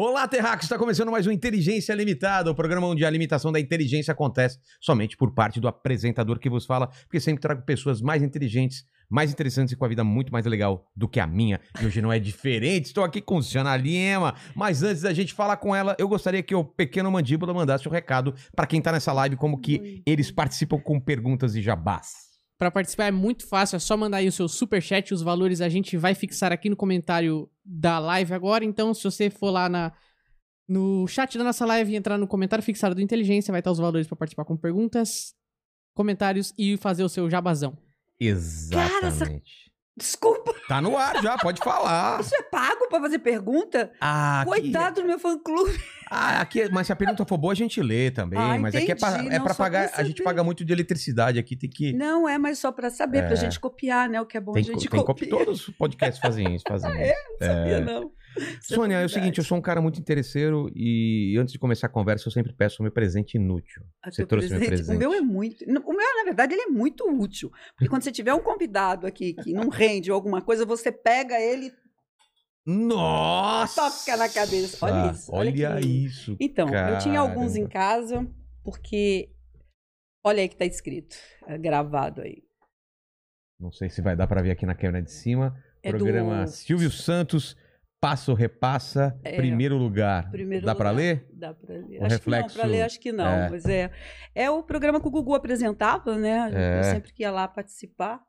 Olá, Terráqueos! Está começando mais um Inteligência Limitada, o programa onde a limitação da inteligência acontece somente por parte do apresentador que vos fala, porque sempre trago pessoas mais inteligentes, mais interessantes e com a vida muito mais legal do que a minha. E hoje não é diferente, estou aqui com Luciana Lima, mas antes da gente falar com ela, eu gostaria que o pequeno Mandíbula mandasse um recado para quem está nessa live, como que eles participam com perguntas e jabás. Para participar é muito fácil, é só mandar aí o seu super chat, os valores a gente vai fixar aqui no comentário da live agora. Então, se você for lá na no chat da nossa live e entrar no comentário fixado do Inteligência, vai estar os valores para participar com perguntas, comentários e fazer o seu jabazão. Exatamente. essa- Desculpa, Tá no ar já, pode falar. isso é pago pra fazer pergunta? Ah, aqui- Coitado do meu fã-clube. Ah, aqui, mas se a pergunta for boa, a gente lê também. Ah, mas aqui é pra, entendi, é pra pagar. pra A gente paga muito de eletricidade aqui, tem que. Não, é, mas só pra saber, pra É. gente copiar, né? O que é bom Tem, a gente copiar. Todos os podcasts fazem isso, fazem Ah, é? isso. Não sabia, não. Isso Sônia, é o seguinte, eu sou um cara muito interesseiro e antes de começar a conversa, eu sempre peço o meu presente inútil. Ah, Você trouxe meu presente. O meu é muito. O meu, na verdade, ele é muito útil. Porque quando você tiver um convidado aqui que não rende ou alguma coisa, você pega ele Nossa! toca na cabeça. Olha isso. Olha, que- isso. Então, eu tinha alguns em casa, porque. Olha aí que tá escrito, é gravado aí. Não sei se vai dar pra ver aqui na câmera de cima. É Programa do Silvio Santos, Passa ou Repassa, É, primeiro lugar. primeiro Dá lugar. ler? Dá pra ler. Um acho reflexo- que não, pra ler acho que não, é. mas é. É o programa que o Gugu apresentava, né? É. Eu sempre que ia lá participar,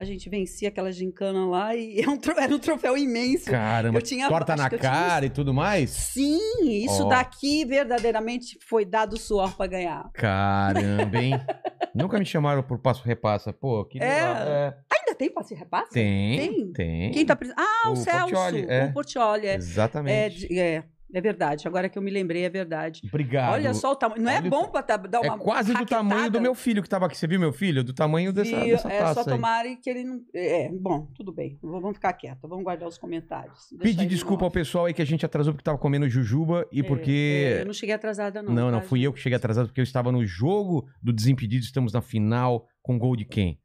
a gente vencia aquela gincana lá e é um tro- era um troféu imenso. Caramba, Eu tinha- torta na eu tinha cara e tudo mais? Sim, isso Ó. daqui verdadeiramente foi dado suor pra ganhar. Caramba, hein? Nunca me chamaram por passo repassa. Pô, que É. legal. É. Tem passe e repassa? Tem, Tem? tem. Quem tá pres- Ah, o, O Celso, Portiolli, é. o Portioli, é. É, Exatamente. de- é, é verdade. Agora que eu me lembrei, é verdade. Obrigado. Olha só o tamanho. Não é Olha bom pra tá- dar É uma quase do tamanho do raquetada? meu filho que tava aqui. Você viu meu filho? Do tamanho dessa, Vi, dessa é taça só aí. tomara que ele não. É, bom, tudo bem. Vamos ficar quieto, vamos guardar os comentários. Ele desculpa ao pessoal aí que a gente atrasou porque tava comendo jujuba e É, porque... é, eu não cheguei atrasada, não. Não, não, tá, fui eu que cheguei atrasado porque eu estava no jogo do Desimpedido, estamos na final com gol de quem?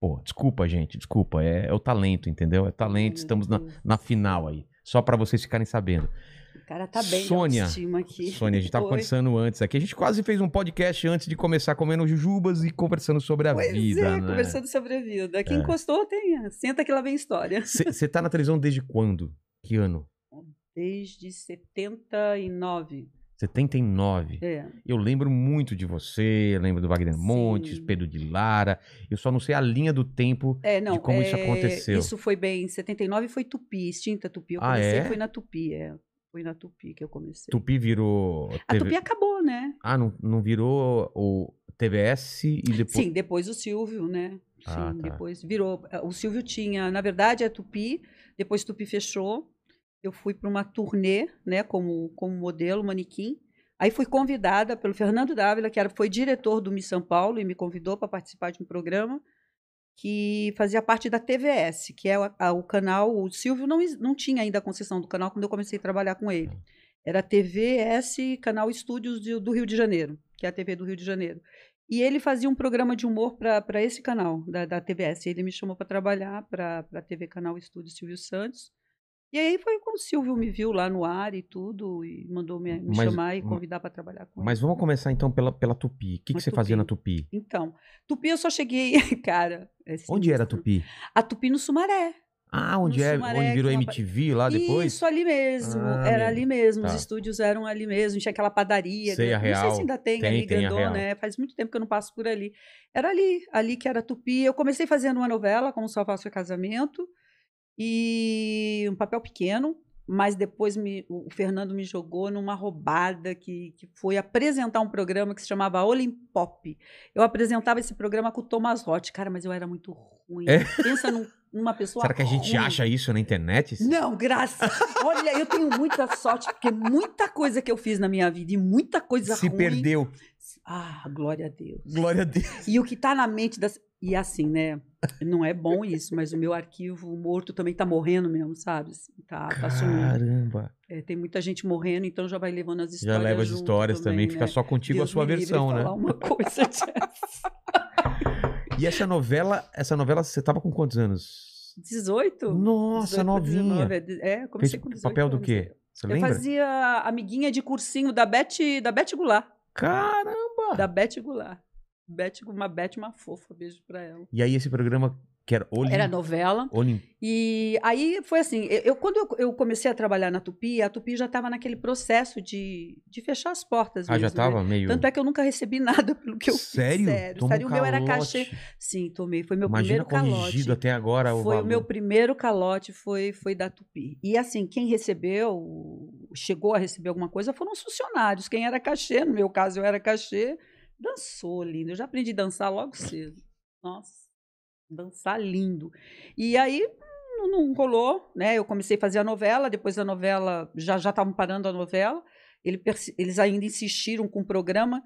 Pô, desculpa, gente, desculpa, é, é o talento, entendeu? É talento, Meu estamos na, Deus. na final aí. Só pra vocês ficarem sabendo. O cara tá bem Sônia, aqui. Sônia, a gente tava Oi. conversando antes aqui. A gente quase fez um podcast antes de começar comendo jujubas e conversando sobre a Pois vida, é, né? conversando sobre a vida. Quem É. encostou, tem. Senta que lá vem história. Você tá na televisão desde quando? Que ano? Desde 79. 79. É. Eu lembro muito de você, lembro do Wagner Sim. Montes, Pedro de Lara. Eu só não sei a linha do tempo É, não. de como isso é, aconteceu. Isso foi bem. Em 79 foi Tupi, extinta Tupi. Eu Ah, comecei, é? foi na Tupi, é. Foi na Tupi que eu comecei. Tupi virou. A TV Tupi acabou, né? Ah, não, não virou o TVS e depois. Sim, depois o Silvio, né? Sim, Ah, tá. depois virou. eh, O Silvio tinha, na verdade, a Tupi, depois Tupi fechou. Eu fui para uma turnê, né, como, como modelo, manequim. Aí fui convidada pelo Fernando Dávila, que era, foi diretor do Miss São Paulo, e me convidou para participar de um programa que fazia parte da TVS, que é o, a- o canal. O Silvio não, não tinha ainda a concessão do canal quando eu comecei a trabalhar com ele. Era TVS, Canal Estúdios de- do Rio de Janeiro, que é a TV do Rio de Janeiro. E ele fazia um programa de humor para esse canal, da, da TVS. Ele me chamou para trabalhar para a TV Canal Estúdio Silvio Santos. E aí foi quando o Silvio me viu lá no ar e tudo, e mandou me, me Mas- chamar e convidar para trabalhar com Mas ele. vamos começar então pela, pela Tupi. O que, que você fazia Tupi. na Tupi? Então, Tupi eu só cheguei, cara. é Onde era a. Tupi? A Tupi no Sumaré. Ah, onde No é? Sumaré, onde virou uma- MTV lá depois? Isso ali mesmo, Ah, era meu- ali mesmo, tá. os estúdios eram ali mesmo, tinha aquela padaria, Sei, a grande- não sei Real. se ainda tem, Tem, ali tem a grandona, Real. né? Faz muito tempo que eu não passo por ali. Era ali, ali que era Tupi. Eu comecei fazendo uma novela, como Só Faço Casamento, e um papel pequeno, mas depois me- o Fernando me jogou numa roubada que, que foi apresentar um programa que se chamava Olimpop. Eu apresentava esse programa com o Thomas Roth. Cara, mas eu era muito ruim. É? Pensa num- numa pessoa Será que a gente ruim. acha isso na internet? Não, graças. Olha, eu tenho muita sorte, porque muita coisa que eu fiz na minha vida e muita coisa Se ruim. perdeu. Ah, glória a Deus. Glória a Deus. E o que tá na mente das. E assim, né? Não é bom isso, mas o meu arquivo morto também tá morrendo mesmo, sabe? Assim, Tá, tá sumindo. Caramba. É, tem muita gente morrendo, então já vai levando as Já histórias. leva as histórias também, né? fica só contigo Deus a sua versão, né? falar uma coisa. E essa novela, essa novela, você tava com quantos anos? 18? Nossa, 18, novinha. 19, É, comecei Fez com 18 papel do quê? é. Você Eu lembra? fazia amiguinha de cursinho da Beth, da Beth Goulart. Caramba! Da Beth Goulart. Beth, uma Beth, uma fofa, beijo pra ela. E aí esse programa que era Olim... Era novela. Olim... E aí foi assim, eu, quando eu, eu comecei a trabalhar na Tupi, a Tupi já estava naquele processo de, de fechar as portas Ah, já mesmo, né? meio... Tanto é que eu nunca recebi nada pelo que eu Sério? fiz. Sério, Toma sério. um O meu era cachê. Sim, tomei. Foi meu Imagina primeiro corrigido calote. até agora o Foi o valor. meu primeiro calote, foi, foi da Tupi. E assim, quem recebeu, chegou a receber alguma coisa, foram os funcionários. Quem era cachê, no meu caso eu era cachê, dançou lindo. Eu já aprendi a dançar logo cedo. Nossa, dançar lindo. E aí não, não rolou, né? Eu comecei a fazer a novela, depois da novela, já já estavam parando a novela. Ele eles ainda insistiram com o programa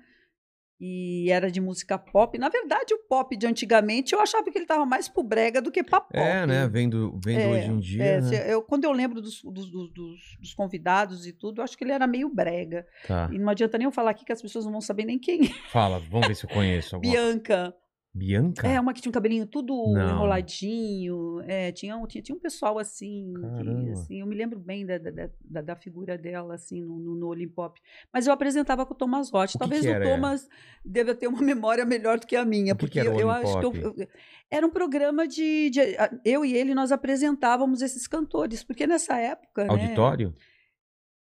e era de música pop. Na verdade, o pop de antigamente, eu achava que ele estava mais pro brega do que pra pop. É, né? Vendo, vendo É, hoje em dia, É, né? eu, quando eu lembro dos, dos, dos- dos- dos convidados e tudo, eu acho que ele era meio brega. Tá. E não adianta nem eu falar aqui que as pessoas não vão saber nem quem é. Fala, vamos ver se eu conheço alguma Bianca. Bianca? É, uma que tinha um cabelinho tudo Não. enroladinho. É, tinha, um, tinha, tinha um pessoal assim, que, assim, Eu me lembro bem da, da, da, da figura dela, assim, no, no, no Olimpop. Mas eu apresentava com o Thomas Roth. que Talvez que o era? Thomas deva ter uma memória melhor do que a minha. O que que porque era o eu, eu acho que eu, eu- era um programa de, de- Eu e ele, nós apresentávamos esses cantores. Porque nessa época. né, Auditório?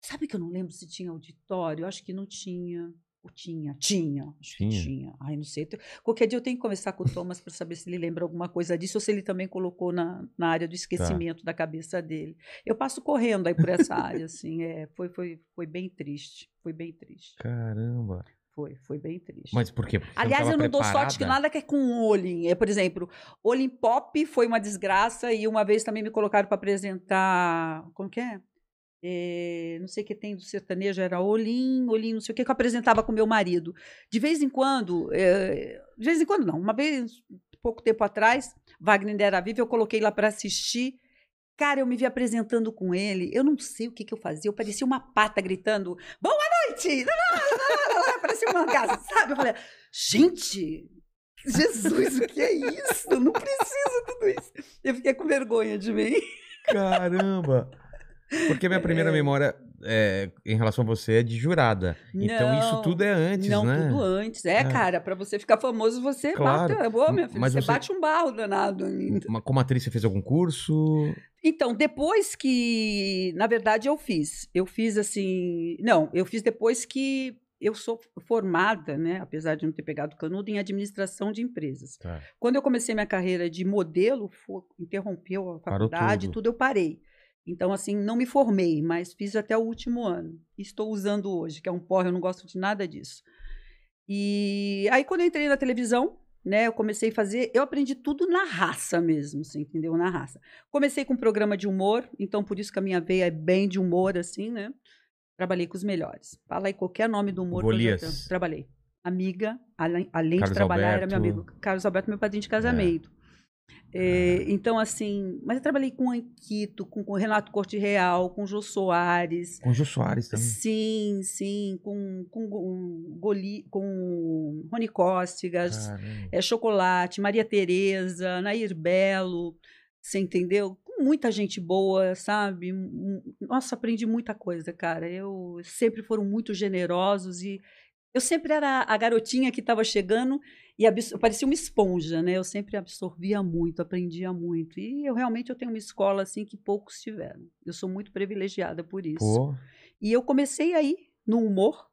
Sabe que eu não lembro se tinha auditório? Eu acho que não tinha. Ou tinha? Tinha. Acho que Tinha. tinha. Ai, não sei. Qualquer dia eu tenho que conversar com o Thomas para saber se ele lembra alguma coisa disso ou se ele também colocou na, na área do esquecimento da cabeça dele. Eu passo correndo aí por essa área, assim. É, foi, foi, foi bem triste. Foi bem triste. Caramba. Foi, foi bem triste. Mas por quê? Porque Aliás, eu não dou preparada? sorte que nada que é com Olin. É, por exemplo, Olin Pop foi uma desgraça e uma vez também me colocaram para apresentar. Como que é? É, não sei o que tem do sertanejo, era Olim, Olim, não sei o que, que eu apresentava com meu marido. De vez em quando, é, de vez em quando não, uma vez, pouco tempo atrás, Wagner era vivo, eu coloquei lá para assistir. Cara, eu me vi apresentando com ele, eu não sei o que, que eu fazia, eu parecia uma pata gritando, boa noite! Parecia uma casa, sabe? Eu falei, gente, Jesus, o que é isso? Não preciso tudo isso. Eu fiquei com vergonha de mim. Caramba! Porque minha primeira É. memória é, em relação a você é de jurada. Então isso Não, tudo é antes, não, né? tudo antes. É, É. cara, pra você ficar famoso, você Claro. bate. Boa, minha filha, Mas você, você- bate um barro danado ainda. Como atriz, você fez algum curso? Então, depois que. Na verdade, eu fiz. Eu fiz assim. Não, eu fiz depois que eu sou formada, né? Apesar de não ter pegado canudo, em administração de empresas. Tá. Quando eu comecei minha carreira de modelo, interrompeu a faculdade, tudo. tudo. eu parei. Então, assim, não me formei, mas fiz até o último ano. Estou usando hoje, que é um porre, eu não gosto de nada disso. E aí, quando eu entrei na televisão, né, eu comecei a fazer, eu aprendi tudo na raça mesmo, você entendeu? Na raça. Comecei com um programa de humor, então por isso que a minha veia é bem de humor, assim, né? Trabalhei com os melhores. Fala aí qualquer nome do humor que eu já trabalhei. Amiga, além, além de trabalhar, era meu Alberto. amigo. Carlos Alberto, meu padrinho de casamento. É, então, assim, mas eu trabalhei com o Anquito, com, com o Renato Corte Real, com o Jô Soares. Com o Jô Soares também. Sim, sim, com, com, com, Goli, com Rony Caramba. é, Chocolate, Maria Tereza, Nair Belo, você entendeu? Com muita gente boa, sabe? Nossa, aprendi muita coisa, cara. Eu sempre foram muito generosos e eu sempre era a garotinha que estava chegando e abs- eu parecia uma esponja, né? Eu sempre absorvia muito, aprendia muito. E eu realmente eu tenho uma escola assim que poucos tiveram. Eu sou muito privilegiada por isso. Pô, E eu comecei aí no humor.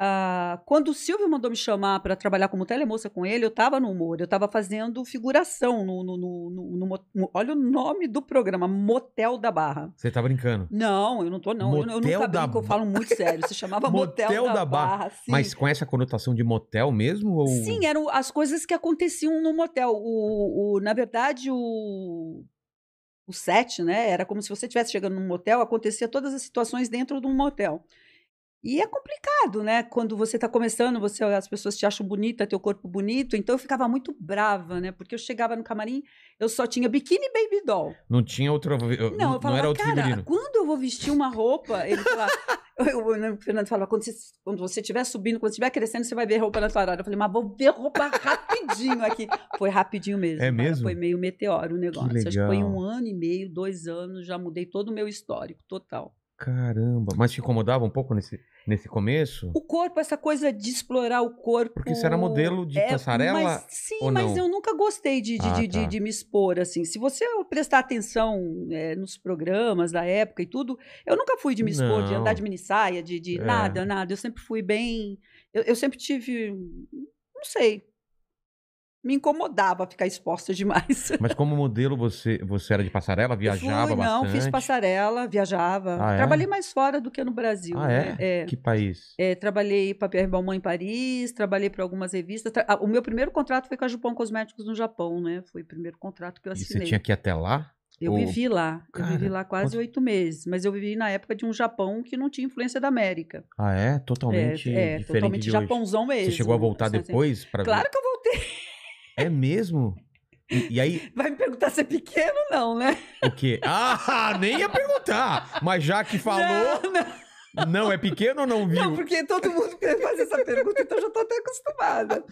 Ah, quando o Silvio mandou me chamar para trabalhar como telemoça com ele, eu estava no humor, eu estava fazendo figuração no, no, no, no- Olha o nome do programa, Motel da Barra. Você tá brincando. Não, eu não tô, não. Eu, eu Motel nunca da brinco, eu falo muito sério. Se chamava Motel, Motel da, da Barra. Barra. sim. Mas com essa conotação de motel mesmo? Ou... Sim, eram as coisas que aconteciam no motel. O, o- na verdade, o, o set, né? Era como se você estivesse chegando num motel, acontecia todas as situações dentro de um motel. E é complicado, né? Quando você está começando, você, as pessoas te acham bonita, teu corpo bonito. Então eu ficava muito brava, né? Porque eu chegava no camarim, eu só tinha biquíni e baby doll. Não tinha outro. Não, Não, eu falava, era outro cara, figurino. quando eu vou vestir uma roupa, ele falava, eu- eu- o Fernando falava, quando você, quando você estiver subindo, quando estiver crescendo, você vai ver roupa na tua hora. Eu falei, mas vou ver roupa rapidinho aqui. Foi rapidinho mesmo. É mesmo? Foi meio meteoro o negócio. Acho que foi um ano e meio, dois anos, já mudei todo o meu histórico, total. Caramba. Mas te incomodava um pouco nesse, nesse começo? O corpo, essa coisa de explorar o corpo. Porque você era modelo de passarela mas- sim, ou mas não? eu nunca gostei de, de, Ah, de, de- tá. de me expor, assim. Se você prestar atenção é, nos programas da época e tudo, eu nunca fui de me expor, de Não. andar de mini saia, de, de É. nada, nada. Eu sempre fui bem. Eu, eu sempre tive. Não sei. Me incomodava ficar exposta demais. Mas como modelo, você, você era de passarela? Viajava fui, bastante? Não, fiz passarela, viajava. Ah, é? Trabalhei mais fora do que no Brasil. Ah, né? é? Que país? É, trabalhei para Pierre Balmain em Paris, trabalhei para algumas revistas. Tra- O meu primeiro contrato foi com a Jupon Cosméticos no Japão, né? Foi o primeiro contrato que eu E assinei. você tinha que ir até lá? Eu Ou- vivi lá. eu Cara, vivi lá quase quanto- oito meses. Mas eu vivi na época de um Japão que não tinha influência da América. Ah, é? Totalmente é, é diferente totalmente japãozão mesmo. Você chegou a voltar Assim, assim. depois para Claro que eu voltei. É mesmo? E, e aí, Vai me perguntar se é pequeno, não, né? o quê? Ah, nem ia perguntar. Mas já que falou, Não, não, não, é pequeno ou não viu? não, porque todo mundo faz essa pergunta, então eu já estou até acostumada.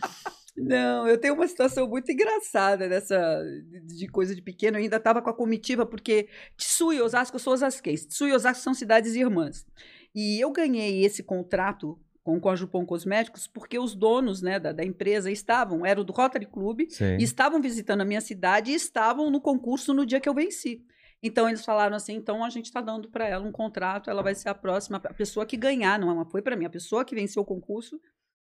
Não, eu tenho uma situação muito engraçada dessa de, coisa de pequeno. Eu ainda estava com a comitiva, porque Tsu e Osasco, eu sou osasquense. Tsu e Osasco são cidades irmãs. E eu ganhei esse contrato com, a Jupon Cosméticos porque os donos né, da, da empresa estavam, eram do Rotary Club, Sei. e estavam visitando a minha cidade e estavam no concurso no dia que eu venci. Então eles falaram assim: então a gente está dando para ela um contrato, ela vai ser a próxima, a pessoa que ganhar, não foi para mim, a pessoa que venceu o concurso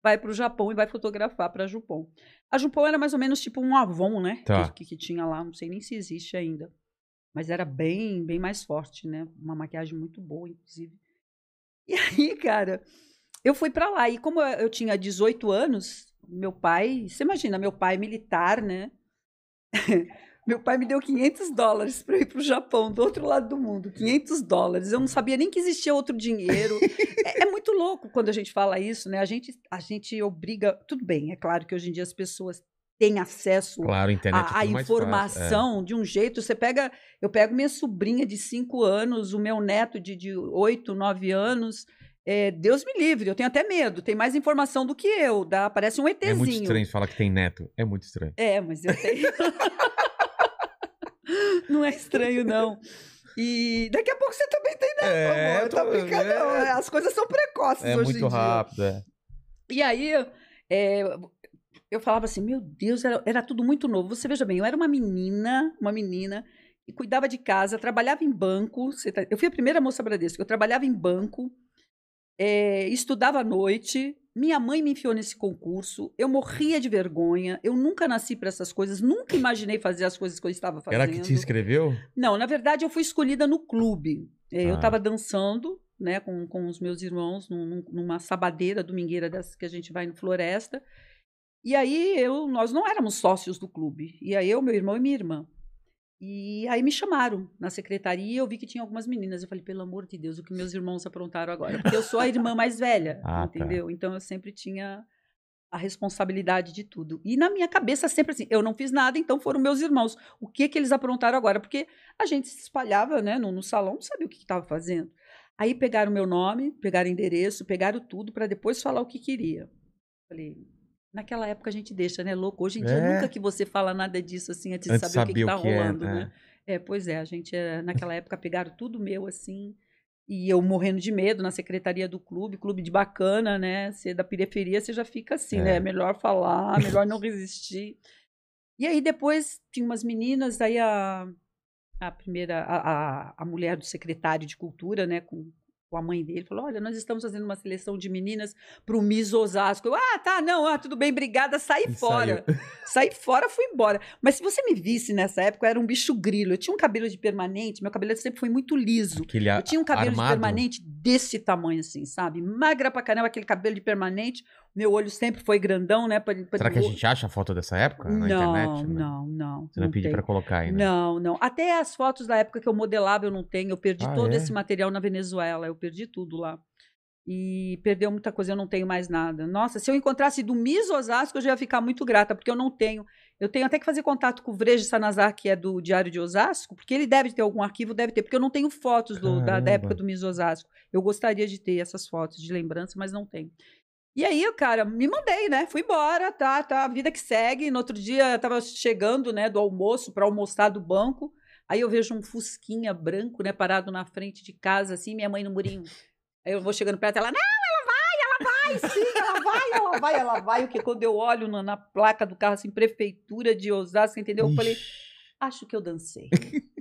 vai para o Japão e vai fotografar para a Jupon. A Jupon era mais ou menos tipo um Avon, né? Tá. Que, que tinha lá, não sei nem se existe ainda. Mas era bem, bem mais forte, né? Uma maquiagem muito boa, inclusive. E aí, cara, eu fui para lá. E como eu, tinha 18 anos, meu pai, você imagina, meu pai militar, né? Meu pai me deu 500 dólares para ir para o Japão, do outro lado do mundo. 500 dólares. Eu não sabia nem que existia outro dinheiro. é, é muito louco quando a gente fala isso, né? A gente, a gente obriga. Tudo bem, é claro que hoje em dia as pessoas têm acesso Claro, é mais fácil, informação de um jeito. Você pega. Eu pego minha sobrinha de 5 anos, o meu neto de, de 8, 9 anos. É, Deus me livre, eu tenho até medo. Tem mais informação do que eu. Dá, parece um É, ETzinho. é muito estranho falar que tem neto. É muito estranho. É, mas eu tenho. não é estranho, não. E daqui a pouco você também tem neto, É, amor. Tá tô- brincando, é. não. As coisas são precoces É hoje muito em dia. rápido, é. E aí, é, eu falava assim, meu Deus, era, era tudo muito novo. Você veja bem, eu era uma menina, uma menina, e cuidava de casa, trabalhava em banco. tá- eu fui a primeira moça Bradesco, eu trabalhava em banco, é, estudava à noite. Minha mãe me enfiou nesse concurso, eu morria de vergonha, eu nunca nasci para essas coisas, nunca imaginei fazer as coisas que eu estava fazendo. Era que te inscreveu? Não, na verdade eu fui escolhida no clube. É, Eu Ah. estava dançando, né, com, com os meus irmãos num- numa sabadeira domingueira dessas que a gente vai no Floresta. E aí eu, nós não éramos sócios do clube. E aí eu, meu irmão e minha irmã. E aí me chamaram na secretaria e eu vi que tinha algumas meninas. Eu falei, pelo amor de Deus, o que meus irmãos aprontaram agora? Porque eu sou a irmã mais velha, Ah, tá. entendeu? Então eu sempre tinha a responsabilidade de tudo. E na minha cabeça sempre assim, eu não fiz nada, então foram meus irmãos. O que que eles aprontaram agora? Porque a gente se espalhava, né, no, no salão, não sabia o que estava fazendo. Aí pegaram meu nome, pegaram endereço, pegaram tudo para depois falar o que queria. Falei, naquela época a gente deixa, né, louco? Hoje em dia É. nunca que você fala nada disso assim antes de Antes de saber, o que, tá que é, rolando, é. né? É, pois é, a gente eh, naquela época pegaram tudo meu assim, e eu morrendo de medo na secretaria do clube, clube de bacana, né? Você é da periferia, você já fica assim, É. né? Melhor falar, melhor não resistir. E aí depois tinha umas meninas, aí a, a primeira, a, a, a mulher do secretário de cultura, né? Com, com a mãe dele, falou: Olha, nós estamos fazendo uma seleção de meninas pro Miss Osasco. Eu, ah, tá, não, ah, tudo bem, obrigada, saí E fora. Saí fora, fui embora. Mas se você me visse nessa época, eu era um bicho grilo. Eu tinha um cabelo de permanente, meu cabelo sempre foi muito liso. Aquele Eu tinha um cabelo armado. de permanente desse tamanho, assim, sabe? Magra pra caramba, aquele cabelo de permanente. Meu olho sempre foi grandão, né? Pra, pra- Será que a gente acha a foto dessa época na não, internet? não, não. Você não pedir tem. pra colocar aí, né? Não, não. Até as fotos da época que eu modelava eu não tenho. Eu perdi Ah, todo é? esse material na Venezuela. Eu perdi tudo lá. E perdeu muita coisa, eu não tenho mais nada. Nossa, se eu encontrasse do Miss Osasco, eu já ia ficar muito grata, porque eu não tenho. Eu tenho até que fazer contato com o Vrejo Sanazar, que é do Diário de Osasco, porque ele deve ter algum arquivo, deve ter, porque eu não tenho fotos do- da, da época do Miss Osasco. Eu gostaria de ter essas fotos de lembrança, mas não tenho. E aí, cara, me mandei, né? Fui embora, tá, tá, a vida que segue. No outro dia, eu tava chegando, né, do almoço para almoçar do banco. Aí eu vejo um fusquinha branco, né, parado na frente de casa, assim, minha mãe no murinho. Aí eu vou chegando perto, ela, não, ela vai, ela vai, sim, ela vai, ela vai, ela vai. O que quando eu olho na, na placa do carro, assim, prefeitura de Osasco, entendeu? Eu falei, acho que eu dancei.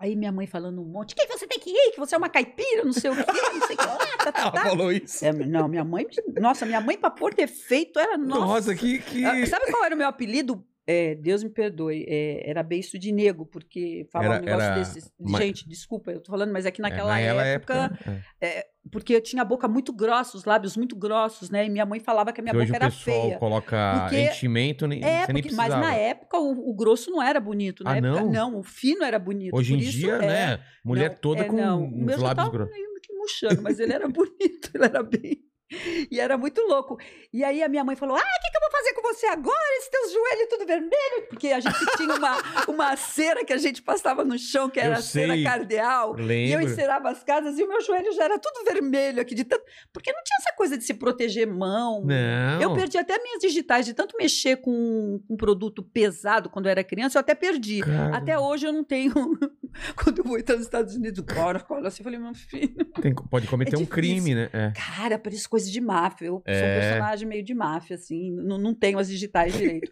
Aí minha mãe falando um monte, que você tem que ir, que você é uma caipira, não sei o quê, não sei o que lá, tá, tá, Ela tá. falou isso. É, não, minha mãe, nossa, minha mãe pra pôr defeito era, nossa. Nossa, que. que... Ah, Sabe qual era o meu apelido? É, Deus me perdoe, é, era beiço de nego, porque falar um negócio era- desse. ma- Gente, desculpa, eu tô falando, mas é que É, naquela naquela época, é. Porque eu tinha a boca muito grossa, os lábios muito grossos, né? E minha mãe falava que a minha Que hoje boca o era pessoal feia. coloca Porque- enchimento, nem, É, você nem porque- mas precisava. na época o, o grosso não era bonito. Na Ah, época, não? o fino era bonito. Hoje em dia, é. né? Mulher Não, toda é, com não, o já lábios grossos. meio que murchando, mas ele era bonito, ele era bem. E era muito louco. E aí a minha mãe falou: Ah, o que, que eu vou fazer com você agora? Esse teus joelhos tudo vermelho? Porque a gente tinha uma, uma cera que a gente passava no chão, que era a cera sei. cardeal. E eu Lembro. encerava as casas e o meu joelho já era tudo vermelho aqui de tanto. Porque não tinha essa coisa de se proteger mão. Não. Eu perdi até minhas digitais de tanto mexer com um produto pesado quando eu era criança, eu até perdi. Cara, Até hoje eu não tenho. Quando eu vou entrar nos Estados Unidos, cara, cara, assim, eu falei, meu filho. tem- pode cometer É um difícil. crime, né? É. Cara, parece coisa de máfia. Eu sou um É. personagem meio de máfia, assim, não, não tenho as digitais direito.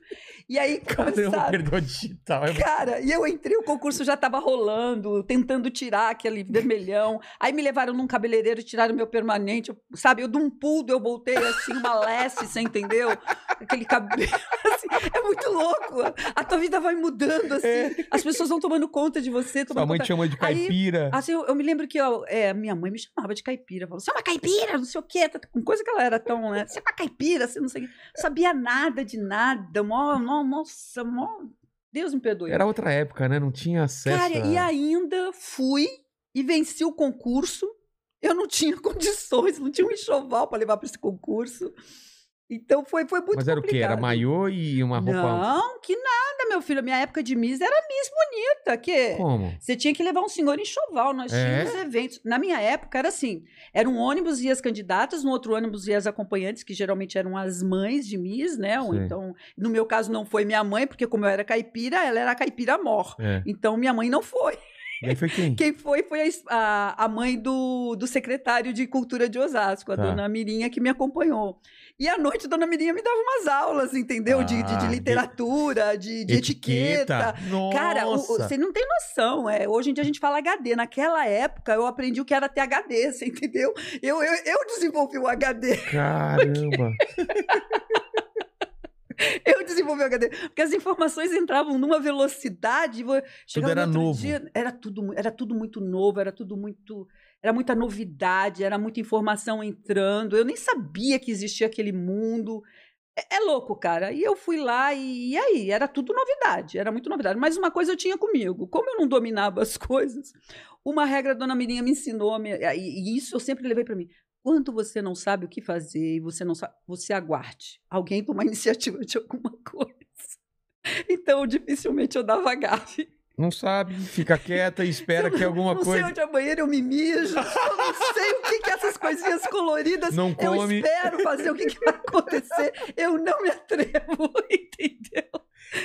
E aí Caramba, começaram. perdeu a digital. É Cara, e eu entrei, o concurso já tava rolando, tentando tirar aquele vermelhão. Aí me levaram num cabeleireiro, tiraram meu permanente. eu- sabe, eu de um pulo eu voltei assim, uma lesse, você entendeu? Aquele cabelo. assim, é muito louco. A tua vida vai mudando, assim. As pessoas vão tomando conta de você. Sua mãe conta... te chamou de Aí- caipira. Assim, eu, eu me lembro que eu, é, minha mãe me chamava de caipira. Falou, você é uma caipira, não sei o quê. tá- Com coisa que ela era tão, né? Você é uma caipira, você não sei o. Sabia nada de nada. Mó, mó, nossa, mó... Deus me perdoe. Era outra época, né? Não tinha acesso. Cara, a- e ainda fui e venci o concurso. Eu não tinha condições, não tinha um enxoval para levar para esse concurso. Então foi, foi muito Mas era o quê? Era complicado. maiô e uma roupa. Não, que nada, meu filho. A minha época de Miss era Miss bonita. Que Como? você tinha que levar um senhor enxoval. Nós É? tínhamos eventos. Na minha época era assim: era um ônibus e as candidatas, no outro ônibus e as acompanhantes, que geralmente eram as mães de Miss, né? Ou então, no meu caso, não foi minha mãe, porque como eu era caipira, ela era caipira mor. É. Então, minha mãe não foi. E foi quem? Quem foi foi a, a mãe do, do secretário de Cultura de Osasco, a Tá. dona Mirinha, que me acompanhou. E à noite a dona Mirinha me dava umas aulas, entendeu? de, de- de Ah, de- literatura, de, de etiqueta. Nossa. Cara, o- o- você não tem noção. É, hoje em dia a gente fala HD. Naquela época eu aprendi o que era ter HD, você entendeu? Eu, eu, eu desenvolvi o HD. Caramba. Eu desenvolvi o HD. Porque as informações entravam numa velocidade. chegava era no novo. dia, era, tudo, era tudo muito novo, era tudo muito. Era muita novidade, era muita informação entrando. Eu nem sabia que existia aquele mundo. É, é louco, cara. E eu fui lá e, e aí? Era tudo novidade, era muito novidade. Mas uma coisa eu tinha comigo. Como eu não dominava as coisas, uma regra a dona Mirinha me ensinou, e, e isso eu sempre levei para mim. Quando você não sabe o que fazer e você não sabe, você aguarde. Alguém toma iniciativa de alguma coisa. Então, dificilmente eu dava gafe. Não sabe, fica quieta e espera que alguma não coisa. sei onde é banheiro, eu me mijo. Eu não sei o que, que essas coisinhas coloridas. Não Eu come. espero fazer o que, que vai acontecer. Eu não me atrevo, entendeu?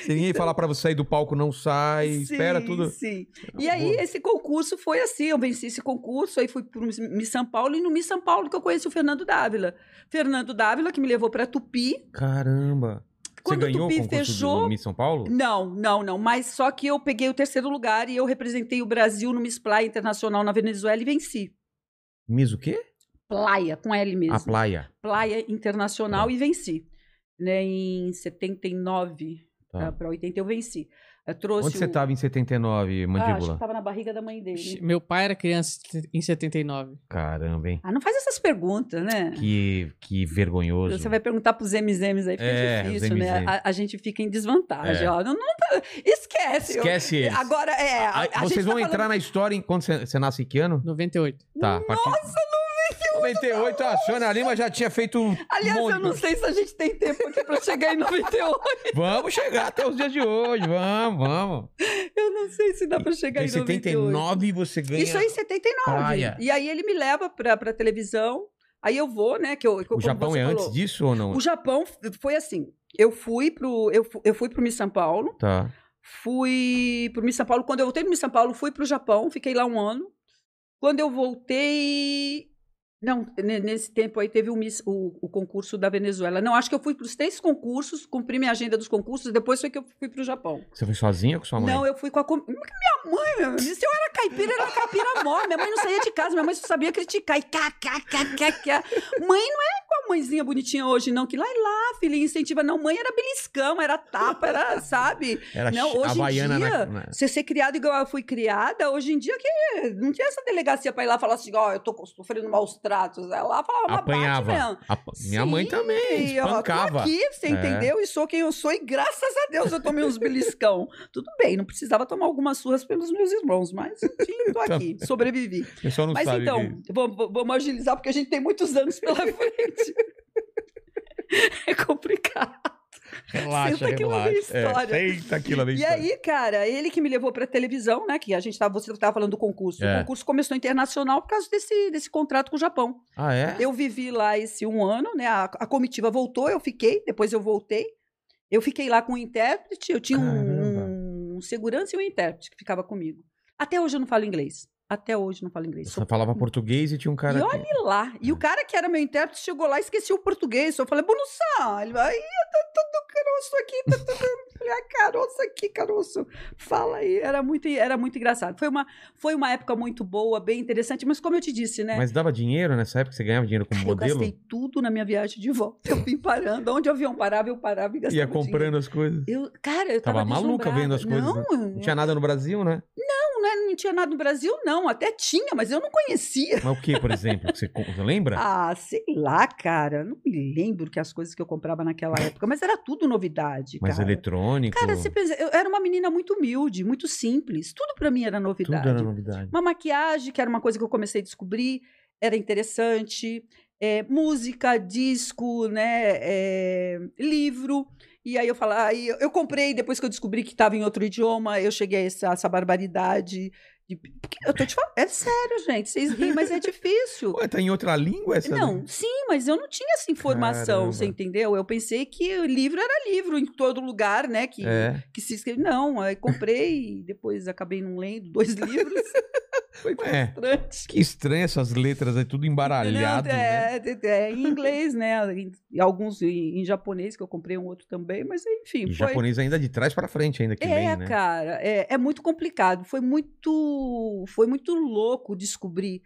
Se ninguém falar pra você sair do palco, não sai. espera Sim, tudo. Sim. E aí, esse concurso foi assim: eu venci esse concurso, aí fui para o Miss São Paulo, e no Miss São Paulo que eu conheci o Fernando Dávila. Fernando Dávila, que me levou para Tupi. Caramba. Quando você ganhou o concurso fechou. do Miss São Paulo? Não, não, não. Mas só que eu peguei o terceiro lugar e eu representei o Brasil no Miss Play Internacional na Venezuela e venci. Miss o quê? Playa, com L mesmo. A Playa. Playa Internacional Tá. e venci. Né, em 79 Tá. para 80 eu venci. Trouxe Onde você o- tava em 79, Ah, acho mandíbula? que tava na barriga da mãe dele. Meu pai era criança em 79. Caramba, hein? Ah, não faz essas perguntas, né? Que, que vergonhoso. Você vai perguntar pros MZMs aí, fica É, os difícil, né? A, a gente fica em desvantagem, É. ó. Não, não tá- esquece. Esquece Eu-. Agora, é. A, a vocês gente vão tá entrar falando- na história em quando você, você nasce em que ano? 98. Tá, a partir... Nossa, 98! a Sônia Lima já tinha feito um Aliás, monte eu não sei se a gente tem tempo aqui pra chegar em 98. Vamos chegar até os dias de hoje, vamos, vamos. Eu não sei se dá pra chegar Em em 98. 79 você ganha... Isso aí, 79. praia. E aí ele me leva pra, pra televisão. Aí eu vou, né? Que eu, O Japão é falou, antes disso ou não? O Japão foi assim. Eu fui pro. Eu, eu fui pro Miss São Paulo. Tá. Fui pro Miss São Paulo. Quando eu voltei pro Miss São Paulo, fui pro Japão, fiquei lá um ano. Quando eu voltei. Não, ne- nesse tempo aí teve o, Miss- o- o concurso da Venezuela. Não, acho que eu fui para os três concursos, cumpri minha agenda dos concursos, depois foi que eu fui pro Japão. Você foi sozinha com sua mãe? Não, eu fui com a. Minha mãe, meu, se eu era caipira, era caipira mó. Minha mãe não saía de casa, minha mãe só sabia criticar. E cá. Mãe não é com a mãezinha bonitinha hoje, não, que lá e lá, filhinha, incentiva. Não, mãe era beliscão, era tapa, era, sabe? Era Não, hoje em dia, na... Você ser criado igual eu fui criada, hoje em dia que não tinha essa delegacia pra ir lá falar assim, ó, eu tô sofrendo maus tratos. Ela falava, "Mas bate Apanhava. mesmo. Apa- Minha mãe Sim, também, ó, tô espancava. aqui, você É. entendeu? E sou quem eu sou, e graças a Deus eu tomei uns beliscão. Tudo bem, não precisava tomar algumas surras pelos meus irmãos, mas enfim, tô aqui, sobrevivi. Mas então, que- vamos, vamos agilizar, porque a gente tem muitos anos pela frente. é complicado. Relaxa, Senta vem relaxa. É, história. senta aqui, lá vem E história. aí, cara, ele que me levou pra televisão, né? Que a gente tava, você estava falando do concurso. É. O concurso começou internacional por causa desse, desse contrato com o Japão. Ah, é? Eu vivi lá esse um ano, né? A, a comitiva voltou, eu fiquei, depois eu voltei. Eu fiquei lá com o intérprete, eu tinha um, um segurança e um intérprete que ficava comigo. Até hoje eu não falo inglês. Até hoje não falo inglês. Você falava português e tinha um cara. E que- olha lá. E É. o cara que era meu intérprete chegou lá e esqueceu o português. Eu falei, Bonussá. Ele vai, "Ih, tá tudo caroço aqui, tá falei, ah, caroço aqui, caroço. Fala aí. Era muito, era muito engraçado. Foi uma, foi uma época muito boa, bem interessante, mas como eu te disse, né? Mas dava dinheiro nessa época? Você ganhava dinheiro como Cara, eu modelo? gastei tudo na minha viagem de volta. Eu vim parando. Onde o avião parava, eu parava e gastava Ia comprando as coisas. dinheiro. Eu, cara, eu Tava tava, maluca deslumbrada. vendo as coisas, Não, Não tinha nada no Brasil, né? não, né, não tinha nada no Brasil, não. Até tinha, mas eu não conhecia. Mas o que, por exemplo? Você, você lembra? Ah, sei lá, cara. Não me lembro que as coisas que eu comprava naquela época, mas era tudo novidade, Mas cara. eletrônico. Cara, você pensa, eu era uma menina muito humilde, muito simples. Tudo pra mim era tudo novidade. era novidade. Uma maquiagem, que era uma coisa que eu comecei a descobrir, era interessante. É, música, disco, né? é, livro. E aí eu falava, aí eu, eu comprei, depois que eu descobri que estava em outro idioma, eu cheguei a essa, essa barbaridade. de- eu tô te falando, é sério, gente. Vocês riem, mas é difícil. Ué, tá em outra língua essa? Não, sim, mas eu não tinha essa informação, você Caramba. entendeu? Eu pensei que o livro era livro em todo lugar, né? Que, É. que se escreve. Não, aí comprei e depois acabei não lendo dois livros. Foi É. frustrante. Que estranho essas letras aí, tudo embaralhado, Não, né? é, é, é em inglês, né? Em- alguns em, em japonês, que eu comprei um outro também, mas enfim. E foi... japonês ainda de trás pra frente, ainda que É, vem, né? cara, é, é muito complicado. Foi muito, foi muito louco descobrir.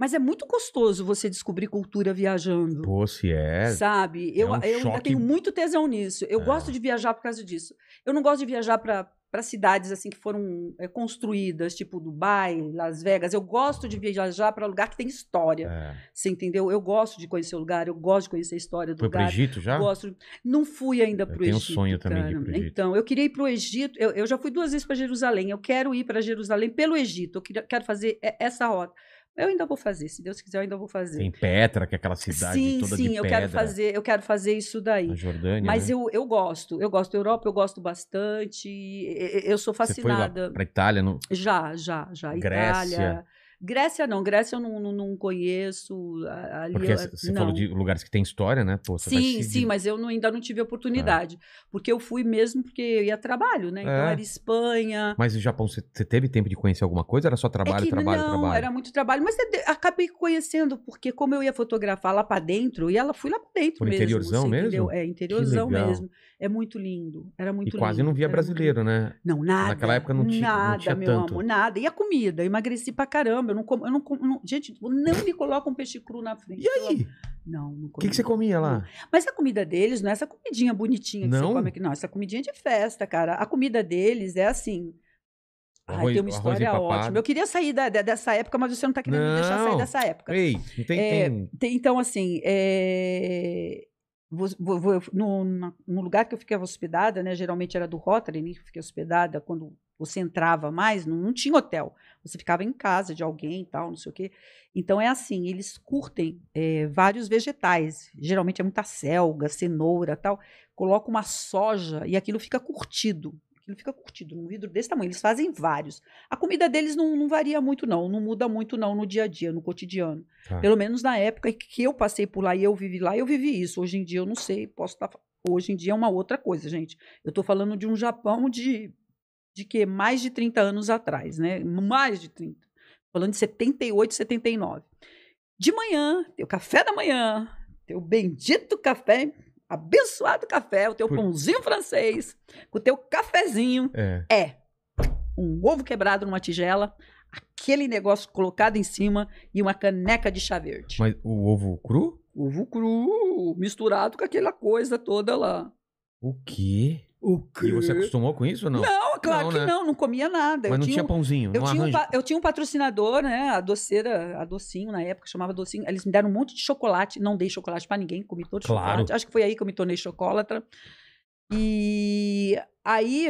Mas é muito gostoso você descobrir cultura viajando. Pô, se é. Sabe? Eu, um eu ainda choque. tenho muito tesão nisso. Eu É. gosto de viajar por causa disso. Eu não gosto de viajar para para cidades assim que foram é, construídas, tipo Dubai, Las Vegas. Eu gosto de viajar para lugar que tem história. É. Você entendeu? Eu gosto de conhecer o lugar, eu gosto de conhecer a história do Foi pro lugar. Egito já? Gosto. Não fui ainda para o tenho um Egito. sonho também de ir pro Egito. Então, eu queria ir para o Egito. Eu, eu já fui duas vezes para Jerusalém. Eu quero ir para Jerusalém pelo Egito. Eu queria- quero fazer e- essa rota. Eu ainda vou fazer. Se Deus quiser, eu ainda vou fazer. Tem Petra, que é aquela cidade sim, toda sim, de eu pedra. quero fazer, eu quero fazer isso daí. Na Jordânia, Mas né? eu, eu gosto, eu gosto da Europa, eu gosto bastante. Eu sou Você foi lá fascinada. pra Itália, no... Já, já, já. Grécia. Itália. Grécia não, Grécia eu não, não, não conheço. Ali porque eu- você não. falou de lugares que tem história, né? Pô, vai Sim, sim, mas eu não- ainda não tive oportunidade. Porque eu fui mesmo porque eu ia trabalho, né? Então É. era Espanha. Mas no Japão, você você teve tempo de conhecer alguma coisa? Era só trabalho, é que trabalho, não, trabalho? era muito trabalho. Mas acabei conhecendo, porque como eu ia fotografar lá pra dentro, e ela fui lá pra dentro Por mesmo. interiorzão você mesmo? entendeu? É, interiorzão mesmo. É muito lindo. Era muito E lindo. quase não via era muito brasileiro, né? Não, nada. Naquela época não tinha- não Nada, tinha meu tanto. amor, nada. E a comida? Eu emagreci pra caramba. eu não como. Eu não como não- gente, não me coloca um peixe cru na frente. E aí? Não, não O que, que você comia lá? Mas a comida deles não é essa comidinha bonitinha que Não? você come aqui, não. Essa comidinha é de festa, cara. A comida deles é assim. Ai, Arroz- tem uma história ótima. Eu queria sair da- dessa época, mas você não tá querendo me deixar sair Não. dessa época. Ei, não tem, É, tem- Tem- Então, assim, é, no lugar que eu ficava hospedada, né? Geralmente era do Rotary, né? Que eu fiquei hospedada quando você entrava mais, não, não tinha hotel. Você ficava em casa de alguém e tal, não sei o quê. Então é assim, eles curtem é, vários vegetais. Geralmente é muita selga, cenoura tal. Coloca uma soja e aquilo fica curtido. Aquilo fica curtido num vidro desse tamanho. Eles fazem vários. A comida deles não, não varia muito, não. Não muda muito, não, no dia a dia, no cotidiano. Tá. Pelo menos na época que eu passei por lá e eu vivi lá, eu vivi isso. Hoje em dia eu não sei, posso estar. Hoje em dia é uma outra coisa, gente. Eu estou falando de um Japão de, de que mais de 30 anos atrás, né? Mais de 30. Falando de 78, 79. De manhã, teu café da manhã, teu bendito café, abençoado café, o teu Por- pãozinho francês, com o teu cafezinho, É. é um ovo quebrado numa tigela, aquele negócio colocado em cima e uma caneca de chá verde. Mas o ovo cru? Ovo cru, misturado com aquela coisa toda lá. O quê? O E você acostumou com isso ou não? Não, claro Não, que né? não, não comia nada. Mas eu não tinha, um- pãozinho, eu não tinha, um, eu tinha um patrocinador, né? A doceira, a docinho na época, chamava docinho. Eles me deram um monte de chocolate. Não dei chocolate pra ninguém, comi todo Claro. chocolate. Acho que foi aí que eu me tornei chocolatra. E aí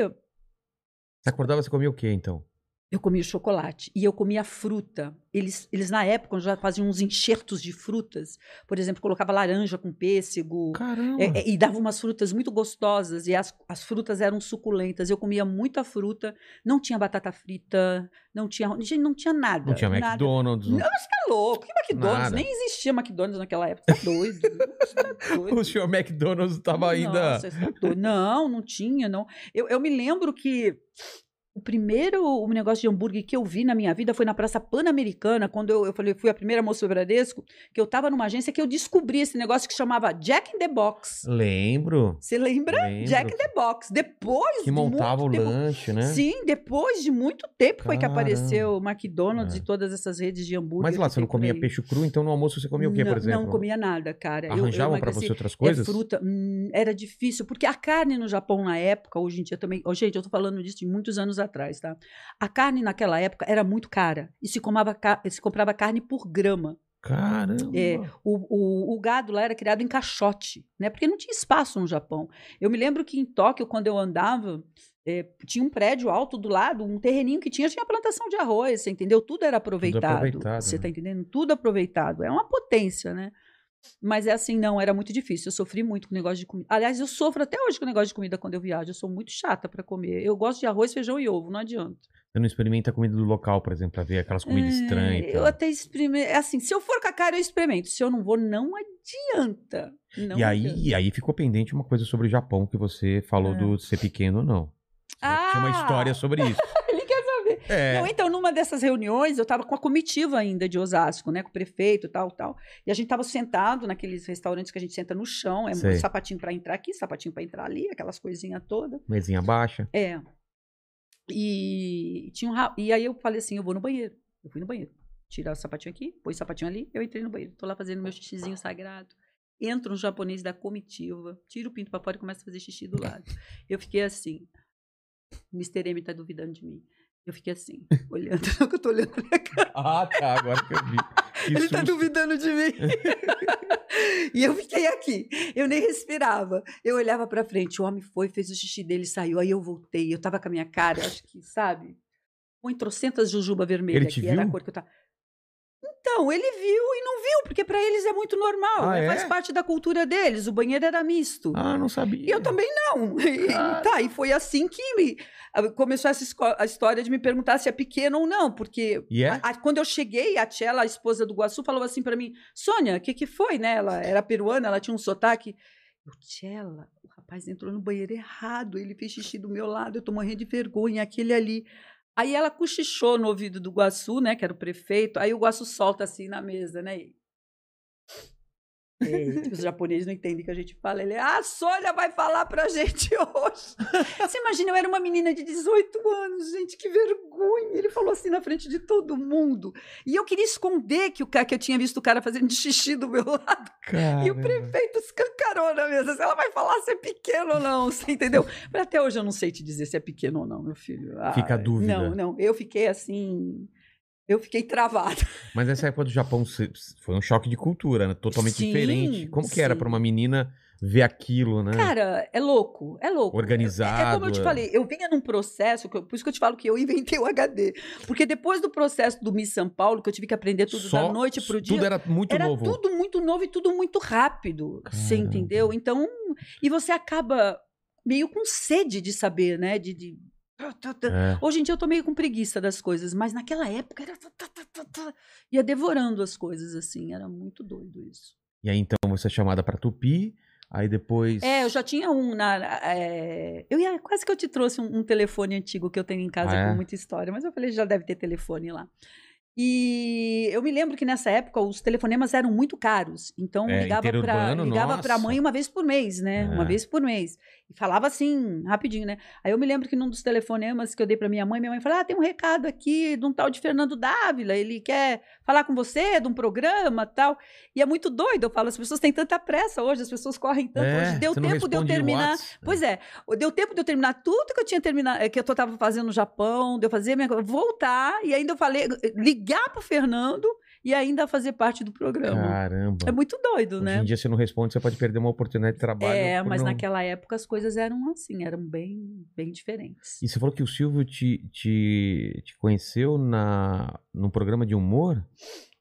Você acordava, você comia o quê, então? Eu comia chocolate e eu comia fruta. Eles, eles na época, já faziam uns enxertos de frutas. Por exemplo, colocava laranja com pêssego. Caramba! é, é, e dava umas frutas muito gostosas. E as, as frutas eram suculentas. Eu comia muita fruta. Não tinha batata frita. Não tinha... Gente, não tinha nada. não tinha nada. McDonald's. Não, você tá louco. Que McDonald's? Nada. Nem existia McDonald's naquela época. Tá doido. Tá doido. O senhor McDonald's estava ainda. Nossa, você tá. Não, não tinha, não. Eu, eu me lembro que o primeiro o negócio de hambúrguer que eu vi na minha vida foi na Praça Pan-Americana, quando eu, eu falei, fui a primeira moça do Bradesco, que eu tava numa agência que eu descobri esse negócio que chamava Jack in the Box. Lembro. Você lembra? Lembro. Jack in the Box. Depois Que montava o tempo, lanche, né? Sim, depois de muito tempo foi que Caramba. apareceu o McDonald's É. e todas essas redes de hambúrguer. Mas lá, você não comia aí. peixe cru, então no almoço você comia o quê, por exemplo? Não comia nada, cara. Eu- eu Arranjavam pra emagreci. você outras coisas? É fruta. Hum, era difícil, porque a carne no Japão na época, hoje em dia também. Oh, gente, eu tô falando disso de muitos anos atrás, tá? A carne naquela época era muito cara. E se, comava, se comprava carne por grama. Caramba! É, O, o, o gado lá era criado em caixote, né? Porque não tinha espaço no Japão. Eu me lembro que em Tóquio, quando eu andava, é, tinha um prédio alto do lado, um terreninho que tinha, tinha plantação de arroz, você entendeu? Tudo era aproveitado. aproveitado, você né? tá entendendo? Tudo aproveitado. É uma potência, né? Mas é assim, não, era muito difícil. Eu sofri muito com o negócio de comida. Aliás, eu sofro até hoje com o negócio de comida quando eu viajo. Eu sou muito chata para comer. Eu gosto de arroz, feijão e ovo, não adianta. Você não experimenta a comida do local, por exemplo, pra ver aquelas comidas É, estranhas. Eu até experimento. Assim, se eu for com a cara, eu experimento. Se eu não vou, não adianta. Não E aí, adianta. e aí ficou pendente uma coisa sobre o Japão que você falou É. do ser pequeno ou não. Tinha uma Ah! história sobre isso. É. Não, então, numa dessas reuniões, eu estava com a comitiva ainda de Osasco, né? Com o prefeito e tal, tal. E a gente estava sentado naqueles restaurantes que a gente senta no chão. É Sei. um sapatinho para entrar aqui, sapatinho para entrar ali, aquelas coisinhas todas. Mesinha baixa. É. E, tinha um, e aí eu falei assim, eu vou no banheiro. Eu fui no banheiro. Tirar o sapatinho aqui, pôs o sapatinho ali, eu entrei no banheiro. Tô lá fazendo meu xixizinho sagrado. Entra um japonês da comitiva, tira o pinto pra fora e começa a fazer xixi do lado. Eu fiquei assim. O Mr. M tá duvidando de mim. Eu fiquei assim, olhando. Não que eu tô olhando minha cara. Ah, tá. Agora que eu vi. Que Ele tá susto. duvidando de mim. e eu fiquei aqui. Eu nem respirava. Eu olhava pra frente. O homem foi, fez o xixi dele, saiu. Aí eu voltei. Eu tava com a minha cara, acho que, sabe? Com trocentas jujuba vermelha, Ele te que era a viu? cor que eu tava. Então, ele viu e não viu, porque pra eles é muito normal. Ah, né? é? Faz parte da cultura deles. O banheiro era misto. Ah, não sabia. E eu também não. E, Cara. tá, e foi assim que me- começou essa a história de me perguntar se é pequeno ou não, porque E é? a- a- quando eu cheguei, a Tchela, a esposa do Guaçu, falou assim pra mim: Sônia, o que, que foi, né? Ela era peruana, ela tinha um sotaque. Eu, Tchela, o rapaz entrou no banheiro errado, ele fez xixi do meu lado, eu tô morrendo de vergonha, aquele ali. Aí ela cochichou no ouvido do Guaçu, né, que era o prefeito, aí o Guaçu solta assim na mesa, né? É, tipo, os japoneses não entendem o que a gente fala. Ele, ah, a Sônia vai falar pra gente hoje. Você imagina, eu era uma menina de 18 anos, gente, que vergonha. Ele falou assim na frente de todo mundo. E eu queria esconder que, o cara, que eu tinha visto o cara fazendo xixi do meu lado. E o prefeito escancarou na mesa. Se ela vai falar se é pequeno ou não, você entendeu? Mas até hoje eu não sei te dizer se é pequeno ou não, meu filho. Fica a Ah, dúvida. Não, não. Eu fiquei assim. Eu fiquei travada. Mas nessa época do Japão foi um choque de cultura, né? Totalmente Sim, diferente. Como que era sim. pra uma menina ver aquilo, né? Cara, é louco, é louco. Organizado, É, é como eu te é. falei, eu vinha num processo, eu- por isso que eu te falo que eu inventei o HD. Porque depois do processo do Miss São Paulo, que eu tive que aprender tudo Só- da noite pro dia. Tudo era muito era novo. tudo muito novo e tudo muito rápido. Você Caramba. entendeu? Então, e você acaba meio com sede de saber, né? De. de- É. Hoje em dia eu tô meio com preguiça das coisas, mas naquela época era. tá, tá, tá. Ia devorando as coisas assim, era muito doido isso. E aí então você é chamada pra Tupi, aí depois. É, eu já tinha um na. é, eu ia, quase que eu te trouxe um, um telefone antigo que eu tenho em casa Ah, é? com muita história, mas eu falei, já deve ter telefone lá. E eu me lembro que nessa época os telefonemas eram muito caros. Então É, ligava para ligava para nossa. mãe uma vez por mês, né? Uma É. vez por mês. E falava assim, rapidinho, né? Aí eu me lembro que num dos telefonemas que eu dei para minha mãe, minha mãe falou: "Ah, tem um recado aqui de um tal de Fernando Dávila, ele quer falar com você de um programa, tal". E é muito doido, eu falo, as pessoas têm tanta pressa hoje, as pessoas correm tanto É, hoje. Deu tempo de eu terminar. Pois é, deu tempo de eu terminar tudo que eu tinha terminado, que eu estava fazendo no Japão, de eu fazer minha coisa, voltar, e ainda eu falei, ligar pro Fernando e ainda fazer parte do programa. Caramba. É muito doido, Hoje né? em dia você não responde, você pode perder uma oportunidade de trabalho. É, mas não- naquela época as coisas eram assim, eram bem, bem diferentes. E você falou que o Silvio te, te, te conheceu na, num programa de humor?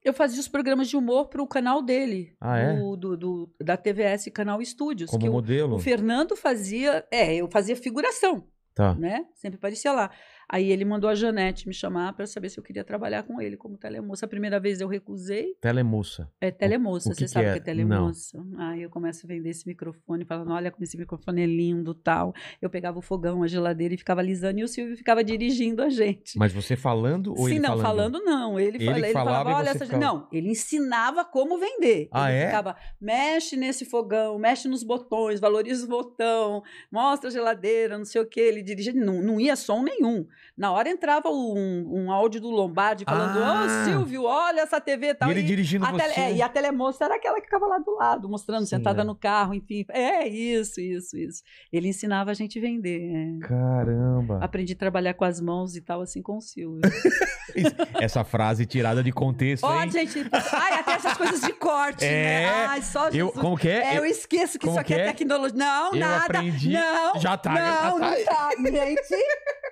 Eu fazia os programas de humor pro canal dele, Ah, é? do, do- do- da TVS Canal Estúdios, Como que o, modelo? o Fernando fazia, é, eu fazia figuração. Tá. né? Sempre aparecia lá. Aí ele mandou a Janete me chamar para saber se eu queria trabalhar com ele como telemoça. A primeira vez eu recusei. Telemoça. É telemoça, o que você que sabe o é? que é telemoça. Aí eu começo a vender esse microfone, falando, olha como esse microfone é lindo, tal. Eu pegava o fogão, a geladeira e ficava alisando e o Silvio ficava dirigindo a gente. Mas você falando ou Sim, ele não, falando? não. Ele, Ele fala- ele falava falava, olha essa... ficava- Não, ele ensinava como vender. Ah, ele é? ficava, mexe nesse fogão, mexe nos botões, valoriza o botão, mostra a geladeira, não sei o que. Ele dirigia, não, não ia som nenhum. Na hora entrava um, um áudio do Lombardi falando, ô Ah! Silvio, olha essa TV e tal. E ele dirigindo a você. tele- é, e a telemoça era aquela que ficava lá do lado, mostrando, Sim, sentada é. no carro, enfim. É, isso, isso, isso. Ele ensinava a gente vender. é. Caramba. Aprendi a trabalhar com as mãos e tal, assim com o Silvio. Essa frase tirada de contexto, Ó, gente, ai, até essas coisas de corte, É, né? Ai, só Eu, Jesus. como que é? É, eu Eu, esqueço que como isso aqui é, é? tecnologia. Não, eu nada. aprendi. Não, Já tá, não, já tá. não tá. Gente,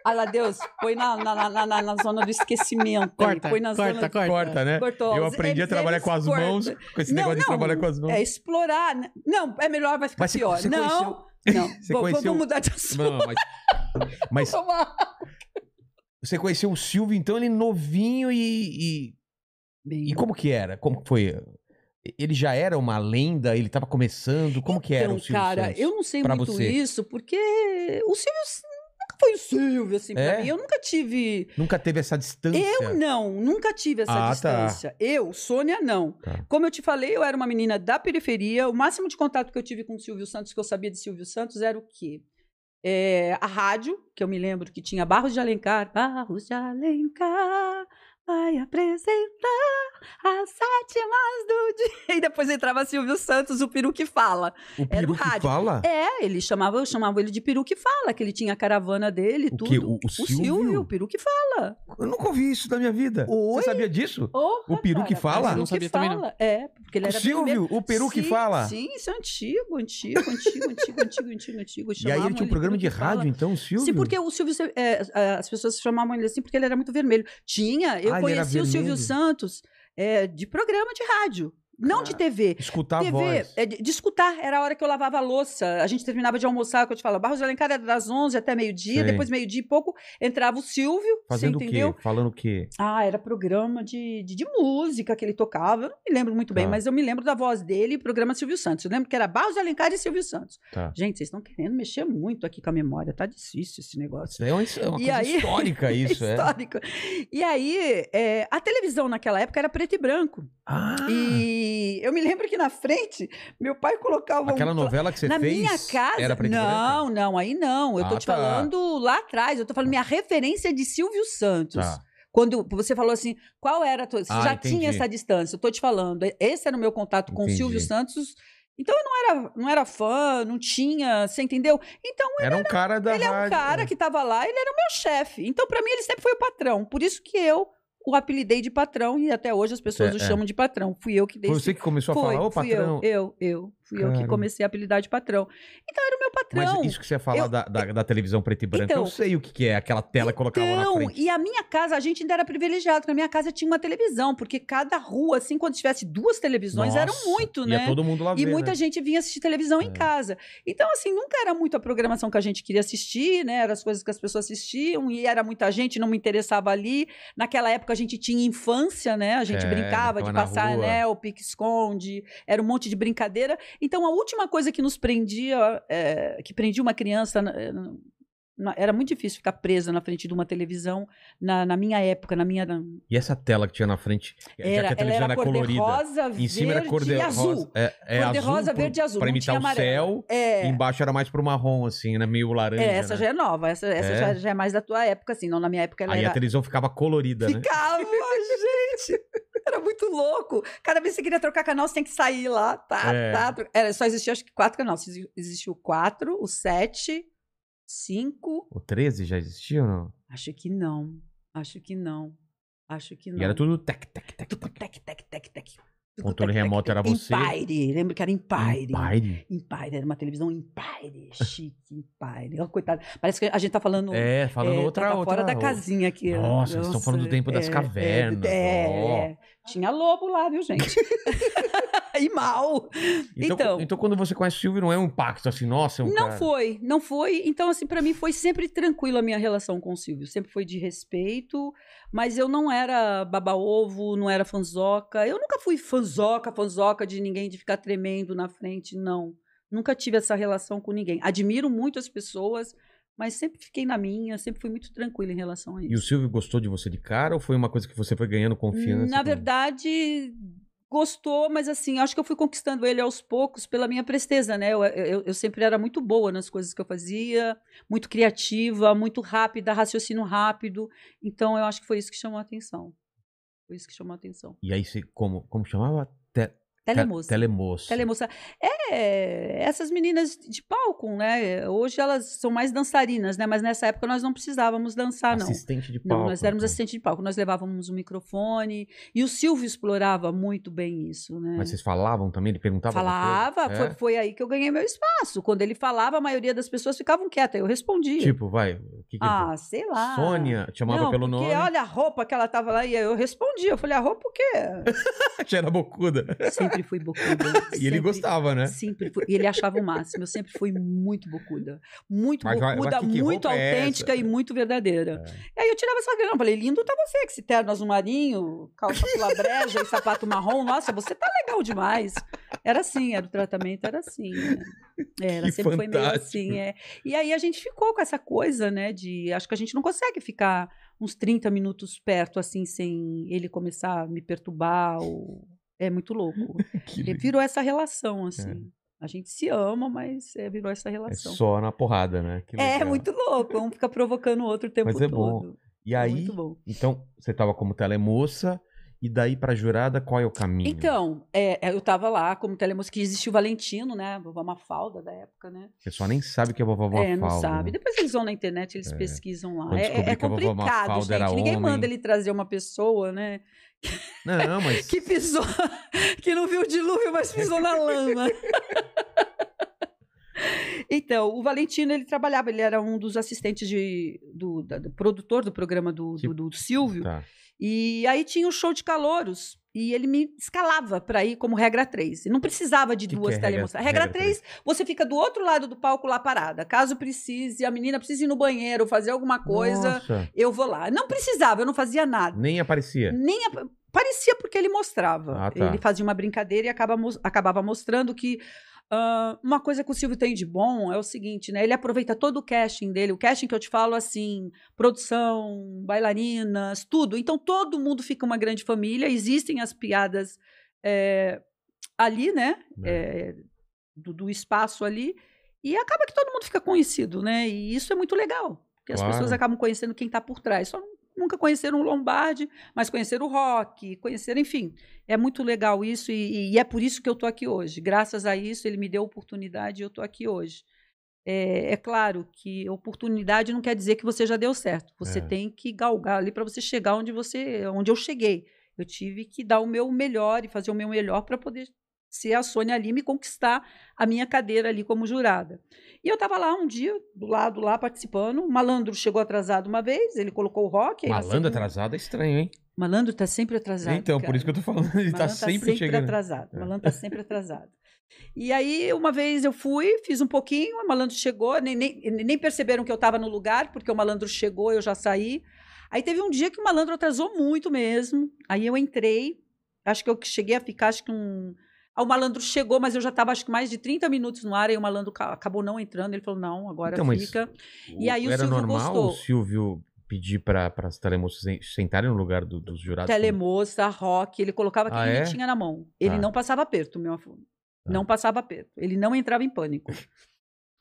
ai lá, Deus, põe na, na, na, na, na zona do esquecimento. Corta, põe na corta, zona... corta. Corta, né? Cortou. Eu aprendi a Eles- trabalhar eles com as mãos, com esse Não, negócio de não, trabalhar com as mãos. É explorar. né? Não, é melhor, vai ficar Mas pior. você não, conheceu- não. Você Vamos- conheceu- mudar de assunto. Não, mas, mas você conheceu o Silvio, então, ele novinho e, e, Bem, e como que era? Como que foi? Ele já era uma lenda? Ele tava começando? Como que era então, o Silvio cara, Santos? eu não sei muito você? isso, porque o Silvio foi o Silvio, assim, É? pra mim. Eu nunca tive. Nunca teve essa distância? Eu não, nunca tive essa Ah, tá. distância. Eu, Sônia, não. Tá. Como eu te falei, eu era uma menina da periferia. O máximo de contato que eu tive com o Silvio Santos, que eu sabia de Silvio Santos, era o quê? É, a rádio, que eu me lembro que tinha Barros de Alencar. Barros de Alencar vai apresentar as sétimas do dia. E depois entrava Silvio Santos, o peru que fala. O Era o peru que rádio. fala? É, ele chamava, eu chamava ele de peru que fala, que ele tinha a caravana dele, O tudo. quê? O- o Silvio? o peru que fala. Eu nunca ouvi isso na minha vida. Oi? Você sabia disso? O peru que cara, fala? o peru Não que sabia também, não. fala. É, porque ele O era Silvio, o peru que Sim, fala? Sim, isso é antigo, antigo, antigo, antigo, antigo, antigo, antigo. E aí ele tinha um programa de peru que fala. rádio, então, o Silvio? Sim, porque o Silvio, é, é, as pessoas chamavam ele assim porque ele era muito vermelho. Tinha, eu Ah, era conheci o Silvio. Santos é, de programa de rádio, não de TV. Escutar a TV, voz. é, de, de escutar, era a hora que eu lavava a louça. A gente terminava de almoçar, que eu te falo, Barros de Alencar era das 11 até meio-dia, depois meio-dia e pouco entrava o Silvio, Fazendo o quê? Falando o quê? Ah, era programa de, de, de música que ele tocava. Eu não me lembro muito bem, Tá. mas eu me lembro da voz dele programa Silvio Santos. Eu lembro que era Barros de Alencar e Silvio Santos. Tá. Gente, vocês estão querendo mexer muito aqui com a memória. Tá difícil esse negócio. É uma, é uma coisa aí- histórica, isso, é. Histórico. E aí, é, a televisão naquela época era preto e branco. Ah, E eu me lembro que na frente, meu pai colocava aquela um... novela que você na fez minha casa. era branco? não, não, aí não. Eu tô Ah, te tá. falando lá atrás. Eu tô falando minha referência de Silvio Santos. Tá. Quando você falou assim, qual era a tua. Você Ah, já entendi. tinha essa distância. Eu tô te falando. Esse era o meu contato com o Entendi. Silvio Santos. Então eu não era, não era fã, não tinha. Você entendeu? Então Era um cara da ele é um cara que tava lá, ele era o meu chefe. Então, pra mim, ele sempre foi o patrão. Por isso que eu o apelidei de patrão e até hoje as pessoas É, o é. chamam de patrão. Fui eu que dei Foi você que começou a Foi, falar, ô patrão. Eu, eu, eu. Fui eu que Cara. comecei a apelidar de patrão. Então era o meu patrão. Mas isso que você ia falar eu- da, da, da televisão preto e branco, Então- eu sei o que, que é aquela tela que colocava lá na Então, frente. e a minha casa, a gente ainda era privilegiado, porque na minha casa tinha uma televisão, porque cada rua, assim, quando tivesse duas televisões, eram Nossa, muito, Ia né? todo mundo lá E ver, muita né? gente vinha assistir televisão É. em casa. Então, assim, nunca era muito a programação que a gente queria assistir, né? Eram as coisas que as pessoas assistiam, e era muita gente, não me interessava ali. Naquela época a gente tinha infância, né? A gente É, brincava de passar rua. anel, pique-esconde, era um monte de brincadeira. Então, a última coisa que nos prendia, é, que prendia uma criança. é, na- Era muito difícil ficar presa na frente de uma televisão na, na minha época, na minha. E essa tela que tinha na frente, já que Era, a televisão era era colorida. cor-de-rosa, Em cima era verde cor de e azul. rosa. É, é Cor de rosa, pro- verde e azul, Pra imitar o amarelo. céu. É. Embaixo era mais pro marrom, assim, né? Meio laranja. É, essa né? já é nova. Essa, essa É? já, já é mais da tua época, assim. Não, na minha época ela Aí era... a televisão ficava colorida, né? Ficava, gente! Era muito louco. Cada vez que você queria trocar canal, você tem que sair lá, tá, É. tá. Era, só existia, acho que, quatro canais. Exi- Existiu o quatro, o sete, cinco... O 13 já existia ou não? Acho que não. Acho que não. Acho que não. E era tudo tec, tec, tec, Tucu, tec. tec, tec, tec, controle remoto era você. Empire. Lembro que era Empire. Empire? Empire, era uma televisão Empire, chique, Empire. Ó, coitado. Parece que a gente tá falando. É, falando é, outra, tá outra. fora da casinha aqui. Nossa, eles estão falando do tempo das é, cavernas, É, é. Tinha lobo lá, viu, gente? e mal. Então, Então- então, quando você conhece o Silvio, não é um impacto assim, nossa, é um Não cara... foi, não foi. Então, assim, pra mim foi sempre tranquila a minha relação com o Silvio. Sempre foi de respeito, mas eu não era baba-ovo, não era fanzoca. Eu nunca fui fanzoca, fanzoca de ninguém de ficar tremendo na frente, não. Nunca tive essa relação com ninguém. Admiro muito as pessoas, mas sempre fiquei na minha, sempre fui muito tranquila em relação a isso. E o Silvio gostou de você de cara ou foi uma coisa que você foi ganhando confiança? Na verdade, gostou, mas assim, acho que eu fui conquistando ele aos poucos pela minha presteza, né? Eu, eu, eu sempre era muito boa nas coisas que eu fazia, muito criativa, muito rápida, raciocínio rápido. Então, eu acho que foi isso que chamou a atenção. Foi isso que chamou a atenção. E aí você, como, como chamava? Te- Telemoça. Te- Telemoça. Telemoça. É, essas meninas de palco, né? Hoje elas são mais dançarinas, né? Mas nessa época nós não precisávamos dançar, não. Assistente de palco. Não, nós éramos então. assistente de palco, nós levávamos um microfone. E o Silvio explorava muito bem isso, né? Mas vocês falavam também? Ele perguntava Falava, coisa? foi, É? foi aí que eu ganhei meu espaço. Quando ele falava, a maioria das pessoas ficavam quietas, eu respondia. Tipo, vai, o que que ele ah, sei lá. Sônia, te chamava Não, pelo porque nome. olha a roupa que ela tava lá e eu respondia. Eu falei, a roupa o quê? Já era bocuda. Sempre fui bocuda. E ele sempre- gostava, né? Sempre fui. E ele achava o máximo. Eu sempre fui muito bocuda. Muito Mas bocuda, mas que- que muito é autêntica essa? e muito verdadeira. É. E aí eu tirava essa grana. Falei, lindo tá você, que esse terno azul marinho, calça pula breja e sapato marrom. Nossa, você tá legal demais. Era assim, era o tratamento, era assim. né? Era, Que sempre foi meio fantástico. assim. É. E aí a gente ficou com essa coisa, né? De. Acho que a gente não consegue ficar uns 30 minutos perto, assim, sem ele começar a me perturbar. Ou... É muito louco. E legal. virou essa relação, assim. A gente se ama, mas é, virou essa É relação. só na porrada, né? É, muito louco. Um fica provocando o outro o tempo Mas é bom. todo. E É aí, muito bom. então, você tava como telemoça, e daí pra jurada, qual é o caminho? Então, é, é, eu tava lá como que existiu o Valentino, né? Vovó Mafalda da época, né? O pessoal nem sabe que é vovó Mafalda. é, não sabe. né? Depois eles vão na internet, eles É. pesquisam lá. É, é- complicado, gente. Ninguém homem. manda ele trazer uma pessoa, né? Não, mas... Que pisou, que não viu o dilúvio, mas pisou na lama. Então, o Valentino, ele trabalhava, ele era um dos assistentes de, do, da- do produtor do programa do, do, do Silvio. Tá. E aí tinha o show de calouros. E ele me escalava para ir como regra 3. E não precisava de Que que duas é regra- telemoças. Regra, regra 3, você fica do outro lado do palco lá parada. Caso precise, a menina precise ir no banheiro, fazer alguma coisa, Nossa, eu vou lá. Não precisava, eu não fazia nada. nem aparecia. Nem a- parecia porque ele mostrava. Ah, tá. Ele fazia uma brincadeira e acaba acabava mostrando que ah, uma coisa que o Silvio tem de bom é o seguinte, né? Ele aproveita todo o casting dele, o casting que eu te falo assim, produção, bailarinas, tudo. Então todo mundo fica uma grande família. Existem as piadas é, ali, né? É, do, do espaço ali. E acaba que todo mundo fica conhecido, né? E isso é muito legal. Porque as Claro. pessoas acabam conhecendo quem está por trás. Só nu- nunca conheceram o Lombardi, mas conheceram o rock, conheceram, enfim. É muito legal isso e, e é por isso que eu estou aqui hoje. Graças a isso, ele me deu oportunidade e eu estou aqui hoje. É, é claro que oportunidade não quer dizer que você já deu certo. Você É. tem que galgar ali para você chegar onde você, onde eu cheguei. Eu tive que dar o meu melhor e fazer o meu melhor para poder ser a Sônia Lima conquistar a minha cadeira ali como jurada. E eu estava lá um dia, do lado lá, participando. O malandro chegou atrasado uma vez, ele colocou o rock. Malandro atrasado é estranho, hein? Malandro tá sempre atrasado. então, por isso que eu tô falando, ele tá Malandro sempre, chegando. atrasado. É. Malandro tá sempre atrasado. E aí, uma vez eu fui, fiz um pouquinho, o malandro chegou, nem, nem, nem perceberam que eu estava no lugar, porque o malandro chegou, eu já saí. Aí teve um dia que o malandro atrasou muito mesmo. Aí eu entrei, acho que eu cheguei a ficar, acho que um. Ah, o malandro chegou, mas eu já estava acho que mais de 30 minutos no ar, aí o malandro ca- acabou não entrando. Ele falou: não, agora Então, fica. E aí o Era Silvio normal gostou. o Silvio pedir para as telemoças sen- sentarem no lugar do- dos jurados? Telemoça, rock, ele colocava quem Ah, ele é? tinha na mão. Ele Tá. não passava aperto, meu afro. Tá. Não passava aperto. Ele não entrava em pânico.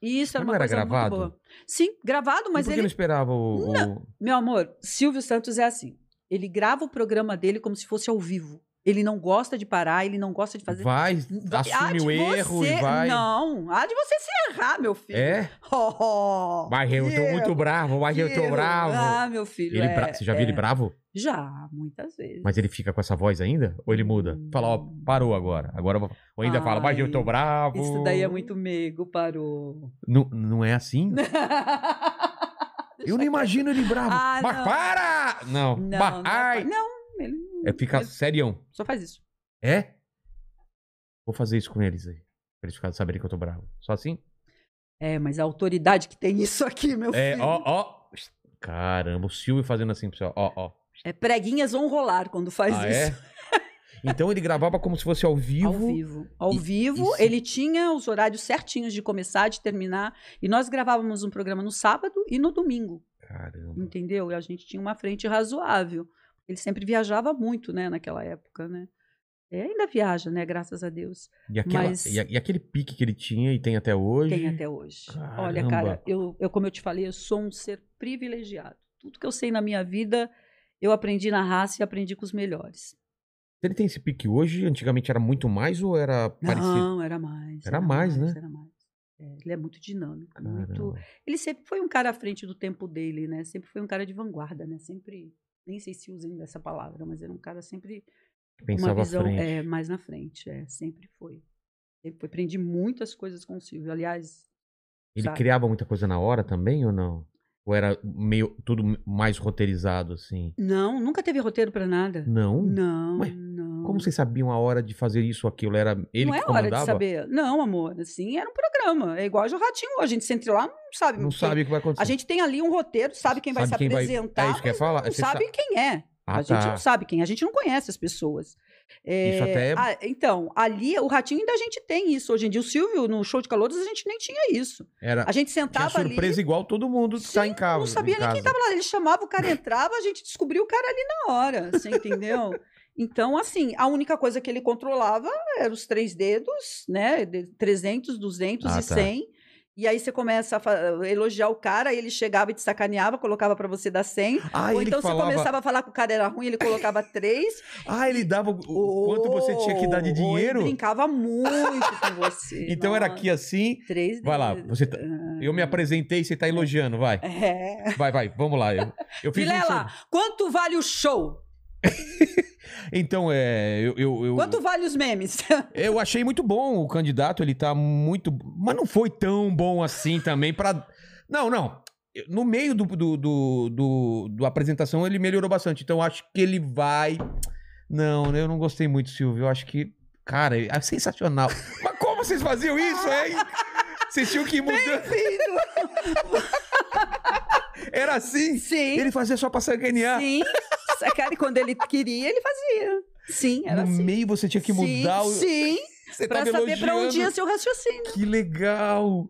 E isso era não uma era coisa gravado? muito boa. Sim, gravado, Mas mas por que ele. não esperava o... o- Meu amor, Silvio Santos é assim. Ele grava o programa dele como se fosse ao vivo. Ele não gosta de parar, ele não gosta de fazer. Vai, assume o erro você- e vai... Não, há de você se errar, meu filho. É? Oh, Mas eu tô muito bravo, mas eu tô bravo. Ah, meu filho. ele é, bra- Você já viu ele é. bravo? Já, muitas vezes. Mas ele fica com essa voz ainda? Ou ele muda? Fala, ó, parou agora. Agora vou... Ou ainda fala, mas eu tô Ai, bravo. Isso daí é muito meigo, parou. Não, não é assim? eu não imagino ele bravo. Ah, mas não. para! Não. Não, mas, não, ai! não, ele não- É ficar serião. só faz isso. É? Vou fazer isso com eles aí. Pra eles ficarem saberem que eu tô bravo. Só assim? É, mas a autoridade que tem isso aqui, meu É, filho. ó, ó. Caramba, o Silvio fazendo assim pro seu. Ó, ó. É preguinhas vão rolar quando faz Ah, isso. é? Então ele gravava como se fosse ao vivo. Ao vivo. Ao E- vivo, e ele tinha os horários certinhos de começar, de terminar. E nós gravávamos um programa no sábado e no domingo, Caramba. entendeu? E a gente tinha uma frente razoável. Ele sempre viajava muito, né, naquela época, né? É, ainda viaja, né, graças a Deus. E, aquela, Mas- e, e aquele pique que ele tinha e tem até hoje. Tem até hoje. Olha, Caramba. cara, eu, eu, como eu te falei, eu sou um ser privilegiado. Tudo que eu sei na minha vida, eu aprendi na raça e aprendi com os melhores. Ele tem esse pique hoje? Antigamente era muito mais ou era parecido? Não, era mais. Era mais, né? Era mais. É, ele é muito dinâmico, muito. Ele sempre foi um cara à frente do tempo dele, né? Sempre foi um cara de vanguarda, né? Sempre, nem sei se usem dessa palavra, mas era um cara sempre uma Pensava à visão é, mais na frente, é, sempre foi. Foi. Aprendi muitas coisas com o Silvio. Aliás, Ele sabe? criava muita coisa na hora também ou não? Ou era meio tudo mais roteirizado assim? não, nunca teve roteiro pra nada. Não? Não, Ué, não. Como vocês sabiam a hora de fazer isso ou aquilo? Era ele não que é hora comandava? de saber. Não, amor. Assim, era um programa. É igual o Ratinho hoje. A gente senta lá, não sabe. Não quem- sabe o que vai acontecer. A gente tem ali um roteiro, sabe quem vai Sabe se quem vai- apresentar. é isso que eu ia falar. Não Você sabe sa- quem é. Ah, a gente tá. não sabe quem. A gente não conhece as pessoas. É, Isso até é- ah, então, ali, o Ratinho ainda a gente tem isso. Hoje em dia, o Silvio, no show de calouros, a gente nem tinha isso. Era A gente tinha sentava ali. surpresa igual todo mundo que tá em casa. Não sabia em nem quem casa. tava lá. Ele chamava, o cara entrava, a gente descobriu o cara ali na hora. Você entendeu? Então, assim, a única coisa que ele controlava eram os três dedos, né? De 300, 200 Ah, e tá. 100. E aí você começa a fa- elogiar o cara, ele chegava e te sacaneava, colocava pra você dar 100. Ah, Ou então você falava... começava a falar que o cara era ruim, ele colocava 3. Ah, ele dava o, o quanto você tinha que dar de dinheiro? Ele brincava muito com você. Então era aqui assim. Três Vai lá, você tá- Eu me apresentei e você tá elogiando, vai. É. Vai, vai, vamos lá. Eu, eu fiz um Vilela, quanto vale o show? Então, é. Eu, eu, eu, Quanto vale os memes? eu achei muito bom o candidato, ele tá muito. Mas não foi tão bom assim também pra. Não, não. No meio do, do, do, do, do apresentação ele melhorou bastante. Então eu acho que ele vai. Não, eu não gostei muito, Silvio. Eu acho que. Cara, é sensacional. Mas como vocês faziam isso, hein? Vocês tinham que mudar. Era assim? Sim. Ele fazia só pra sacanear. Sim. Cara, e quando ele queria, ele fazia. Sim, era no assim. meio você tinha que Sim, mudar o. Sim, Você pra saber pra onde elogiando. ia seu raciocínio. Que legal!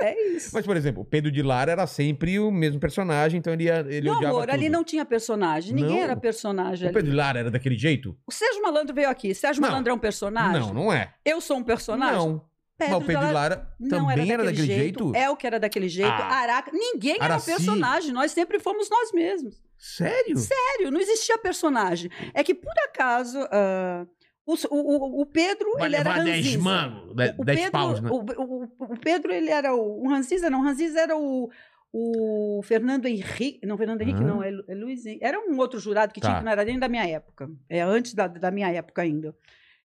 É isso. Mas, por exemplo, o Pedro de Lara era sempre o mesmo personagem, então ele, ia, ele odiava amor, ali tudo. não tinha personagem. Ninguém Não? era personagem O ali. Pedro de Lara era daquele jeito? O Sérgio Malandro veio aqui. Sérgio Não. Malandro é um personagem? Não, não é. Eu sou um personagem? Não. Pedro Mas o Pedro Lara também era daquele jeito? É o que era daquele jeito. Ah. Araca. Ninguém era Araci. personagem. Nós sempre fomos nós mesmos. Sério? Sério, não existia personagem. É que, por acaso, ah, o, o- o Pedro, Vai ele era levar 10 ranzinza. mangos, O 10 Pedro, paus, né? o, o- o Pedro, ele era o, o Ranziza, não, o Ranziza era o, o Fernando Henrique, não, Fernando Henrique Ah. não, é, é Luiz, Henrique. era um outro jurado que tinha, Tá. que não era nem da minha época, é antes da, da minha época ainda.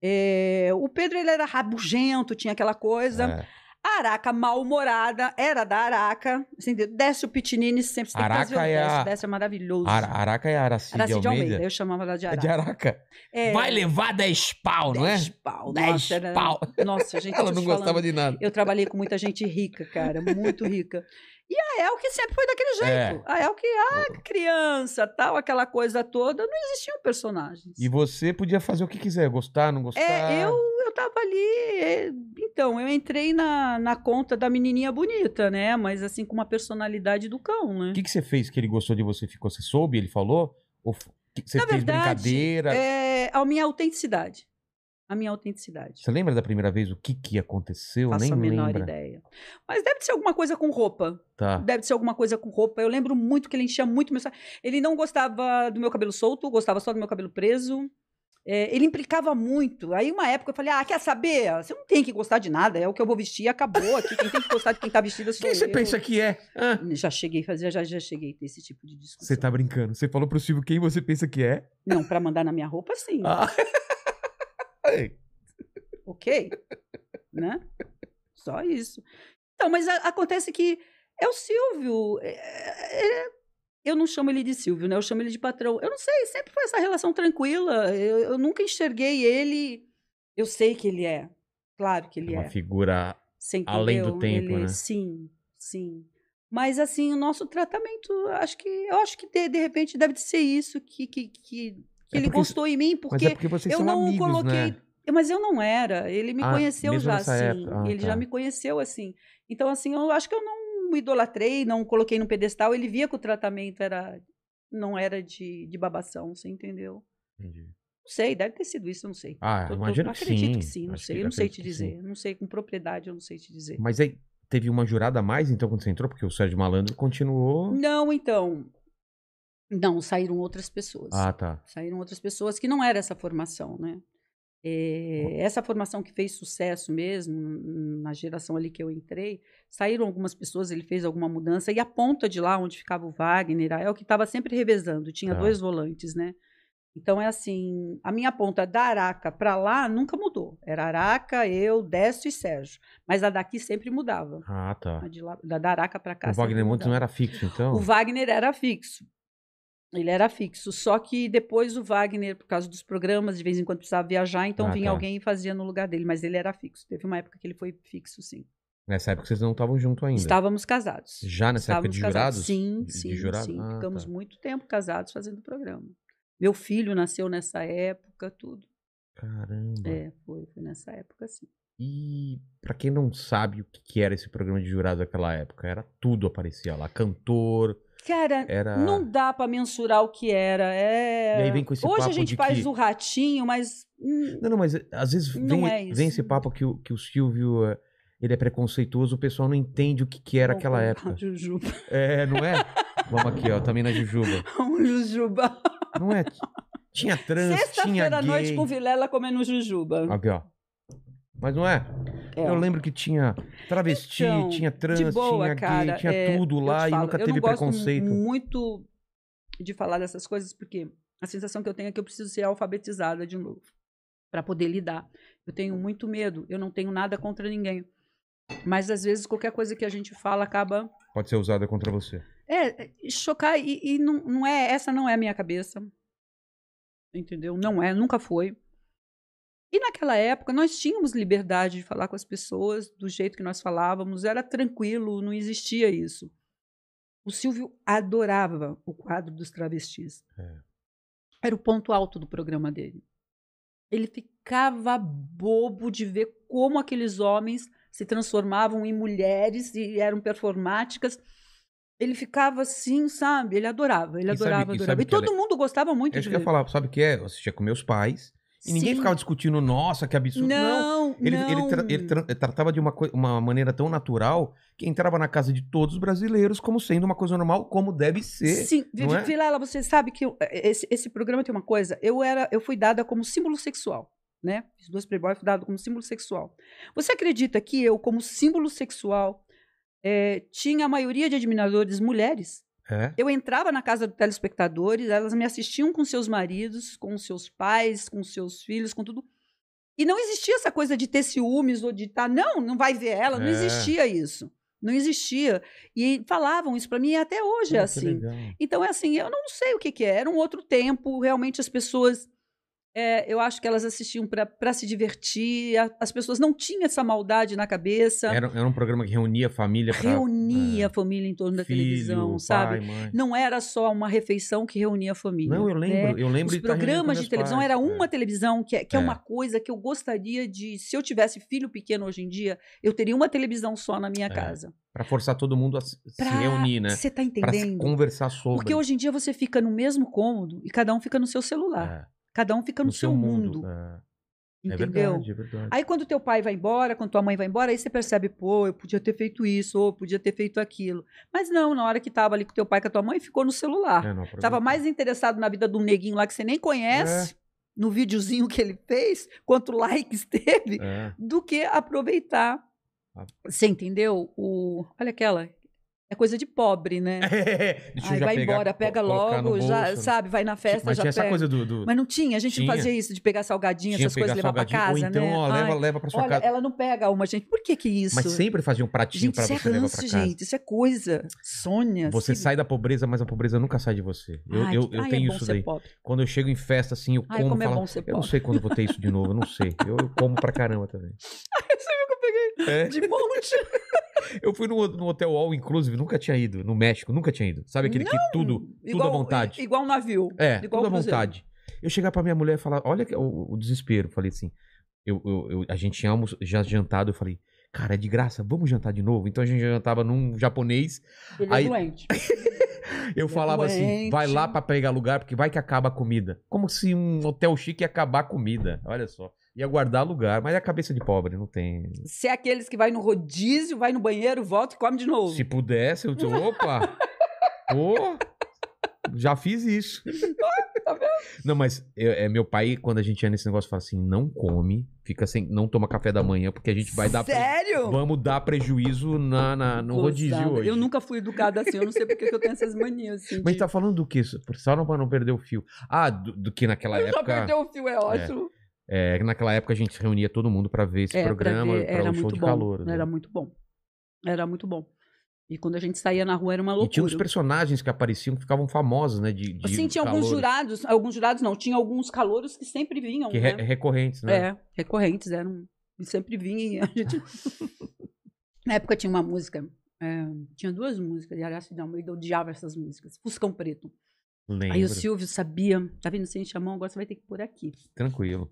É, o Pedro, ele era rabugento, tinha aquela coisa. É. A Araca, mal-humorada, era da Araca, assim, Décio Pitinini, sempre você tem que Araca trazer o é a- Décio é maravilhoso. Ara- Araca é Araci Araci de Almeida? eu chamava ela de É Araca. de Araca. É, Vai levar 10 pau, não é? 10 pau. 10 nossa, era- pau. Nossa, gente, Ela não gostava falando. de nada. Eu trabalhei com muita gente rica, cara, muito rica. E a El que sempre foi daquele jeito. A El que, ah, criança, tal, aquela coisa toda, não existiam personagens. E você podia fazer o que quiser, gostar, não gostar. É, eu, eu tava ali. é, então, eu entrei na, na conta da menininha bonita, né? Mas assim, com uma personalidade do cão, né? O que, que você fez que ele gostou de você? Ficou, você soube? Ele falou? Ou você Na fez verdade, brincadeira? É a minha autenticidade. A minha autenticidade. Você lembra da primeira vez o que que aconteceu? Faço Nem a menor lembra. ideia. Mas deve ser alguma coisa com roupa. Tá. Deve ser alguma coisa com roupa. Eu lembro muito que ele enchia muito meu. Ele não gostava do meu cabelo solto, gostava só do meu cabelo preso. É, ele implicava muito. Aí, uma época, eu falei: Ah, quer saber? Você não tem que gostar de nada, é o que eu vou vestir, acabou aqui. Quem tem que gostar de quem tá vestido sou Quem você eu. pensa que é? Ah, Já cheguei a fazer, já, já cheguei a ter esse tipo de discussão. você tá brincando. Você falou pro Silvio quem você pensa que é? Não, pra mandar na minha roupa, sim. Ah. Ok? Né? Só isso. Então, mas a- acontece que é o Silvio. é- é- eu não chamo ele de Silvio, né? Eu chamo ele de patrão. Eu não sei, sempre foi essa relação tranquila. Eu, eu nunca enxerguei ele. Eu sei que ele é. Claro que ele Uma é. figura. Além do tempo, Ele- né? Sim, sim. Mas assim, o nosso tratamento, acho que eu acho que de, de repente deve ser isso que, que, que, que É ele porque- gostou em mim, porque é porque vocês eu não amigos, coloquei. né? Mas eu não era. Ele me Ah, conheceu já assim. Ah, ele tá. já me conheceu assim. Então, assim, eu acho que eu não idolatrei, não coloquei no pedestal. Ele via que o tratamento era não era de, de babação, você entendeu? Entendi. Não sei, deve ter sido isso, eu não sei. Ah, eu imagino que acredito sim. que sim, não Acho sei. eu não sei te dizer. Não sei, com propriedade eu não sei te dizer. Mas aí teve uma jurada a mais, então, quando você entrou? Porque o Sérgio Malandro continuou. Não, então. Não, saíram outras pessoas. Ah, tá. Saíram outras pessoas que não era essa formação, né? É, essa formação que fez sucesso mesmo, na geração ali que eu entrei, saíram algumas pessoas, ele fez alguma mudança, e a ponta de lá, onde ficava o Wagner, é o que estava sempre revezando, tinha Tá. dois volantes, né? Então é assim, a minha ponta da Araca para lá nunca mudou. Era Araca, eu, Décio e Sérgio. Mas a daqui sempre mudava. Ah, tá. A de lá, da, da Araca para cá. o Wagner Montes não era fixo, então? O Wagner era fixo. Ele era fixo. Só que depois o Wagner, por causa dos programas, de vez em quando precisava viajar, então Ah, vinha tá. alguém e fazia no lugar dele. Mas ele era fixo. Teve uma época que ele foi fixo, sim. Nessa época vocês não estavam juntos ainda. Estávamos casados. Já nessa época Estávamos de casados. jurados? Sim, De- de sim, jurado? sim. Ah, Ficamos tá. muito tempo casados fazendo programa. Meu filho nasceu nessa época, tudo. Caramba. É, foi, foi nessa época, sim. E pra quem não sabe o que era esse programa de jurado daquela época, era tudo aparecia lá, cantor, Cara, era não dá pra mensurar o que era. É... E aí vem com esse Hoje a papo gente de faz que- o ratinho, mas hum, Não, não, mas eh, às vezes vem, é vem esse papo que o, que o Silvio eh, ele é preconceituoso, o pessoal não entende o que, que era aquela o- época. Jujuba. É, não é? Vamos aqui, ó, também na Jujuba. O Jujuba. Não é? Tinha trans, tinha Sexta-feira à noite com Vilela comendo Jujuba. Aqui, ó. Mas não é? É. Eu lembro que tinha travesti, Então, tinha trans, boa, tinha cara, gay, tinha é, tudo eu lá e falo, nunca eu teve não gosto preconceito. muito de falar dessas coisas, porque a sensação que eu tenho é que eu preciso ser alfabetizada de novo para poder lidar. Eu tenho muito medo, eu não tenho nada contra ninguém. Mas às vezes qualquer coisa que a gente fala acaba Pode ser usada contra você. é é, chocar e, e não, não é essa não é a minha cabeça. Entendeu? Não é, nunca foi. E naquela época nós tínhamos liberdade de falar com as pessoas do jeito que nós falávamos, era tranquilo, não existia isso. O Silvio adorava o quadro dos travestis. É. Era o ponto alto do programa dele. Ele ficava bobo de ver como aqueles homens se transformavam em mulheres e eram performáticas. Ele ficava assim, sabe? Ele adorava, ele E sabe- adorava, e adorava. sabe E que todo mundo gostava muito É de isso que eu ia falar, sabe o que é? Eu assistia com meus pais e ninguém Sim. ficava discutindo, nossa, que absurdo. Não. Não, Ele, não. ele, tra- ele tra- tratava de uma, uma maneira tão natural que entrava na casa de todos os brasileiros como sendo uma coisa normal, como deve ser. Sim, não é? Vilela, você sabe que eu- esse, esse programa tem uma coisa. Eu era, eu fui dada como símbolo sexual, né? Fiz duas Playboy, fui dada como símbolo sexual. Você acredita que eu, como símbolo sexual, eh, tinha a maioria de admiradores mulheres? É. Eu entrava na casa dos telespectadores, elas me assistiam com seus maridos, com seus pais, com seus filhos, com tudo. E não existia essa coisa de ter ciúmes ou de estar, não, não vai ver ela, não É. existia isso. Não existia. E falavam isso para mim e até hoje é Pô, assim. legal. Então, é assim, eu não sei o que, que é. Era um outro tempo, realmente as pessoas. É, eu acho que elas assistiam para se divertir, a- as pessoas não tinham essa maldade na cabeça, Era, era um programa que reunia a família pra, reunia é, a família em torno da filho, televisão, pai, sabe? mãe. Não era só uma refeição que reunia a família. Não, eu né? lembro, eu lembro Os de programas de televisão pais, era é. uma televisão, que, é, que é É. uma coisa que eu gostaria de. Se eu tivesse filho pequeno hoje em dia, eu teria uma televisão só na minha É. casa. Pra forçar todo mundo a se se Pra- reunir, né? Você tá Pra se entendendo? conversar sobre. Porque hoje em dia você fica no mesmo cômodo e cada um fica no seu celular. É, Cada um fica no, seu mundo. É, é entendeu? verdade, é verdade. Aí quando teu pai vai embora, quando tua mãe vai embora, aí você percebe, pô, eu podia ter feito isso, ou eu podia ter feito aquilo. Mas não, na hora que tava ali com teu pai, com a tua mãe, ficou no celular. É, não, Tava mais interessado na vida de um neguinho lá que você nem conhece, no videozinho que ele fez, quanto likes teve, É. do que aproveitar. Ah. Você entendeu? O... Olha aquela. É coisa de pobre, né? Deixa eu Aí já vai pegar, embora, pega logo, já, bolso. sabe, vai na festa, Mas já tinha pega. essa coisa do. do... Mas não tinha, a gente Tinha. não fazia isso de pegar salgadinho, tinha essas coisas, levar pra casa, Ou então, né? ó, leva, Ai, leva pra sua Olha, casa. ela não pega uma, gente. Por que que isso? Mas sempre fazia um pratinho gente, pra isso é você levar ranço, pra casa. gente. Isso é coisa. Sônia. Você se- sai da pobreza, mas a pobreza nunca sai de você. Eu, Ai, eu, eu ai, tenho é bom isso ser daí. pobre. Quando eu chego em festa, assim, eu Ai, como. como é falo, bom ser eu não sei quando vou ter isso de novo, eu não sei. Eu, eu como pra caramba também. Você viu que eu peguei É. de monte? Eu fui no, no Hotel All Inclusive, nunca tinha ido. No México, nunca tinha ido. Sabe aquele que tudo, tudo à Igual- vontade? Igual um navio. É, igual tudo à vontade. Eu chegar pra minha mulher e falar, olha o, o desespero. Falei assim, eu, eu- eu- a gente tinha já jantado, eu falei, cara, é de graça, vamos jantar de novo? Então a gente jantava num japonês, Ele Aí- é doente. eu Ele é falava assim, doente. vai lá pra pegar lugar, porque vai que acaba a comida. Como se um hotel chique ia acabar a comida, olha só. Ia guardar lugar, mas é a cabeça de pobre, não tem... Se é aqueles que vai no rodízio, vai no banheiro, volta e come de novo. Se pudesse, eu... Opa! Pô! Já fiz isso. Tá Não, mas eu- é, meu pai, quando a gente ia nesse negócio, fala assim: não come, fica sem, não toma café da manhã, porque a gente vai dar. pre- Sério? Vamos dar prejuízo na, na- no rodízio hoje. Eu nunca fui educada assim, eu não sei porque que eu tenho essas manias. Assim, Mas de- tá falando do que? Só não pra não perder o fio. Ah, do, do que naquela Eu época. perdeu o fio, é ótimo. É, naquela época a gente se reunia todo mundo pra ver esse É, programa, era o show de bom. calor. né? Era muito bom. Era muito bom. E quando a gente saía na rua era uma E tinha uns loucura. personagens que apareciam que ficavam famosos, né? De, de Sim, tinha alguns jurados, alguns jurados não, tinha alguns calouros que sempre vinham, Que né? re- recorrentes, né? É, recorrentes, eram. E sempre vinha e a gente. Na época tinha uma música, é, tinha duas músicas, e aliás, não, eu odiava essas músicas. Fuscão Preto. Lembro. Aí o Silvio sabia, tá vendo? A chamou, agora você vai ter que pôr aqui. Tranquilo.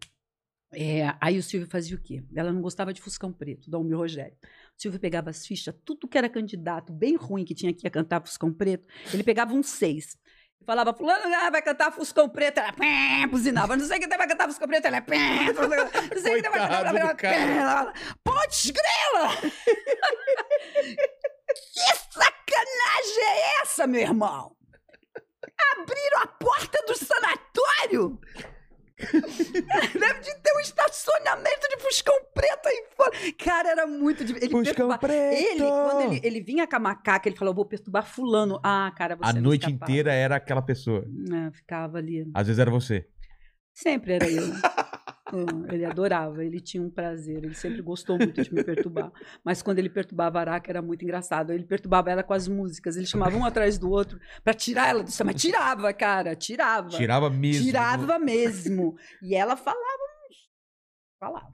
É, aí o Silvio fazia o quê? Ela não gostava de Fuscão Preto, da Almir Rogério. O Silvio pegava as fichas, tudo que era candidato bem ruim que tinha que cantar Fuscão Preto, ele pegava um seis. E falava, fulano ah, vai cantar Fuscão Preto, ela pé, buzinava. Não sei quem vai cantar Fuscão Preto, ela pé, não sei quem vai cantar do cara. ela, Putz, grela! que sacanagem é essa, meu irmão? Abriram a porta do sanatório? Deve de ter um estacionamento de Fuscão Preto aí fora. Cara, era muito difícil. Ele Fuscão perturba- Preto! Ele, quando ele, ele vinha com a macaca, ele falou, vou perturbar fulano. Ah, cara, você A não noite escapava. inteira era aquela pessoa. É, ficava ali. Às vezes era você. Sempre era eu. Hum, ele adorava, ele tinha um prazer, ele sempre gostou muito de me perturbar. Mas quando ele perturbava a Araca era muito engraçado. Ele perturbava ela com as músicas, ele chamava um atrás do outro pra tirar ela do samba. Tirava, cara, tirava. Tirava mesmo. Tirava mesmo. E ela falava. Falava.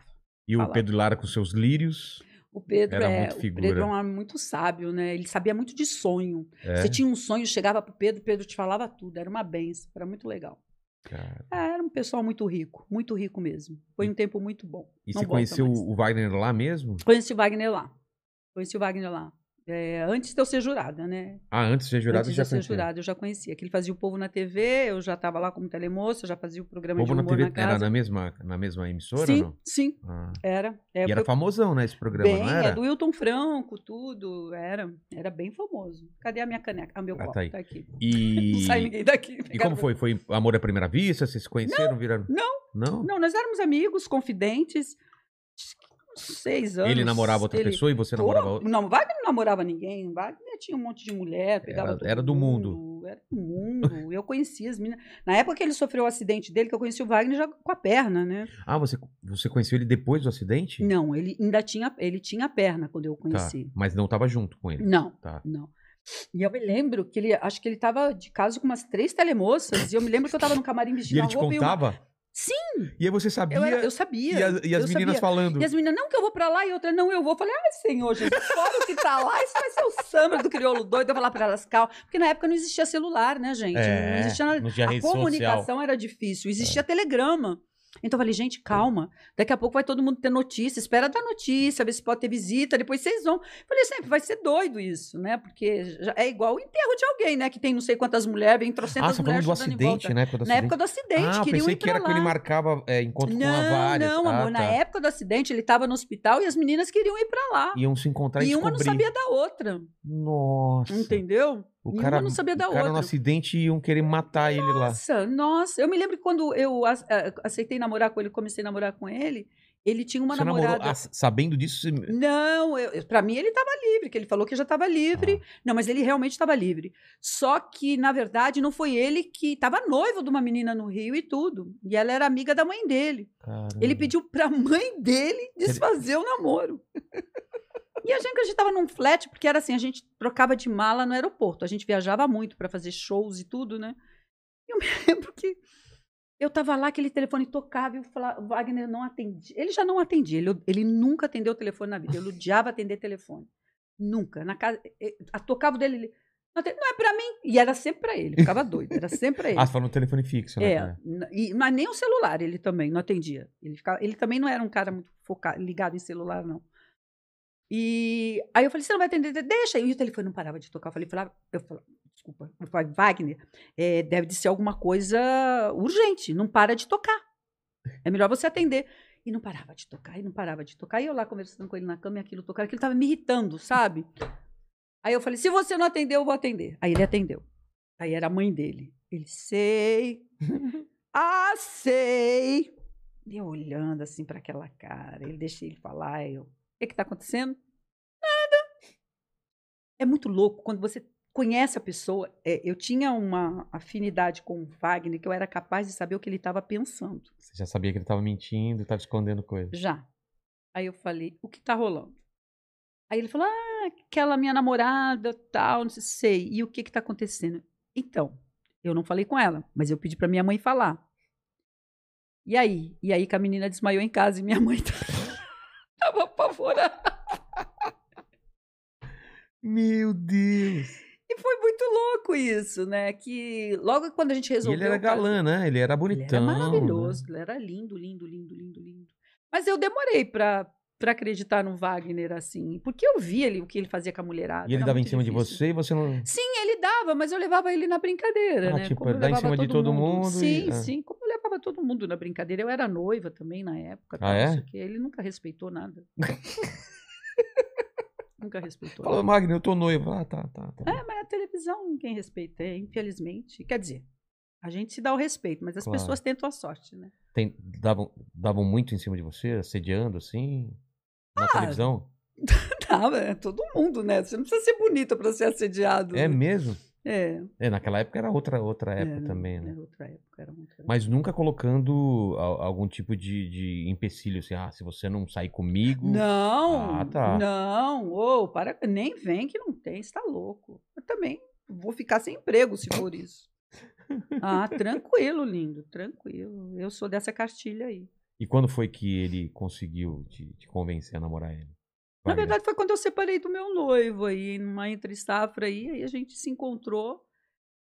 E o Falava. Pedro Lara com seus lírios. O Pedro Era é, muito o. Pedro é um homem muito sábio, né? Ele sabia muito de sonho. É. Você tinha um sonho, chegava pro Pedro, o Pedro te falava tudo. Era uma benção, era muito legal. Cara. Ah, era um pessoal muito rico, muito rico mesmo. Foi um tempo muito bom. E Não você conheceu mais. o Wagner lá mesmo? Conheci o Wagner lá. Conheci o Wagner lá. É, antes de eu ser jurada, né? Ah, antes de ser jurado, antes de já eu ser jurada, eu já conhecia. Que ele fazia o Povo na TV, eu já estava lá como telemoça, já fazia o programa Povo de na humor TV na casa. era na mesma, na mesma emissora sim, não? sim, Ah. era. É, E era famosão, né, esse programa, bem, não era? é do Wilton Franco, tudo. Era, era bem famoso. Cadê a minha caneca? Ah, meu Ah, copo, tá aí. tá aqui. E... Não sai ninguém daqui. E como foi? Foi amor à primeira vista? Vocês se conheceram, viraram? não. Não? Não, nós éramos amigos, confidentes. Seis anos. Ele namorava outra Ele- pessoa e você Pô, namorava outra? Não, Wagner não namorava ninguém. Wagner tinha um monte de mulher, pegava Era- era do mundo. Era do mundo. Eu conhecia as meninas. Na época que ele sofreu o acidente dele, que eu conheci o Wagner já com a perna, né? Ah, você, você conheceu ele depois do acidente? Não, ele ainda tinha, ele tinha a perna quando eu Tá, conheci. mas não tava junto com ele. Não, Tá. não. E eu me lembro que ele, acho que ele tava de caso com umas três telemoças, e eu me lembro que eu tava no camarim E vestindo ele a te roupa e contava? Sim! E aí você sabia? Eu, era- eu sabia. e as, e as meninas sabia. falando. E as meninas, não que eu vou pra lá, e outra, não, eu vou. Eu falei, ai, senhor Jesus, fora o que tá lá, isso vai ser o samba do crioulo doido. Eu falar pra elas, calma. Porque na época não existia celular, né, gente? É, não existia nada. não a rede social. É. comunicação era difícil, existia telegrama. Então eu falei, gente, calma. Daqui a pouco vai todo mundo ter notícia. Espera dar notícia, ver se pode ter visita. Depois vocês vão. Falei, sempre vai ser doido isso, né? Porque é igual o enterro de alguém, né? Que tem não sei quantas mulheres, vem Ah, trocentas você tá falando mulheres do chutando em acidente, né? Na época do acidente, ah, queriam pensei que era que lá. ele marcava é, encontro com a Não, várias. não, ah, amor. Na tá. época do acidente, ele estava no hospital e as meninas queriam ir pra lá. Iam se encontrar e, E uma não sabia da outra. Nossa. Entendeu? O cara, não sabia da o cara no acidente iam querer matar ele lá. Nossa, nossa. Eu me lembro que quando eu a- aceitei namorar com ele, comecei a namorar com ele, ele tinha uma você namorada. namorou, ah, sabendo disso, você... Não, pra mim ele estava livre, que ele falou que já estava livre. Ah. Não, mas ele realmente estava livre. Só que, na verdade, não foi ele que estava noivo de uma menina no Rio e tudo. E ela era amiga da mãe dele. Caramba. Ele pediu pra mãe dele desfazer o namoro. E a gente, a gente tava num flat, porque era assim, a gente trocava de mala no aeroporto. A gente viajava muito para fazer shows e tudo, né? E eu me lembro que eu tava lá, aquele telefone tocava e o Wagner não atendia. Ele já não atendia, ele, ele nunca atendeu o telefone na vida. Ele odiava atender telefone. Nunca. Na casa, a tocava o dele, ele, não, é pra mim. E era sempre pra ele, ficava doido, era sempre pra ele. Ah, você falou no telefone fixo, né? É, e- mas nem o celular ele também não atendia. Ele, ficava, ele também não era um cara muito focado, ligado em celular, não. E aí eu falei, você não vai atender? Deixa. E o telefone não parava de tocar. Eu falei, falava, eu falava desculpa, eu falei, Wagner, é, deve de ser alguma coisa urgente, não para de tocar. É melhor você atender. E não parava de tocar, e não parava de tocar. E eu lá conversando com ele na cama e aquilo tocando, aquilo tava me irritando, sabe? Aí eu falei, se você não atender, eu vou atender. Aí ele atendeu. Aí era a mãe dele. Ele, sei. ah, sei. E eu olhando assim para aquela cara. Ele deixei ele falar. Eu, o que que tá acontecendo? É muito louco quando você conhece a pessoa. É, eu tinha uma afinidade com o Wagner que eu era capaz de saber o que ele estava pensando. Você já sabia que ele tava mentindo, tava escondendo coisas. Já. Aí eu falei, o que tá rolando? Aí ele falou, ah, aquela minha namorada, tal, não sei. E o que que tá acontecendo? Então, eu não falei com ela, mas eu pedi pra minha mãe falar. E aí? E aí que a menina desmaiou em casa e minha mãe tava apavorada. Meu Deus! E foi muito louco isso, né? Que logo quando a gente E resolveu... ele era galã, né? Ele era Ele bonitão. era maravilhoso, né? ele era lindo, lindo, lindo, lindo, lindo. Mas eu demorei pra, pra acreditar no Wagner assim, porque eu vi ele, o que ele fazia com a mulherada. E ele dava em cima de difícil. você e você não. Sim, ele dava, mas eu levava ele na brincadeira, Ah, né? tipo, Como dar em cima de todo mundo e- Sim, ah. sim, como eu levava todo mundo na brincadeira. Eu era noiva também na época. Ah, é? quê. Ele nunca respeitou nada. nunca respeitou Falou, nada. Magno, eu tô noivo. Ah, tá, tá. tá. É, mas a televisão ninguém respeita, é, infelizmente. Quer dizer, a gente se dá o respeito, mas as Claro. pessoas tentam a sorte, né? Tem- davam, davam muito em cima de você, assediando assim? Na Ah, televisão? Tava, é todo mundo, né? Você não precisa ser bonita para ser assediado. É né? mesmo? É. É, naquela época era outra, outra época era, também, né? Era outra época, era outra época. Mas nunca colocando a- algum tipo de, de empecilho, assim, ah, se você não sair comigo. Não, Ah, tá. não, ô, para, nem vem que não tem, você tá louco. Eu também vou ficar sem emprego se for isso. Ah, tranquilo, lindo, tranquilo. Eu sou dessa cartilha aí. E quando foi que ele conseguiu te, te convencer a namorar ele? Na verdade, foi quando eu separei do meu noivo aí, numa entre safra aí, aí a gente se encontrou.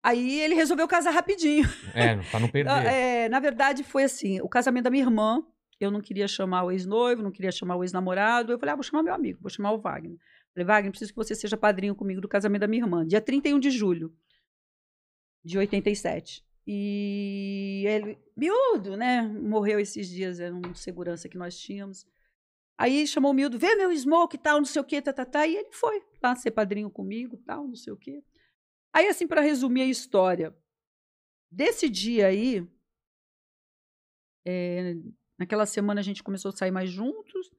Aí ele resolveu casar rapidinho. É, pra não perder. É, na verdade, foi assim: o casamento da minha irmã, eu não queria chamar o ex-noivo, não queria chamar o ex-namorado. Eu falei, ah, vou chamar meu amigo, vou chamar o Wagner. Falei, Wagner, preciso que você seja padrinho comigo do casamento da minha irmã, dia 31 de julho de 87. E ele, miúdo, né? Morreu esses dias, era um segurança que nós tínhamos. Aí chamou o miúdo, vê meu smoke e tal, não sei o quê, tá, tá, tá. E ele foi lá ser padrinho comigo tal, não sei o quê. Aí, assim, para resumir a história, desse dia aí, é, naquela semana a gente começou a sair mais juntos.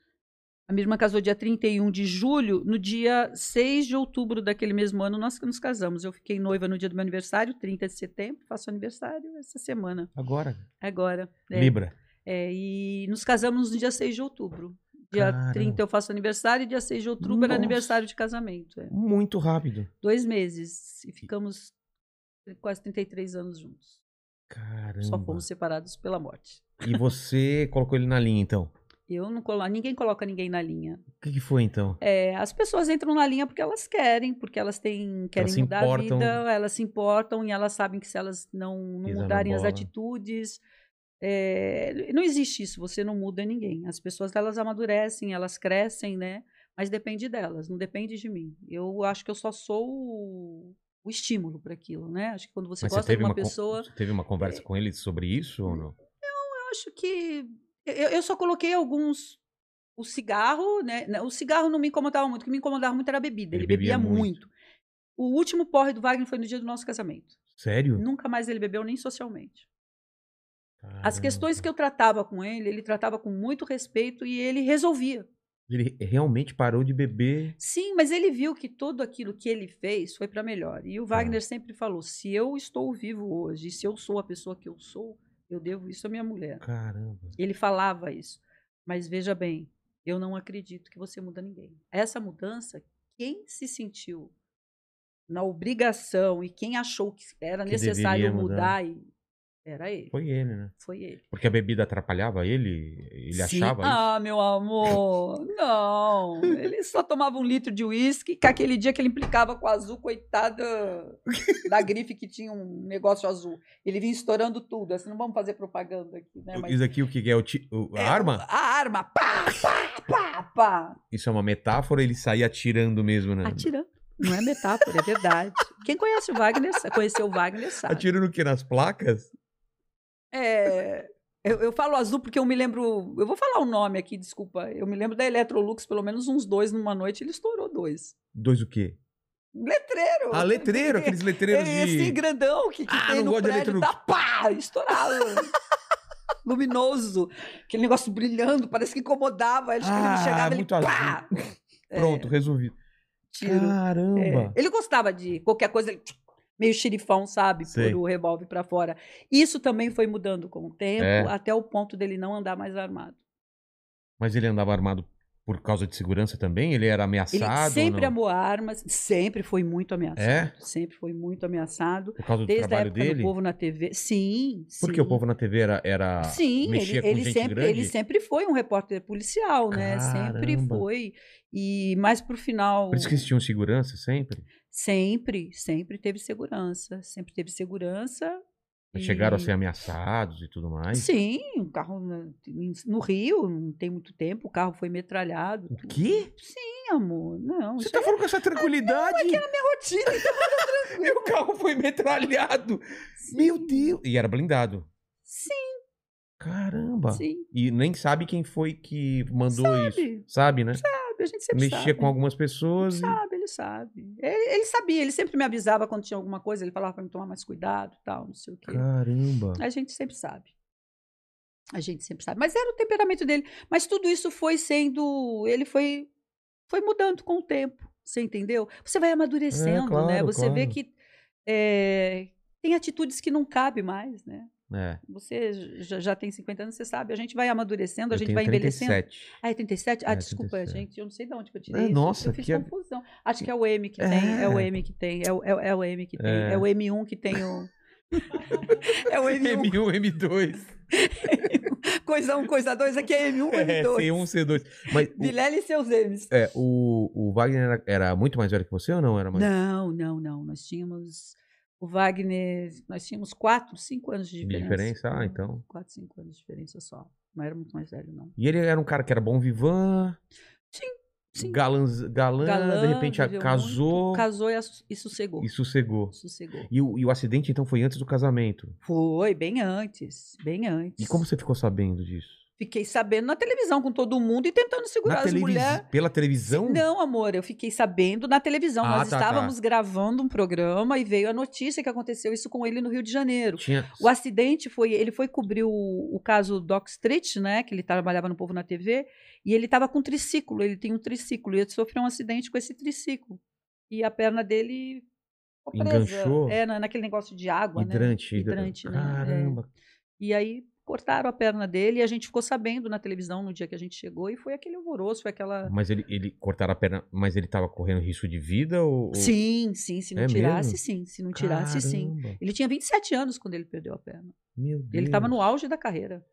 A minha irmã casou dia 31 de julho. No dia 6 de outubro daquele mesmo ano, nós nos casamos. Eu fiquei noiva no dia do meu aniversário, 30 de setembro. Faço aniversário essa semana. Agora. Agora. É, Libra. é, e nos casamos no dia 6 de outubro. Dia Caramba. 30 eu faço aniversário e dia 6 de outubro era Nossa. aniversário de casamento. é. Muito rápido. Dois meses. E ficamos quase 33 anos juntos. Caramba. Só fomos separados pela morte. E você colocou ele na linha, então. Eu não colo... Ninguém coloca ninguém na linha. O que, que foi, então? É, as pessoas entram na linha porque elas querem, porque elas têm, querem se mudar importam. a vida, elas se importam e elas sabem que se elas não, não mudarem as atitudes. É, não existe isso, você não muda ninguém. As pessoas elas amadurecem, elas crescem, né? Mas depende delas, não depende de mim. Eu acho que eu só sou o, o estímulo para aquilo, né? Acho que quando você Mas gosta de uma con- pessoa. você teve uma conversa com ele sobre isso ou não? Eu acho que. Eu, eu só coloquei alguns. O cigarro, né? O cigarro não me incomodava muito. O que me incomodava muito era a bebida. Ele Ele, bebia bebia, muito. muito. O último porre do Wagner foi no dia do nosso casamento. Sério? Nunca mais ele bebeu, nem socialmente. As questões que eu tratava com ele, ele tratava com muito respeito e ele resolvia. Ele realmente parou de beber. Sim, mas ele viu que tudo aquilo que ele fez foi para melhor. E o Tá. Wagner sempre falou: se eu estou vivo hoje, se eu sou a pessoa que eu sou, eu devo isso à minha mulher. Caramba. Ele falava isso. Mas veja bem, eu não acredito que você muda ninguém. Essa mudança, quem se sentiu na obrigação e quem achou que era Que necessário mudar. mudar, e- era ele. Foi ele, né? Foi ele. Porque a bebida atrapalhava ele? Ele Sim. achava isso? Ah, meu amor, não. Ele só tomava um litro de uísque, que aquele dia que ele implicava com a azul, coitada da grife que tinha um negócio azul. Ele vinha estourando tudo. Assim, não vamos fazer propaganda aqui, né? Mas Isso aqui o que que é? O ti- o- a É, arma? A arma, pá, pá, pá, pá. Isso é uma metáfora ele saía atirando mesmo, né? Atirando. Não é metáfora, é verdade. Quem conhece o Wagner, conheceu o Wagner sabe. Atirando o quê? Nas placas? É, eu, eu falo azul porque eu me lembro. Eu vou falar o nome aqui, desculpa. Eu me lembro da Electrolux, pelo menos uns dois numa noite, ele estourou dois. Dois o quê? Letreiro! Ah, letreiro, aqueles letreiros É, de... Esse grandão que, que Ah, tem não no gosto de prédio, tá pá, estourado. Luminoso. Aquele negócio brilhando, parece que incomodava. Ele, Ah, ele chegava, ele muito pá! É, Pronto, resolvido. tiro. Caramba. É, Ele gostava de qualquer coisa, ele, meio xerifão, sabe? Sei. Por o revólver pra fora. Isso também foi mudando com o tempo, É. até o ponto dele não andar mais armado. Mas ele andava armado por causa de segurança também? Ele era Ele ameaçado sempre ou não? amou armas, sempre foi muito ameaçado. É? Sempre foi muito ameaçado. Por causa do Desde a trabalho época dele? do Povo na TV. Sim, sim. Porque o povo na TV era, era Sim, mexia ele, com ele gente sempre, grande? ele sempre foi um repórter policial, né? Sempre foi. E mais pro final. Por isso que eles tinham segurança sempre? Sempre, sempre teve segurança. Sempre teve segurança. Mas Chegaram a E- ser ameaçados e tudo mais? Sim, o carro no Rio, não tem muito tempo, o carro foi metralhado. O quê? Sim, amor. Não, Você tá é falando com essa tranquilidade? minha rotina. Então, Meu carro foi metralhado. Meu Deus. E era blindado. sim, Caramba. sim. E nem sabe quem foi que mandou Sabe. isso. Sabe, né? Sabe, a gente sempre Mexia sabe. com algumas pessoas. e- Sabe, ele sabe. Ele, ele sabia, ele sempre me avisava quando tinha alguma coisa, ele falava para me tomar mais cuidado e tal, não sei o quê. Caramba. A gente sempre sabe. A gente sempre sabe. Mas era o temperamento dele. Mas tudo isso foi sendo. Ele foi, foi mudando com o tempo. Você entendeu? Você vai amadurecendo, claro, né? Você vê claro. que é, tem atitudes que não cabe mais, né? É. Você já, já tem 50 anos, você sabe. A gente vai amadurecendo, a eu gente vai envelhecendo. 37. Ah, é 37? Ah, É, desculpa, 37. gente. Eu não sei de onde eu tirei É, isso. nossa, eu fiz que confusão. Acho que é o M que tem. É o É. M que tem. É o, é, é o M que tem. É. É. o M1 que tem o. é o M1. M1, M2. Coisa 1, coisa 2. Aqui é M1, É, M2. C1, C2. Mas Vilela e seus M's. é, o, o Wagner era, era muito mais velho que você ou não? Era mais... Não, não, não. Nós tínhamos O Wagner, nós tínhamos quatro, cinco anos de diferença. diferença? Ah, então. Quatro, cinco anos de diferença só. Não era muito mais velho, não. E ele era um cara que era bom vivan. Sim, sim. Galã, galã, Galã, de repente casou muito, casou e, e sossegou. e sossegou. Sossegou. E o, e o acidente, então, foi antes do casamento. Foi, bem antes. Bem antes. E como você ficou sabendo disso? Fiquei sabendo na televisão com todo mundo e tentando segurar Na as mulheres. Pela televisão? Não, amor, eu fiquei sabendo na televisão. Ah, Nós tá, estávamos gravando um programa e veio a notícia que aconteceu isso com ele no Rio de Janeiro. Tinha... O acidente foi, ele foi cobrir o, o caso Doc Street, né, que ele trabalhava no Povo na TV, e ele estava com um triciclo, ele tem um triciclo, e ele sofreu um acidente com esse triciclo. E a perna dele ficou presa. Enganchou? É, na- naquele negócio de água, Hidrante. né? hidra- Hidrante, né? Caramba. E aí cortaram a perna dele e a gente ficou sabendo na televisão no dia que a gente chegou, e foi aquele alvoroço, foi aquela... Mas ele, ele cortaram a perna, mas ele tava correndo risco de vida ou... Sim, sim, se não É tirasse, mesmo? sim. Se não tirasse, sim. Caramba, Ele tinha 27 anos quando ele perdeu a perna. Meu Deus. Ele estava no auge da carreira.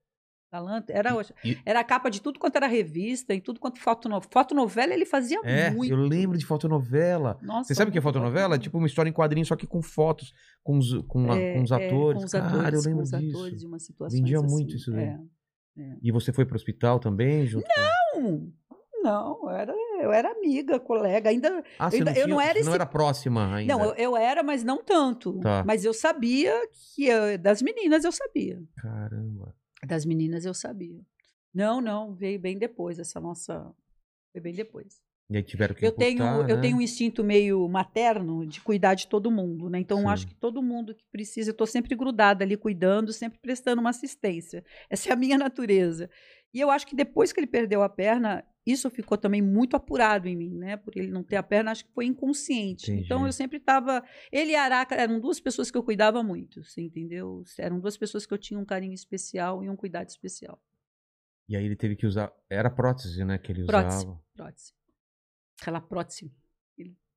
Galante. Era, E- era a capa de tudo quanto era revista, em tudo quanto fotonovela. Fotonovela ele fazia É, muito. eu lembro de fotonovela. Nossa, Você sabe o que é fotonovela? É tipo uma história em quadrinhos, só que com fotos, com os, com, a- É, com os é, atores. com os Cara, atores, eu com lembro os disso. atores umas situações Vendia assim. muito isso daí. É. E você foi pro hospital também? Junto com- Não, não, eu era, eu era amiga, colega, ainda... Ah, você ainda- não, eu não tinha- era você não esse- era próxima ainda? Não, eu, eu era, mas não tanto. Tá. Mas eu sabia que... eu- das meninas eu sabia. Caramba. Das meninas eu sabia. Não, não, veio bem depois essa nossa... Foi bem depois. E aí tiveram que Eu tenho, amputar, eu né? tenho um instinto meio materno de cuidar de todo mundo, né? Então, eu acho que todo mundo que precisa, eu estou sempre grudada ali, cuidando, sempre prestando uma assistência. Essa é a minha natureza. E eu acho que depois que ele perdeu a perna, isso ficou também muito apurado em mim, né? Por ele não ter a perna, acho que foi inconsciente. Então, Entendi. eu sempre estava. Ele e a Araca eram duas pessoas que eu cuidava muito, você entendeu? Eram duas pessoas que eu tinha um carinho especial e um cuidado especial. E aí ele teve que usar. Era prótese, né? Que ele Prótese. usava. Prótese. Aquela prótese.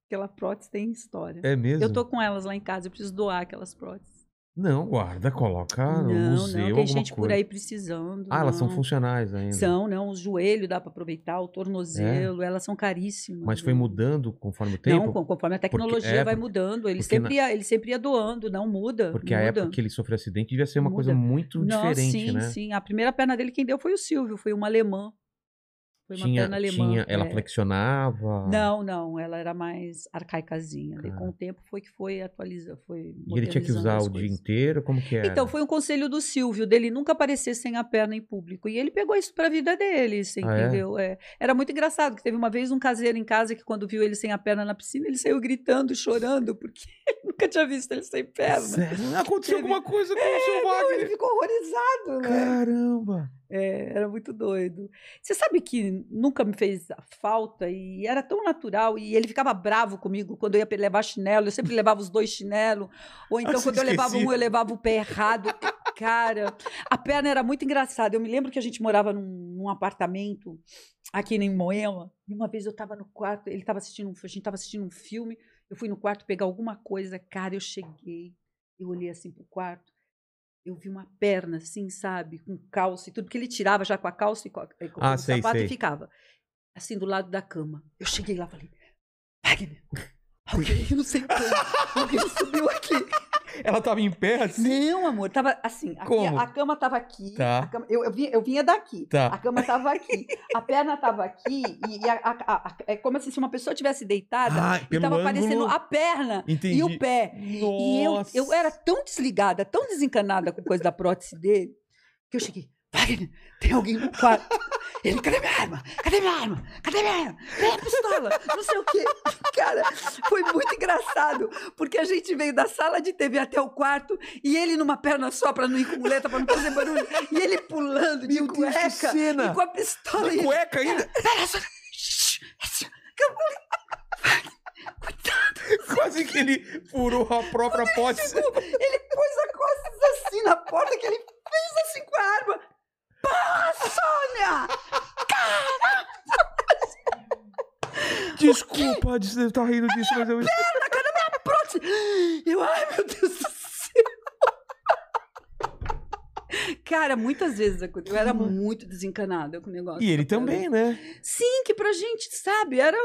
Aquela prótese tem história. É mesmo? Eu tô com elas lá em casa, eu preciso doar aquelas próteses. Não, guarda, coloca no não, museu. não, tem gente por coisa. aí precisando. Ah, elas são não. funcionais ainda. São, não, o joelho dá para aproveitar, o tornozelo, elas são caríssimas. Mas foi né? mudando conforme o tempo? Não, conforme a tecnologia é, vai porque- mudando. Ele porque sempre, ia, ele sempre ia doando, não muda. Porque a época que ele sofreu acidente devia ser uma coisa Muda. muito Não, diferente, sim, né? sim. A primeira perna dele quem deu foi o Silvio, foi uma alemã. Foi uma tinha, perna alemã. tinha, ela é. flexionava. Não, não, ela era mais arcaicazinha. Cara. com o tempo foi que foi atualizando, foi E ele tinha que usar o dia inteiro? Como que era? Então, foi um conselho do Silvio, dele nunca aparecer sem a perna em público. E ele pegou isso pra vida dele, você Ah, é? entendeu? É. Era muito engraçado, que teve uma vez um caseiro em casa que quando viu ele sem a perna na piscina, ele saiu gritando, chorando, porque ele nunca tinha visto ele sem perna. Sério? Aconteceu Teve- alguma coisa com o seu Não, ele Wagner? ficou horrorizado, né? Caramba! É, era muito doido. Você sabe que nunca me fez falta e era tão natural. E ele ficava bravo comigo quando eu ia levar chinelo. Eu sempre levava os dois chinelos. Ou então, Ah, você quando eu levava um, eu levava o pé errado. Cara, a perna era muito engraçada. Eu me lembro que a gente morava num, num apartamento aqui em Moema. E uma vez eu estava no quarto, ele estava assistindo, um, a gente estava assistindo um filme. Eu fui no quarto pegar alguma coisa. Cara, eu cheguei. Eu olhei assim pro quarto eu vi uma perna, assim, sabe? Com calça e tudo, porque ele tirava já com a calça e com, a, com Ah, o sei, sapato sei. e ficava assim do lado da cama. Eu cheguei lá e falei, Wagner, alguém, eu não sei como, alguém subiu aqui. Ela tava em pé assim? Não, amor, tava assim, aqui, Como? a cama tava aqui, Tá. cama- eu, eu, vinha, eu vinha daqui, Tá. a cama tava aqui, a perna tava aqui, e, e a- a- a- é como assim, se uma pessoa tivesse deitada, Ah, e tava aparecendo a perna Entendi. e o pé. E eu, Nossa. eu era tão desligada, tão desencanada com coisa da prótese dele, que eu cheguei, Wagner, tem alguém no quarto. Ele, cadê minha arma? Cadê minha arma? Cadê minha arma? Cadê a pistola? Não sei o quê. Cara, foi muito engraçado, porque a gente veio da sala de TV até o quarto, e ele numa perna só, pra não ir com muleta, pra não fazer barulho, e ele pulando de Meu Deus, cueca, cena! e com a pistola. De e- cueca ainda? Pera, só... Cuidado. Quase que ele furou a própria pote. Ele pôs a costas assim na porta que ele fez assim com a arma. Pá, Sônia! Desculpa, você deve estar rindo disso, mas eu... Prótese! Eu, ai meu Deus do céu! Cara, muitas vezes eu era muito desencanada com o negócio. E ele perna. também, né? Sim, que pra gente, sabe, era.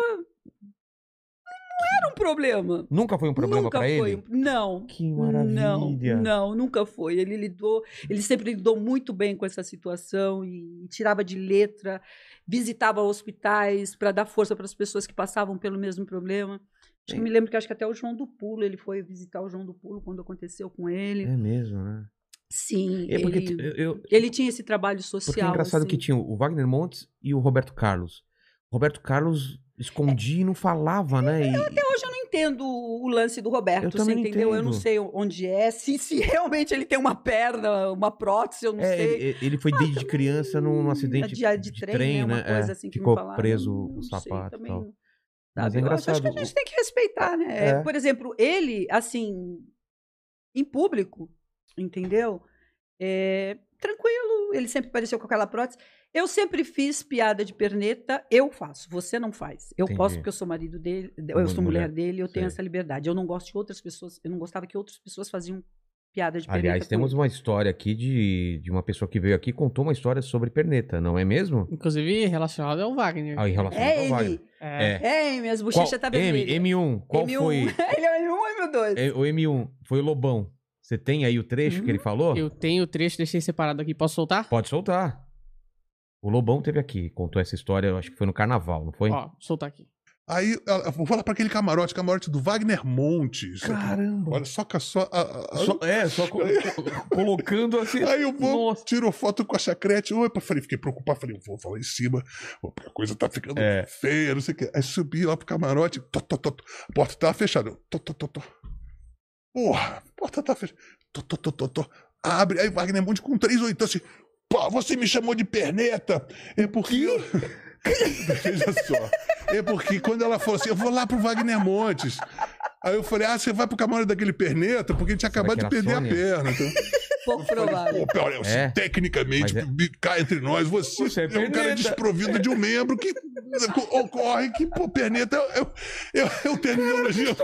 Era um problema. Nunca foi um problema foi. ele? Não. Que Não, maravilha. não, nunca foi. Ele lidou, ele sempre lidou muito bem com essa situação e tirava de letra, visitava hospitais para dar força para as pessoas que passavam pelo mesmo problema. Acho que Sim. me lembro que acho que até o João do Pulo, ele foi visitar o João do Pulo quando aconteceu com ele. É mesmo, né? Sim, É porque ele, eu, eu- ele tinha esse trabalho porque social. é engraçado assim. que tinha o Wagner Montes e o Roberto Carlos. O Roberto Carlos escondia e não falava, né? E, Até hoje eu não entendo o lance do Roberto, Eu você entendeu? Eu não entendo. sei onde é, se, se realmente ele tem uma perna, uma prótese, eu não É, sei. ele, ele foi desde criança num, num acidente de, de, trem, né? Uma é, coisa assim que ficou preso o sei sapato e também, tal. Mas é Eu acho- que a engraçado. gente tem que respeitar, né? É. Por exemplo, ele, assim, em público, entendeu? É, tranquilo, ele sempre apareceu com aquela prótese. Eu sempre fiz piada de perneta, eu faço, você não faz. Eu Entendi. posso porque eu sou marido dele, eu Mulher- sou mulher dele, eu tenho sei. essa liberdade. Eu não gosto de outras pessoas, eu não gostava que outras pessoas faziam piada de perneta. Aliás, temos uma história aqui de, de uma pessoa que veio aqui e contou uma história sobre perneta, não é mesmo? Inclusive, relacionado ao Wagner. Ah, em relação É ao Wagner. ele, É. é, minhas bochechas tá M, vermelha. M1, qual M1. foi? ele é o M1 ou M2? É, o M1 foi o Lobão. Você tem aí o trecho que ele Uhum. falou? Eu tenho o trecho, deixei separado aqui. Posso soltar? Pode soltar. O Lobão teve aqui, contou essa história, eu acho que foi no carnaval, não foi? Ó, soltar aqui. Aí, vou falar pra aquele camarote, camarote do Wagner Montes. Caramba! Olha, só que só. a- a- Só- é, só co- colocando assim. Aí eu vou, Nossa. tirou foto com a chacrete. Opa, falei, fiquei preocupado. Falei, vou falar em cima, porque a coisa tá ficando É. feia, não sei o quê. Aí subi lá pro camarote, tó, tó, tó, tó. a porta tava fechada. Eu, Tó, tó, tó, tó. Porra, a porta tá fechada. Tó, tó, tó, tó, tó. Abre, aí Wagner Monte com três oitão assim. Pô, você me chamou de perneta? É porque. eu- Veja só. É porque quando ela falou assim, eu vou lá pro Wagner Montes. Aí eu falei, ah, você vai pro camarote daquele perneta? Porque a gente tinha Será acabado que de perder Sônia? a perna. Então. Pouco provável. Pô, olha, É. tecnicamente, é- cá entre nós, você, Você é é, um cara desprovido de um membro que ocorre que, pô, perneta é, é, é, é terminologia.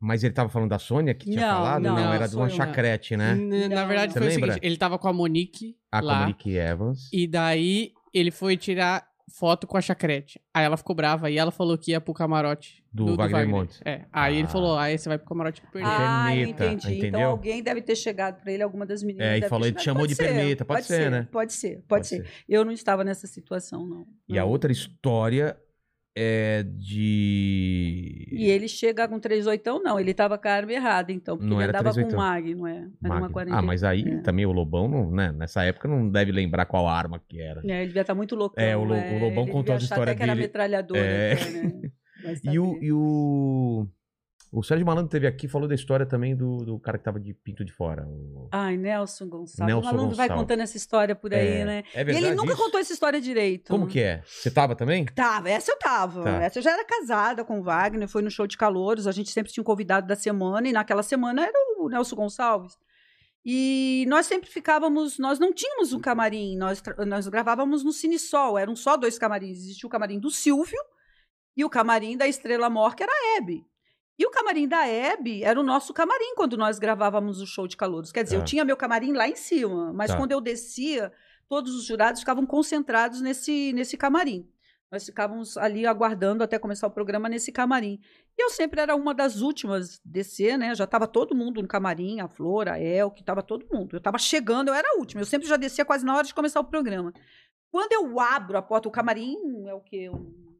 Mas ele tava falando da Sônia que tinha Não, falado? Não, não, era de uma chacrete, né? N- Na verdade, Você foi lembra? o seguinte: ele tava com a Monique A lá. Monique Evans. E daí ele foi tirar foto com a chacrete. Aí ela ficou brava e ela falou que ia pro camarote Do Wagner Montes. É. Aí Ah. ele falou: aí você vai pro camarote com o Perneta. Ah, Perneta, entendi. entendeu? Então alguém deve ter chegado pra ele, alguma das meninas. É, e deve falou, ele chamou Pode de perneta, pode ser, né? Pode ser, pode, ser. Eu não estava nessa situação, não. E a Não. outra história é de. E ele chega com 38, não, ele tava com a arma errada, então, porque Não ele era andava 38. com Mag, não é? Era uma Mag- 40. Ah, mas aí é. também o Lobão, não, né? Nessa época não deve lembrar qual arma que era. É, ele devia estar muito loucão. É, o Lo- é, o Lobão contou as histórias até que era dele. metralhadora. É. até, né? Vai E o, e o. O Sérgio Malandro teve aqui falou da história também do, do cara que tava de pinto de fora. o- Ai, Nelson Gonçalves. Nelson o malandro vai Gonçalves. contando essa história por aí, é, né? É E verdade. ele nunca isso? contou essa história direito. Como que é? Você tava também? Tava, essa eu tava. Tá. Essa eu já era casada com o Wagner, foi no show de calouros, a gente sempre tinha um convidado da semana, e naquela semana era o Nelson Gonçalves. E nós sempre ficávamos, nós não tínhamos um camarim, nós, nós gravávamos no Cinesol, eram só dois camarins. Existia o camarim do Silvio e o camarim da Estrela Mor, que era a Hebe. E o camarim da Hebe era o nosso camarim quando nós gravávamos o show de calouros. Quer dizer, Tá. eu tinha meu camarim lá em cima, mas Tá. quando eu descia, todos os jurados ficavam concentrados nesse, nesse camarim. Nós ficávamos ali aguardando até começar o programa nesse camarim. E eu sempre era uma das últimas a descer, né? Já estava todo mundo no camarim, a Flor, a El, que estava todo mundo. Eu estava chegando, eu era a última. Eu sempre já descia quase na hora de começar o programa. Quando eu abro a porta, o camarim é o quê? Um-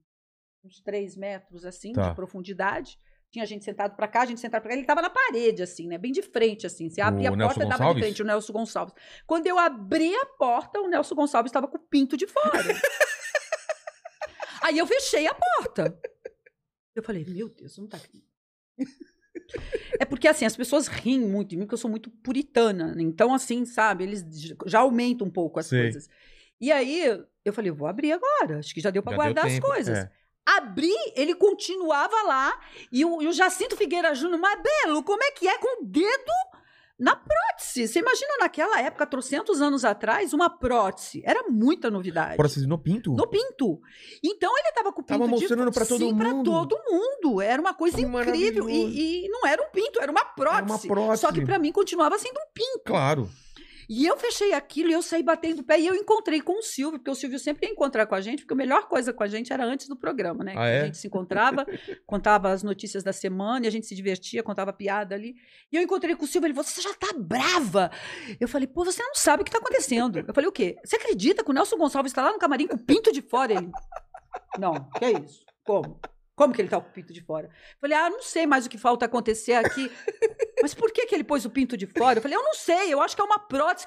uns três metros, assim, Tá. de profundidade. Tinha gente sentado para cá, a gente sentado para cá. Ele estava na parede, assim, né? Bem de frente, assim. Você O abria a Nelson porta, ele estava de frente, o Nelson Gonçalves. Quando eu abri a porta, o Nelson Gonçalves estava com o pinto de fora. Aí eu fechei a porta. Eu falei, meu Deus, não tá aqui. É porque, assim, as pessoas riem muito de mim, porque eu sou muito puritana. né? Então, assim, sabe, eles já aumentam um pouco as Sei. coisas. E aí, eu falei, vou abrir agora. Acho que já deu para guardar as tempo, coisas. é. Abri, ele continuava lá. E o, e o Jacinto Figueira Júnior, mas Belo, como é que é com o dedo na prótese? Você imagina naquela época, trocentos anos atrás, uma prótese. Era muita novidade. Prótese no pinto? No pinto. Então ele tava com o pinto Tava de- mostrando pra todo Sim, mundo. todo mundo. Era uma coisa incrível. E, e não era um pinto, era uma prótese. Era uma prótese. Só que pra mim continuava sendo um pinto. Claro. E eu fechei aquilo e eu saí batendo o pé e eu encontrei com o Silvio, porque o Silvio sempre ia encontrar com a gente, porque a melhor coisa com a gente era antes do programa, né? Ah, Que é? A gente se encontrava, contava as notícias da semana e a gente se divertia, contava piada ali. E eu encontrei com o Silvio, ele falou: Você já tá brava? Eu falei: Pô, você não sabe o que tá acontecendo. Eu falei: O quê? Você acredita que o Nelson Gonçalves está lá no camarim com o pinto de fora? Ele: Não, que é isso? Como? Como que ele tá com o pinto de fora? Eu falei, ah, não sei mais o que falta acontecer aqui. Mas por que, que ele pôs o pinto de fora? Eu falei, eu não sei, eu acho que é uma prótese.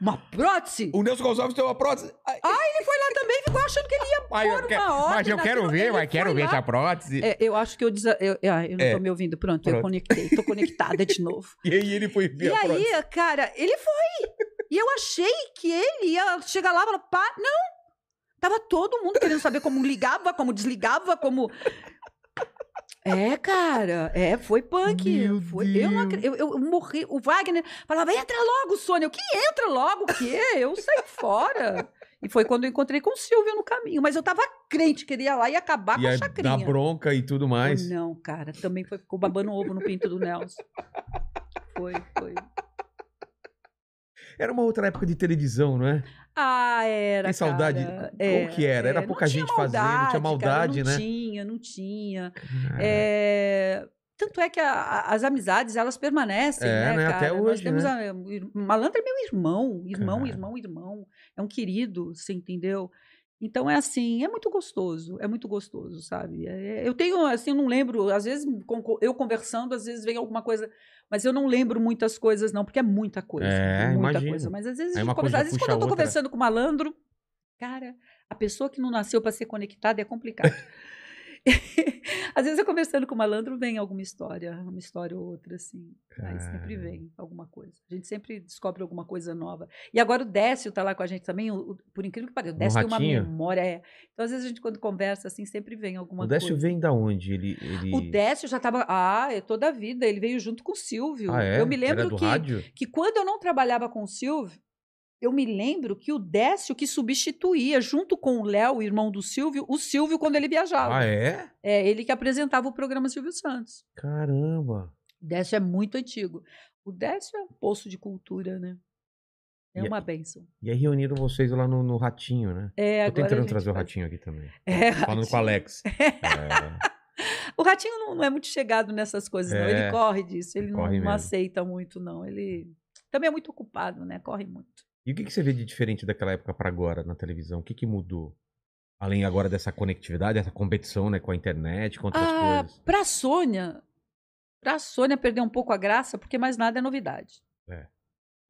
Uma prótese? O Nelson Gonçalves tem uma prótese. Ai, Ele foi lá também e ficou achando que ele ia mas eu pôr quero, uma ordem mas eu quero naquilo. ver, Ele mas quero ver lá. essa prótese. É, eu acho que eu, desa... eu, ah, eu não É. tô me ouvindo. Pronto, eu Pronto. conectei. Tô conectada de novo. E aí ele foi ver E a prótese. aí, cara, ele foi. E eu achei que ele ia chegar lá e falar, pá, não. Tava todo mundo querendo saber como ligava, como desligava, como. É, cara, é, foi punk. Meu foi, eu, não eu, eu morri. O Wagner falava, entra logo, Sônia. Eu, que entra logo, o quê? Eu saí fora. E foi quando eu encontrei com o Silvio no caminho. Mas eu tava crente que ele ia lá e acabar E com a chacrinha. na bronca e tudo mais. Não, cara, também foi, ficou babando ovo no pinto do Nelson. Foi, foi. Era uma outra época de televisão, não é? Ah, era. Tem saudade? cara. Como que era? Era não pouca tinha gente fazendo, tinha cara, maldade, não né? tinha, não tinha. Cara, É, Tanto é que a- a- as amizades, elas permanecem, É, né, né? cara? Até Nós hoje, temos né? a- Malandro é meu irmão, irmão, Cara. irmão, irmão. É um querido, você entendeu? Então é assim, é muito gostoso, é muito gostoso, sabe? É- eu tenho, assim, eu não lembro, às vezes eu conversando, às vezes vem alguma coisa, mas eu não lembro muitas coisas, não, porque é muita coisa. É, muita coisa. Mas às vezes, a gente conversa- às vezes quando eu tô outra. conversando com malandro, cara, a pessoa que não nasceu para ser conectada é complicado. Às vezes eu conversando com o malandro vem alguma história, uma história ou outra, assim. Aí sempre Cara. vem alguma coisa. A gente sempre descobre alguma coisa nova. E agora o Décio tá lá com a gente também, o- o- por incrível que pareça. O Décio tem uma memória. É. Então, às vezes, a gente, quando conversa assim, sempre vem alguma O Décio coisa. vem da onde? Ele, ele... O Décio já tava. Ah, é toda a vida. Ele veio junto com o Silvio. Ah, é? Eu me lembro que, rádio? que quando eu não trabalhava com o Silvio, eu me lembro que o Décio que substituía, junto com o Léo, o irmão do Silvio, o Silvio quando ele viajava. Ah, é? É ele que apresentava o programa Silvio Santos. Caramba. O Décio é muito antigo. O Décio é um poço de cultura, né? É E- uma bênção. E aí reuniram vocês lá no, no Ratinho, né? É, Tô tentando trazer o faz- Ratinho aqui também. É, Falando com o Ratinho. Alex. É. O Ratinho não, não é muito chegado nessas coisas, não. É, Ele corre disso. Ele não, corre não mesmo. aceita muito, não. Ele também é muito ocupado, né? Corre muito. E o que, que você vê de diferente daquela época pra agora na televisão? O que, que mudou? Além agora dessa conectividade, essa competição né, com a internet, com outras Ah, coisas. pra Sônia, pra Sônia perder um pouco a graça, porque mais nada é novidade. É.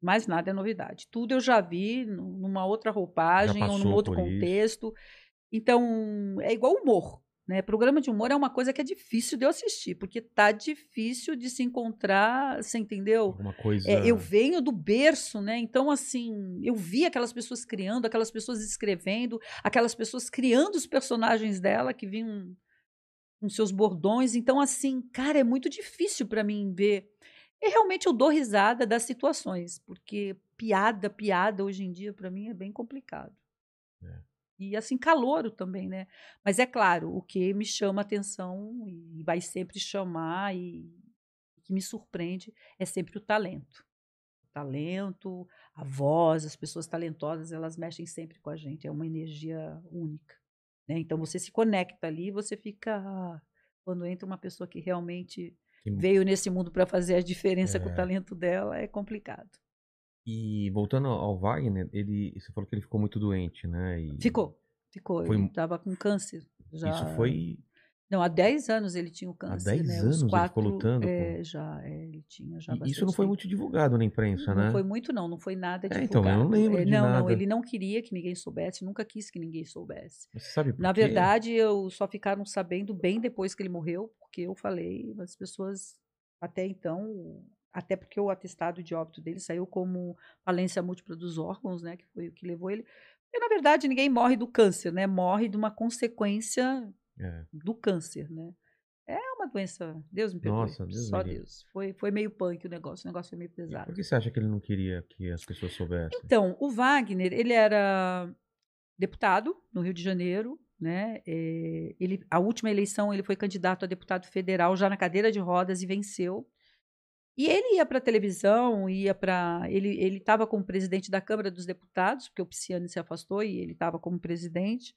Mais nada é novidade. Tudo eu já vi nu- numa outra roupagem ou num outro por isso. contexto. Então, é igual humor. Né? Programa de humor é uma coisa que é difícil de eu assistir, porque tá difícil de se encontrar, você entendeu? Alguma coisa. É, eu venho do berço, né? Então, assim, eu vi aquelas pessoas criando, aquelas pessoas escrevendo, aquelas pessoas criando os personagens dela que vinham com seus bordões. Então, assim, cara, é muito difícil para mim ver. E realmente eu dou risada das situações, porque piada, piada hoje em dia para mim é bem complicado. É. E assim, calouro também, né? Mas é claro, o que me chama atenção e vai sempre chamar e que me surpreende é sempre o talento. O talento, a voz, as pessoas talentosas, elas mexem sempre com a gente, é uma energia única. Né? Então você se conecta ali você fica. ah, Quando entra uma pessoa que realmente Que- veio nesse mundo para fazer a diferença com É. o talento dela, é complicado. E voltando ao Wagner, ele, você falou que ele ficou muito doente, né? E Ficou, ficou. Foi- Ele estava com câncer. Já... Isso foi. Não, há 10 anos ele tinha o câncer. 10 né? anos Os ele quatro, ficou lutando É, com- já, é, ele tinha já e Isso não foi muito divulgado na imprensa, Não né? foi muito, não, não foi nada É, divulgado. então, eu não lembro É, não, não, nada. ele não queria que ninguém soubesse, nunca quis que ninguém soubesse. Você sabe por Na quê? verdade, eu só ficaram sabendo bem depois que ele morreu, porque eu falei, as pessoas até então, até porque o atestado de óbito dele saiu como falência múltipla dos órgãos, né, que foi o que levou ele. Porque na verdade ninguém morre do câncer, né? Morre de uma consequência É. do câncer, né? É uma doença, Deus me perdoe. Nossa, Deus só livre. Deus. Foi, foi meio punk o negócio, o negócio foi meio E pesado. Por que você acha que ele não queria que as pessoas soubessem? Então, o Wagner, ele era deputado no Rio de Janeiro, né? Eh, ele, a última eleição ele foi candidato a deputado federal já na cadeira de rodas e venceu. E ele ia para a televisão, ia para. Ele ele estava como presidente da Câmara dos Deputados, porque o Pisciani se afastou e ele estava como presidente.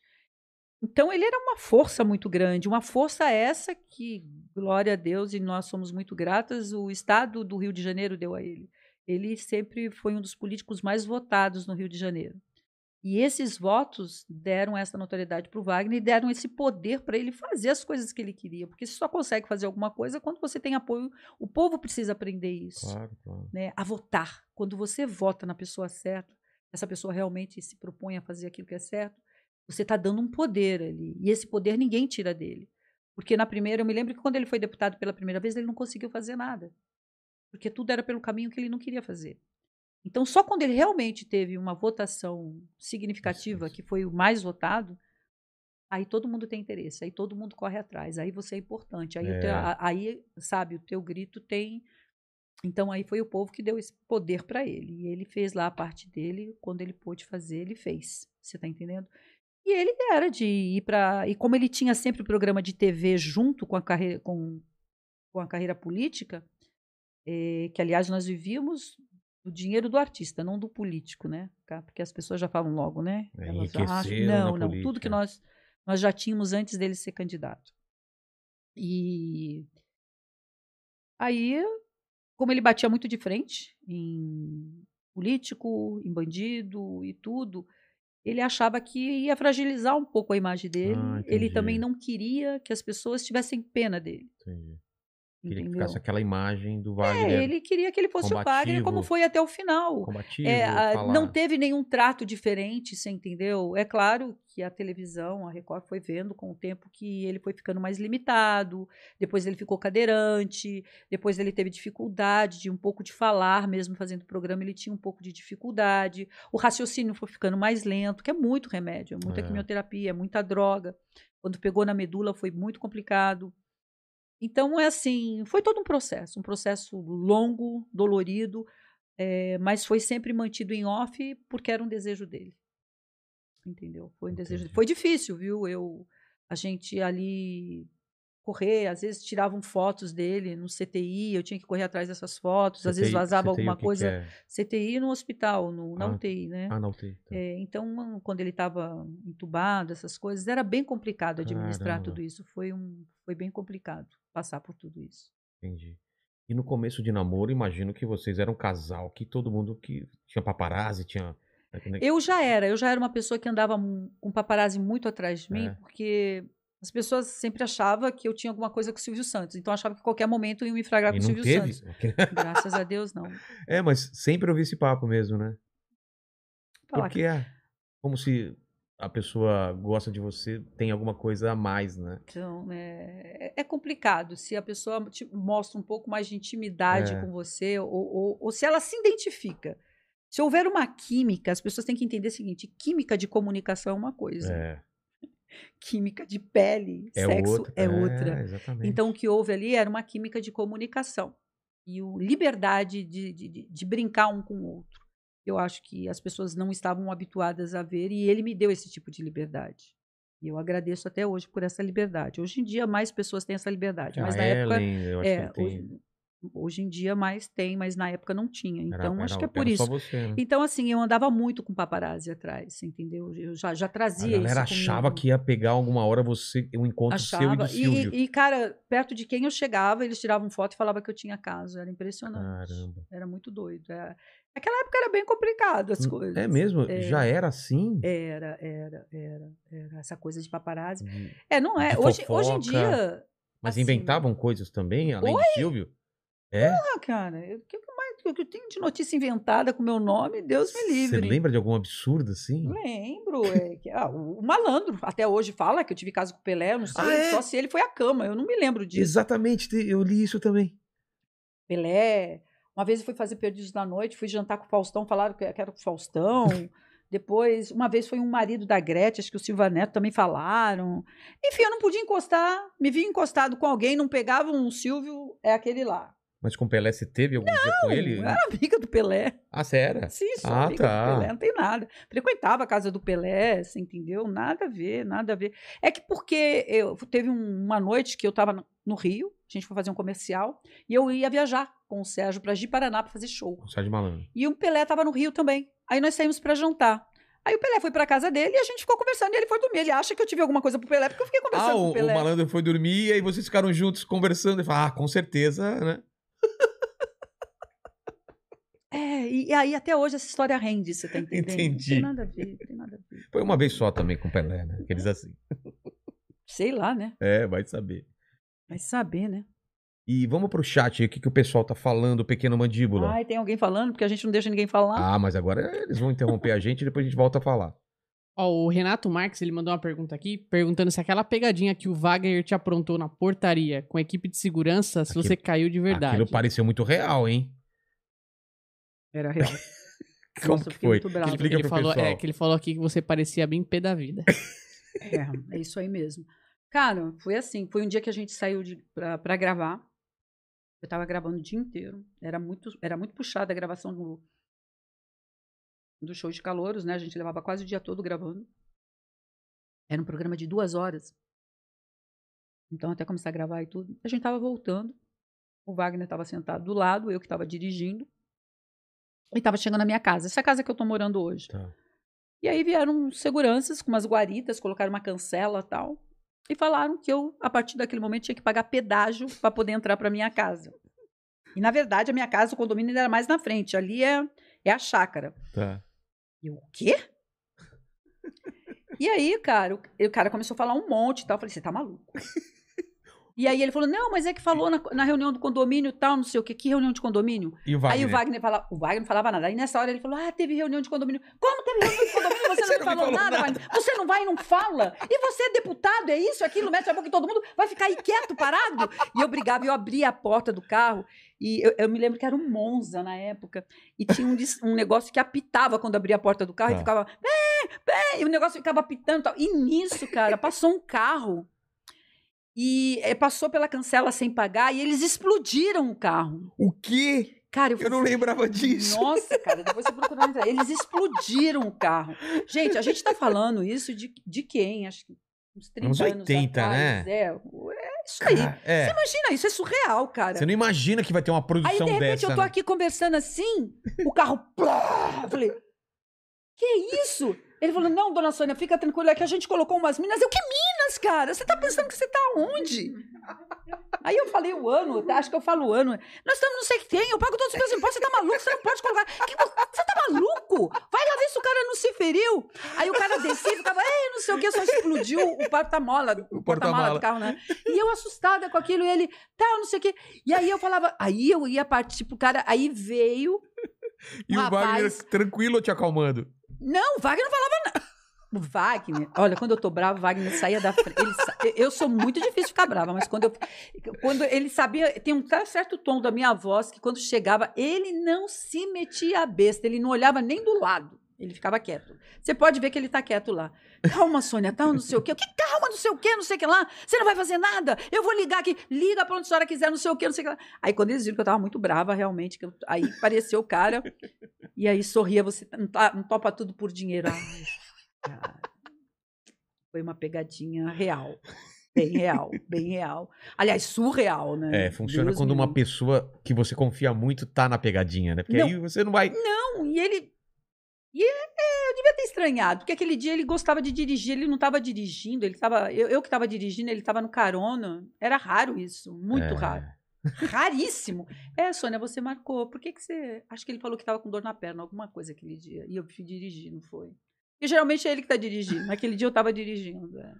Então ele era uma força muito grande, uma força essa que, glória a Deus, e nós somos muito gratas, o Estado do Rio de Janeiro deu a ele. Ele sempre foi um dos políticos mais votados no Rio de Janeiro. E esses votos deram essa notoriedade para o Wagner e deram esse poder para ele fazer as coisas que ele queria. Porque você só consegue fazer alguma coisa quando você tem apoio. O povo precisa aprender isso. Claro, claro. Né? A votar. Quando você vota na pessoa certa, essa pessoa realmente se propõe a fazer aquilo que é certo, você está dando um poder ali. E esse poder ninguém tira dele. Porque na primeira, eu me lembro que quando ele foi deputado pela primeira vez, ele não conseguiu fazer nada. Porque tudo era pelo caminho que ele não queria fazer. Então, só quando ele realmente teve uma votação significativa, que foi o mais votado, aí todo mundo tem interesse, aí todo mundo corre atrás, aí você é importante, aí, teu- É. a- aí sabe, o teu grito tem. Então, aí foi o povo que deu esse poder para ele. E ele fez lá a parte dele, quando ele pôde fazer, ele fez. Você tá entendendo? E ele era de ir para. E como ele tinha sempre o programa de TV junto com a carreira, com, com a carreira política, eh, que aliás nós vivíamos do dinheiro do artista, não do político, né? Ca- Porque as pessoas já falam logo, né? É, Elas acham- Não, não. Tudo que política. nós, nós já tínhamos antes dele ser candidato. E aí, como ele batia muito de frente em político, em bandido e tudo, ele achava que ia fragilizar um pouco a imagem dele. Ah, ele também não queria que as pessoas tivessem pena dele. Entendi. Queria que Entendeu? ficasse aquela imagem do É, Wagner ele queria que ele fosse o Wagner como foi até o final. combativo, É, a- falar. não teve nenhum trato diferente, você entendeu? É claro que a televisão, a Record foi vendo com o tempo que ele foi ficando mais limitado, depois ele ficou cadeirante, depois ele teve dificuldade de um pouco de falar, mesmo fazendo o programa, ele tinha um pouco de dificuldade. O raciocínio foi ficando mais lento, que é muito remédio, é muita É. quimioterapia, é muita droga. Quando pegou na medula foi muito complicado. Então, é assim, foi todo um processo, um processo longo, dolorido, eh, mas foi sempre mantido em off porque era um desejo dele. Entendeu? Foi um desejo. Entendi. Foi difícil, viu? Eu, a gente ali correr, às vezes tiravam fotos dele no CTI, eu tinha que correr atrás dessas fotos, às vezes CTI vazava CTI, alguma coisa. é? CTI no hospital, no, na Ah, UTI, né? Ah, não tem. Tá. É, então, quando ele estava entubado, essas coisas, era bem complicado administrar Caramba. tudo isso. Foi, um, foi bem complicado passar por tudo isso. Entendi. E no começo de namoro, imagino que vocês eram um casal que todo mundo que tinha paparazzi, tinha. né, Eu já era, eu já era uma pessoa que andava com paparazzi muito atrás de mim, É. porque as pessoas sempre achavam que eu tinha alguma coisa com o Silvio Santos. Então, achava que a qualquer momento iam me E com o Silvio teve? Santos. Graças a Deus, não. É, mas sempre ouvi esse papo mesmo, né? Porque é como se a pessoa gosta de você, tem alguma coisa a mais, né? Então, é, é complicado. Se a pessoa te mostra um pouco mais de intimidade É. com você, ou, ou- ou se ela se identifica. Se houver uma química, as pessoas têm que entender o seguinte: química de comunicação é uma coisa, É, química de pele, é sexo outra. é outra. Exatamente. Então, o que houve ali era uma química de comunicação e o liberdade de, de, de- brincar um com o outro. Eu acho que as pessoas não estavam habituadas a ver e ele me deu esse tipo de liberdade. E eu agradeço até hoje por essa liberdade. Hoje em dia, mais pessoas têm essa liberdade, mas a na época. Ellen, eu acho É, que tem. hoje, hoje em dia mais tem, mas na época não tinha. Era- Então, acho era- que é por era isso. Você, né? Então, assim, eu andava muito com paparazzi atrás, entendeu? Eu já, já A trazia galera isso achava comigo. que ia pegar alguma hora você, um encontro seu e do Achava. Silvio. E, e, cara, perto de quem eu chegava, eles tiravam foto e falavam que eu tinha caso. Era impressionante. Caramba. Era muito doido. É. Naquela época era bem complicado as coisas. É mesmo? É. Já era assim? Era, era, era, era. Essa coisa de paparazzi. De- É, não é. De Hoje, hoje em dia. Mas assim, inventavam coisas também, além de Silvio? É? Ah, cara, o que, mais- que eu tenho de notícia inventada com meu nome, Deus me Você livre. lembra de algum absurdo assim? Lembro. é que- ah, o, o malandro até hoje fala que eu tive caso com o Pelé, eu não sei, Ah, é? só se ele foi à cama. Eu não me lembro disso. Exatamente, te- eu li isso também. Pelé. Uma vez eu fui fazer Perdidos da Noite, fui jantar com o Faustão, falaram que que era com o Faustão. Depois, uma vez foi um marido da Gretchen, acho que o Silva Neto também falaram. Enfim, eu não podia encostar, me vi encostado com alguém, não pegava um Silvio, é aquele lá. Mas com o Pelé você teve algum dia com ele? Eu era amiga do Pelé. Ah, você era? Sim, sou Ah, amiga tá. do Pelé, não tem nada. Frequentava a casa do Pelé, você entendeu? Nada a ver, nada a ver. É que porque eu teve um- uma noite que eu estava no Rio, A gente foi fazer um comercial e eu ia viajar com o Sérgio pra Ji Paraná pra fazer show. O Sérgio Malandro. E o Pelé tava no Rio também. Aí nós saímos pra jantar. Aí o Pelé foi pra casa dele e a gente ficou conversando e ele foi dormir. Ele acha que eu tive alguma coisa pro Pelé porque eu fiquei conversando Ah, com o, o o Pelé. malandro foi dormir e aí vocês ficaram juntos conversando e falaram, ah, com certeza, né? É, e, aí até hoje essa história rende, você tá entendendo? Não Entendi. tem nada a ver, não tem nada a ver. Foi uma vez só também com o Pelé, né? Aqueles assim. Sei lá, né? É, vai saber. Vai saber, né? E vamos pro chat aí, o que, que o pessoal tá falando, pequeno mandíbula. Ai, tem alguém falando, porque a gente não deixa ninguém falar. Ah, mas agora eles vão interromper a gente e depois a gente volta a falar. Ó, o Renato Marques, ele mandou uma pergunta aqui, perguntando se aquela pegadinha que o Wagner te aprontou na portaria com a equipe de segurança, se Aquilo- você caiu de verdade. Aquilo pareceu muito real, hein? Era real. Como Nossa, eu que fiquei foi? muito bravo. Explica ele falou, pessoal. é, que ele falou aqui que você parecia bem pé da vida. É, é isso aí mesmo. Cara, foi assim. Foi um dia que a gente saiu de, pra, pra gravar. Eu tava gravando o dia inteiro. Era muito, era muito puxada a gravação do, do show de calouros, né? A gente levava quase o dia todo gravando. Era um programa de duas horas. Então, até começar a gravar e tudo. A gente tava voltando. O Wagner tava sentado do lado, eu que tava dirigindo. E tava chegando na minha casa. Essa casa que eu tô morando hoje. Tá. E aí vieram seguranças com umas guaritas, colocaram uma cancela e tal. E falaram que eu, a partir daquele momento, tinha que pagar pedágio para poder entrar para minha casa. E, na verdade, a minha casa, o condomínio era mais na frente. Ali é, é a chácara. Tá. E eu, o quê? E aí, cara, o, o cara começou a falar um monte e tal. Eu falei, você tá maluco? E aí ele falou, não, mas é que falou na, na reunião do condomínio e tal, não sei o quê. Que reunião de condomínio? E o Wagner? Aí o Wagner falava, o Wagner não falava nada. Aí nessa hora ele falou: Ah, teve reunião de condomínio. Como teve reunião de condomínio? Você, Você não, não falou, falou nada, Wagner. Você não vai e não fala. E você é deputado, é isso, aquilo, mete a boca e todo mundo vai ficar aí quieto, parado. E eu brigava, eu abria a porta do carro. E eu, eu me lembro que era um Monza na época. E tinha um, um negócio que apitava quando abria a porta do carro Tá. e ficava. Bem, bem, e o negócio ficava apitando e tal. E nisso, cara, passou um carro. E eh, passou pela cancela sem pagar e eles explodiram o carro. O quê? Cara, eu, Eu não falei, lembrava disso. Nossa, cara, depois você procura. na internet. Eles explodiram o carro. Gente, a gente tá falando isso de, de quem? Acho que uns 30 Uns anos 80, atrás. né? É, é isso aí. Cara, é. Você imagina, isso é surreal, cara. Você não imagina que vai ter uma Aí, produção de repente, dessa. eu tô né? aqui conversando assim, o carro. Eu falei, que isso? Ele falou, não, dona Sônia, fica tranquila, é que a gente colocou umas minas. Eu, que minas, cara? Você tá pensando que você tá onde? Aí eu falei o ano, tá? acho que eu falo o ano. Nós estamos não sei o que tem, eu pago todos os meus impostos, você tá maluco? Você não pode colocar. Que vo- você tá maluco? Vai lá ver se o cara não se feriu. Aí o cara descia e ficava, ei, não sei o que, só explodiu o porta-mola, o porta-mala porta-mala. do carro, né? E eu assustada com aquilo, e ele, tal, não sei o que. E aí eu falava, aí eu ia partir pro cara, aí veio. E o. Wagner tranquilo te acalmando. Não, o Wagner não falava nada. O Wagner, olha, quando eu tô bravo, o Wagner saía da frente. Sa- eu sou muito difícil ficar brava, mas quando eu. Quando ele sabia, tem um certo tom da minha voz que quando chegava, ele não se metia a besta, ele não olhava nem do lado. Ele ficava quieto. Você pode ver que ele tá quieto lá. Calma, Sônia, tá, não sei o quê. Que calma, não sei o quê, não sei o que lá. Você não vai fazer nada. Eu vou ligar aqui. Liga pra onde a senhora quiser, não sei o quê, não sei o que lá. Aí quando eles viram que eu tava muito brava, realmente, que eu- aí apareceu o cara. E aí sorria, você não, tá- não topa tudo por dinheiro. Ai, cara. Foi uma pegadinha real. Bem real, bem real. Aliás, surreal, né? É, funciona Deus quando me uma pessoa que você confia muito tá na pegadinha, né? Porque Não. aí você não vai. Não, e ele. E é, é, eu devia ter estranhado, porque aquele dia ele gostava de dirigir, ele não estava dirigindo, ele estava. Eu, eu que estava dirigindo, ele estava no carona. Era raro isso, muito É. raro. Raríssimo. É, Sônia, você marcou. Por que, que você. Acho que ele falou que estava com dor na perna, alguma coisa aquele dia. E eu fui dirigir, não foi? E geralmente é ele que está dirigindo. Naquele dia eu estava dirigindo. é.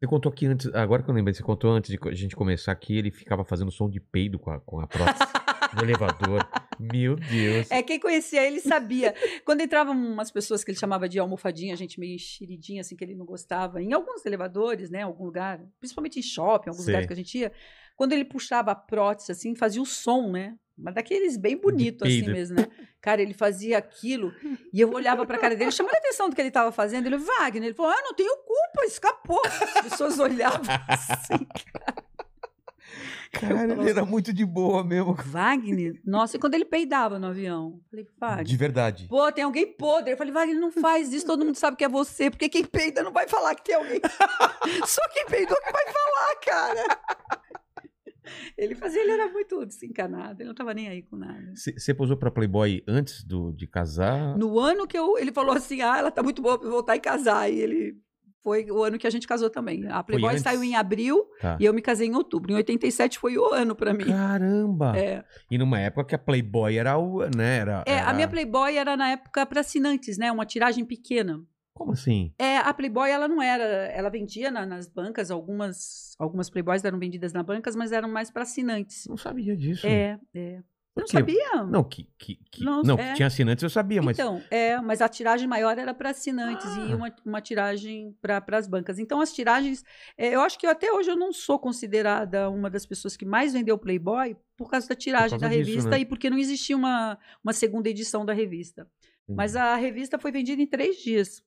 Você contou aqui antes, agora que eu lembrei, você contou antes de a gente começar que ele ficava fazendo som de peido com a, com a prótese no elevador. Meu Deus. É, quem conhecia ele sabia. Quando entravam umas pessoas que ele chamava de almofadinha, gente meio enxeridinha, assim, que ele não gostava, em alguns elevadores, né, em algum lugar, principalmente em shopping, em alguns Sei. lugares que a gente ia, quando ele puxava a prótese, assim, fazia o som, né? Mas daqueles bem bonito, assim mesmo, né? Cara, ele fazia aquilo e eu olhava pra cara dele, chamando a atenção do que ele tava fazendo. Ele, Wagner, ele falou: Ah, não tenho culpa, escapou. As pessoas olhavam assim. Cara, ele era muito de boa mesmo. Wagner, nossa, e quando ele peidava no avião? Falei, Wagner. De verdade. Pô, tem alguém podre. Eu falei, Wagner, não faz isso, todo mundo sabe que é você, porque quem peida não vai falar que tem alguém. Só quem peidou que vai falar, cara. todo desencanado. Ele não tava nem aí com nada. Você posou pra Playboy antes do, de casar? No ano que eu, ele falou assim: ah, ela tá muito boa pra voltar e casar. E ele. Foi o ano que a gente casou também. A Playboy saiu em abril Tá. e eu me casei em outubro. Em 87 foi o ano pra mim. Caramba! É, E numa época que a Playboy era o. Né, era, É, era- a minha Playboy era na época para assinantes, né? Uma tiragem pequena. Como assim? É, a Playboy ela não era, ela vendia na- nas bancas, algumas algumas Playboys eram vendidas nas bancas, mas eram mais para assinantes. Não sabia disso. É, é. Não quê? sabia? Não, que, que, que- Não, não, é. que tinha assinantes eu sabia, mas. Então, é, mas a tiragem maior era para assinantes Ah. e uma, uma tiragem para as bancas. Então, as tiragens, é, eu acho que até hoje eu não sou considerada uma das pessoas que mais vendeu Playboy por causa da tiragem causa da disso, revista né? e porque não existia uma, uma segunda edição da revista. Hum. Mas a revista foi vendida em três dias.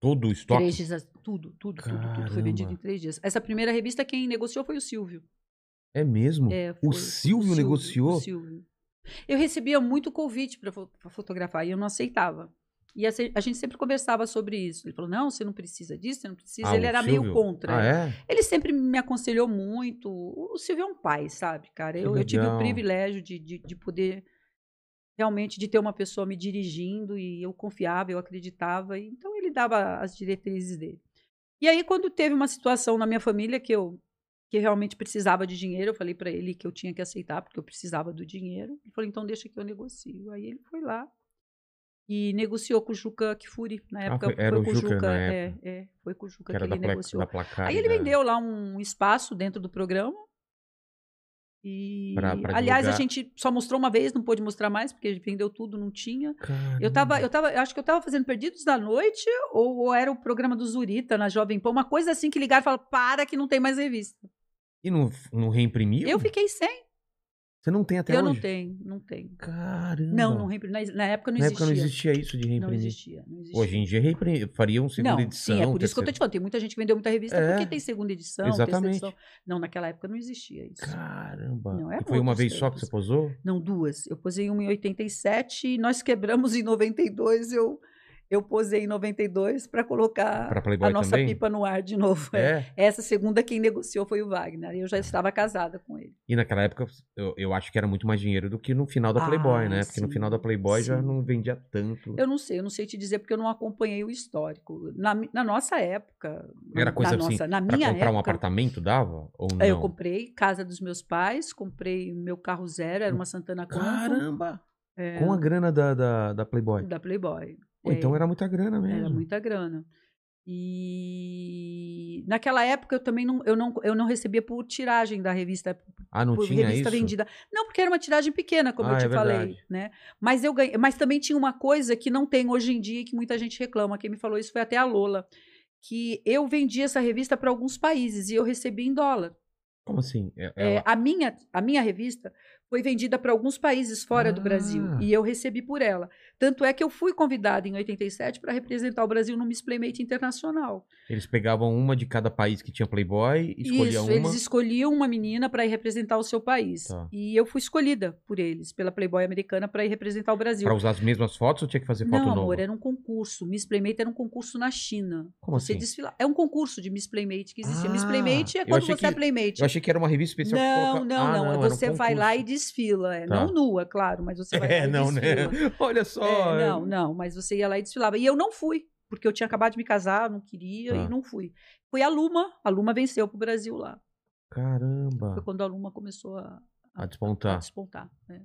Todo o estoque. Três dias, tudo, tudo, tudo, tudo foi vendido Caramba. em três dias. Essa primeira revista, quem negociou foi o Silvio. É mesmo? É, o foi Silvio negociou? o Silvio. Eu recebia muito convite para fotografar e eu não aceitava. E a, gente sempre conversava sobre isso. Ele falou: não, você não precisa disso, você não precisa. Ah, Ele o era Silvio? meio contra. Ah, é? Ele sempre me aconselhou muito. O Silvio é um pai, sabe, cara? Eu, eu tive o privilégio de, de, de poder realmente de ter uma pessoa me dirigindo e eu confiava, eu acreditava. e Então ele dava as diretrizes dele. E aí quando teve uma situação na minha família que eu que realmente precisava de dinheiro, eu falei para ele que eu tinha que aceitar porque eu precisava do dinheiro. Ele falou: "Então deixa que eu negocio". Aí ele foi lá e negociou com o Juca Kifuri. Na época Ah, foi- era o com o Juca Juca, é, é, foi com o Juca Que que, da, ele negociou. da placar. Aí ele vendeu lá um espaço dentro do programa. E, Pra- pra aliás, a gente só mostrou uma vez, não pôde mostrar mais, porque vendeu tudo, não tinha. Eu tava, eu tava, acho que eu tava fazendo Perdidos da Noite, ou, ou era o programa do Zurita na Jovem Pan, uma coisa assim que ligaram e falaram, para que não tem mais revista. E não, não reimprimiu? Eu fiquei sem. Você não tem até eu hoje? não tenho, não tenho. Caramba. Não, não reimprimi. Na, na época não Na existia. época não existia isso de Não reimprimir. existia, não existia. Hoje em dia reimprim... fariam segunda não, edição. sim, é por isso que eu tô te falando. Tem muita gente que vendeu muita revista É, porque tem segunda edição, exatamente. edição. Não, naquela época não existia isso. Caramba. Não, é e foi uma vez só que tempos. você posou? Não, duas. Eu posei uma em 87 e nós quebramos em 92. Eu, eu posei em 92 para colocar a nossa também? pipa no ar de novo. é. Essa segunda quem negociou foi o Wagner. Eu já estava casada com ele. E naquela época eu, eu acho que era muito mais dinheiro do que no final da Ah, Playboy, né? Porque no final da Playboy já sim. não vendia tanto. Eu não sei, eu não sei te dizer porque eu não acompanhei o histórico. Na, na nossa época, Era coisa na, assim, nossa, na minha comprar um época, apartamento dava? Ou não? eu comprei casa dos meus pais, comprei meu carro zero, era uma Santana Quantum. Caramba! é, Com a grana da, da, da Playboy. da Playboy. Pô, então É. era muita grana mesmo. Era muita grana. E naquela época eu também não, eu não, eu não recebia por tiragem da revista, Ah, não por tinha revista isso? vendida. Não, porque era uma tiragem pequena, como Ah, eu te é falei, né? Mas eu ganhei, mas também tinha uma coisa que não tem hoje em dia e que muita gente reclama. Quem me falou isso foi até a Lola, que eu vendi essa revista para alguns países e eu recebi em dólar. Como assim? É- É, ela- a, minha, a minha revista foi vendida para alguns países fora do Brasil Ah. e eu recebi por ela. Tanto é que eu fui convidada em 87 para representar o Brasil no Miss Playmate Internacional. Eles pegavam uma de cada país que tinha Playboy, escolhiam Isso, uma. eles escolhiam uma menina para ir representar o seu país. Tá. E eu fui escolhida por eles, pela Playboy americana, para ir representar o Brasil. Pra usar as mesmas fotos ou tinha que fazer foto Não, nova? amor, era um concurso. Miss Playmate era um concurso na China. Como você assim? desfila... É um concurso de Miss Playmate que existia. Miss Ah, Playmate é quando você é que- Playmate. Eu achei que era uma revista especial. Não, colocar- não, Ah, não. era um Você vai lá e desfila. é. Tá. Não nua, claro, mas você vai lá É, e não, né? desfila. Olha só. É, não, não, mas você ia lá e desfilava. E eu não fui, porque eu tinha acabado de me casar, não queria Tá. e não fui. Foi a Luma, a Luma venceu pro Brasil lá. Caramba. Foi quando a Luma começou a, A a despontar. despontar. né?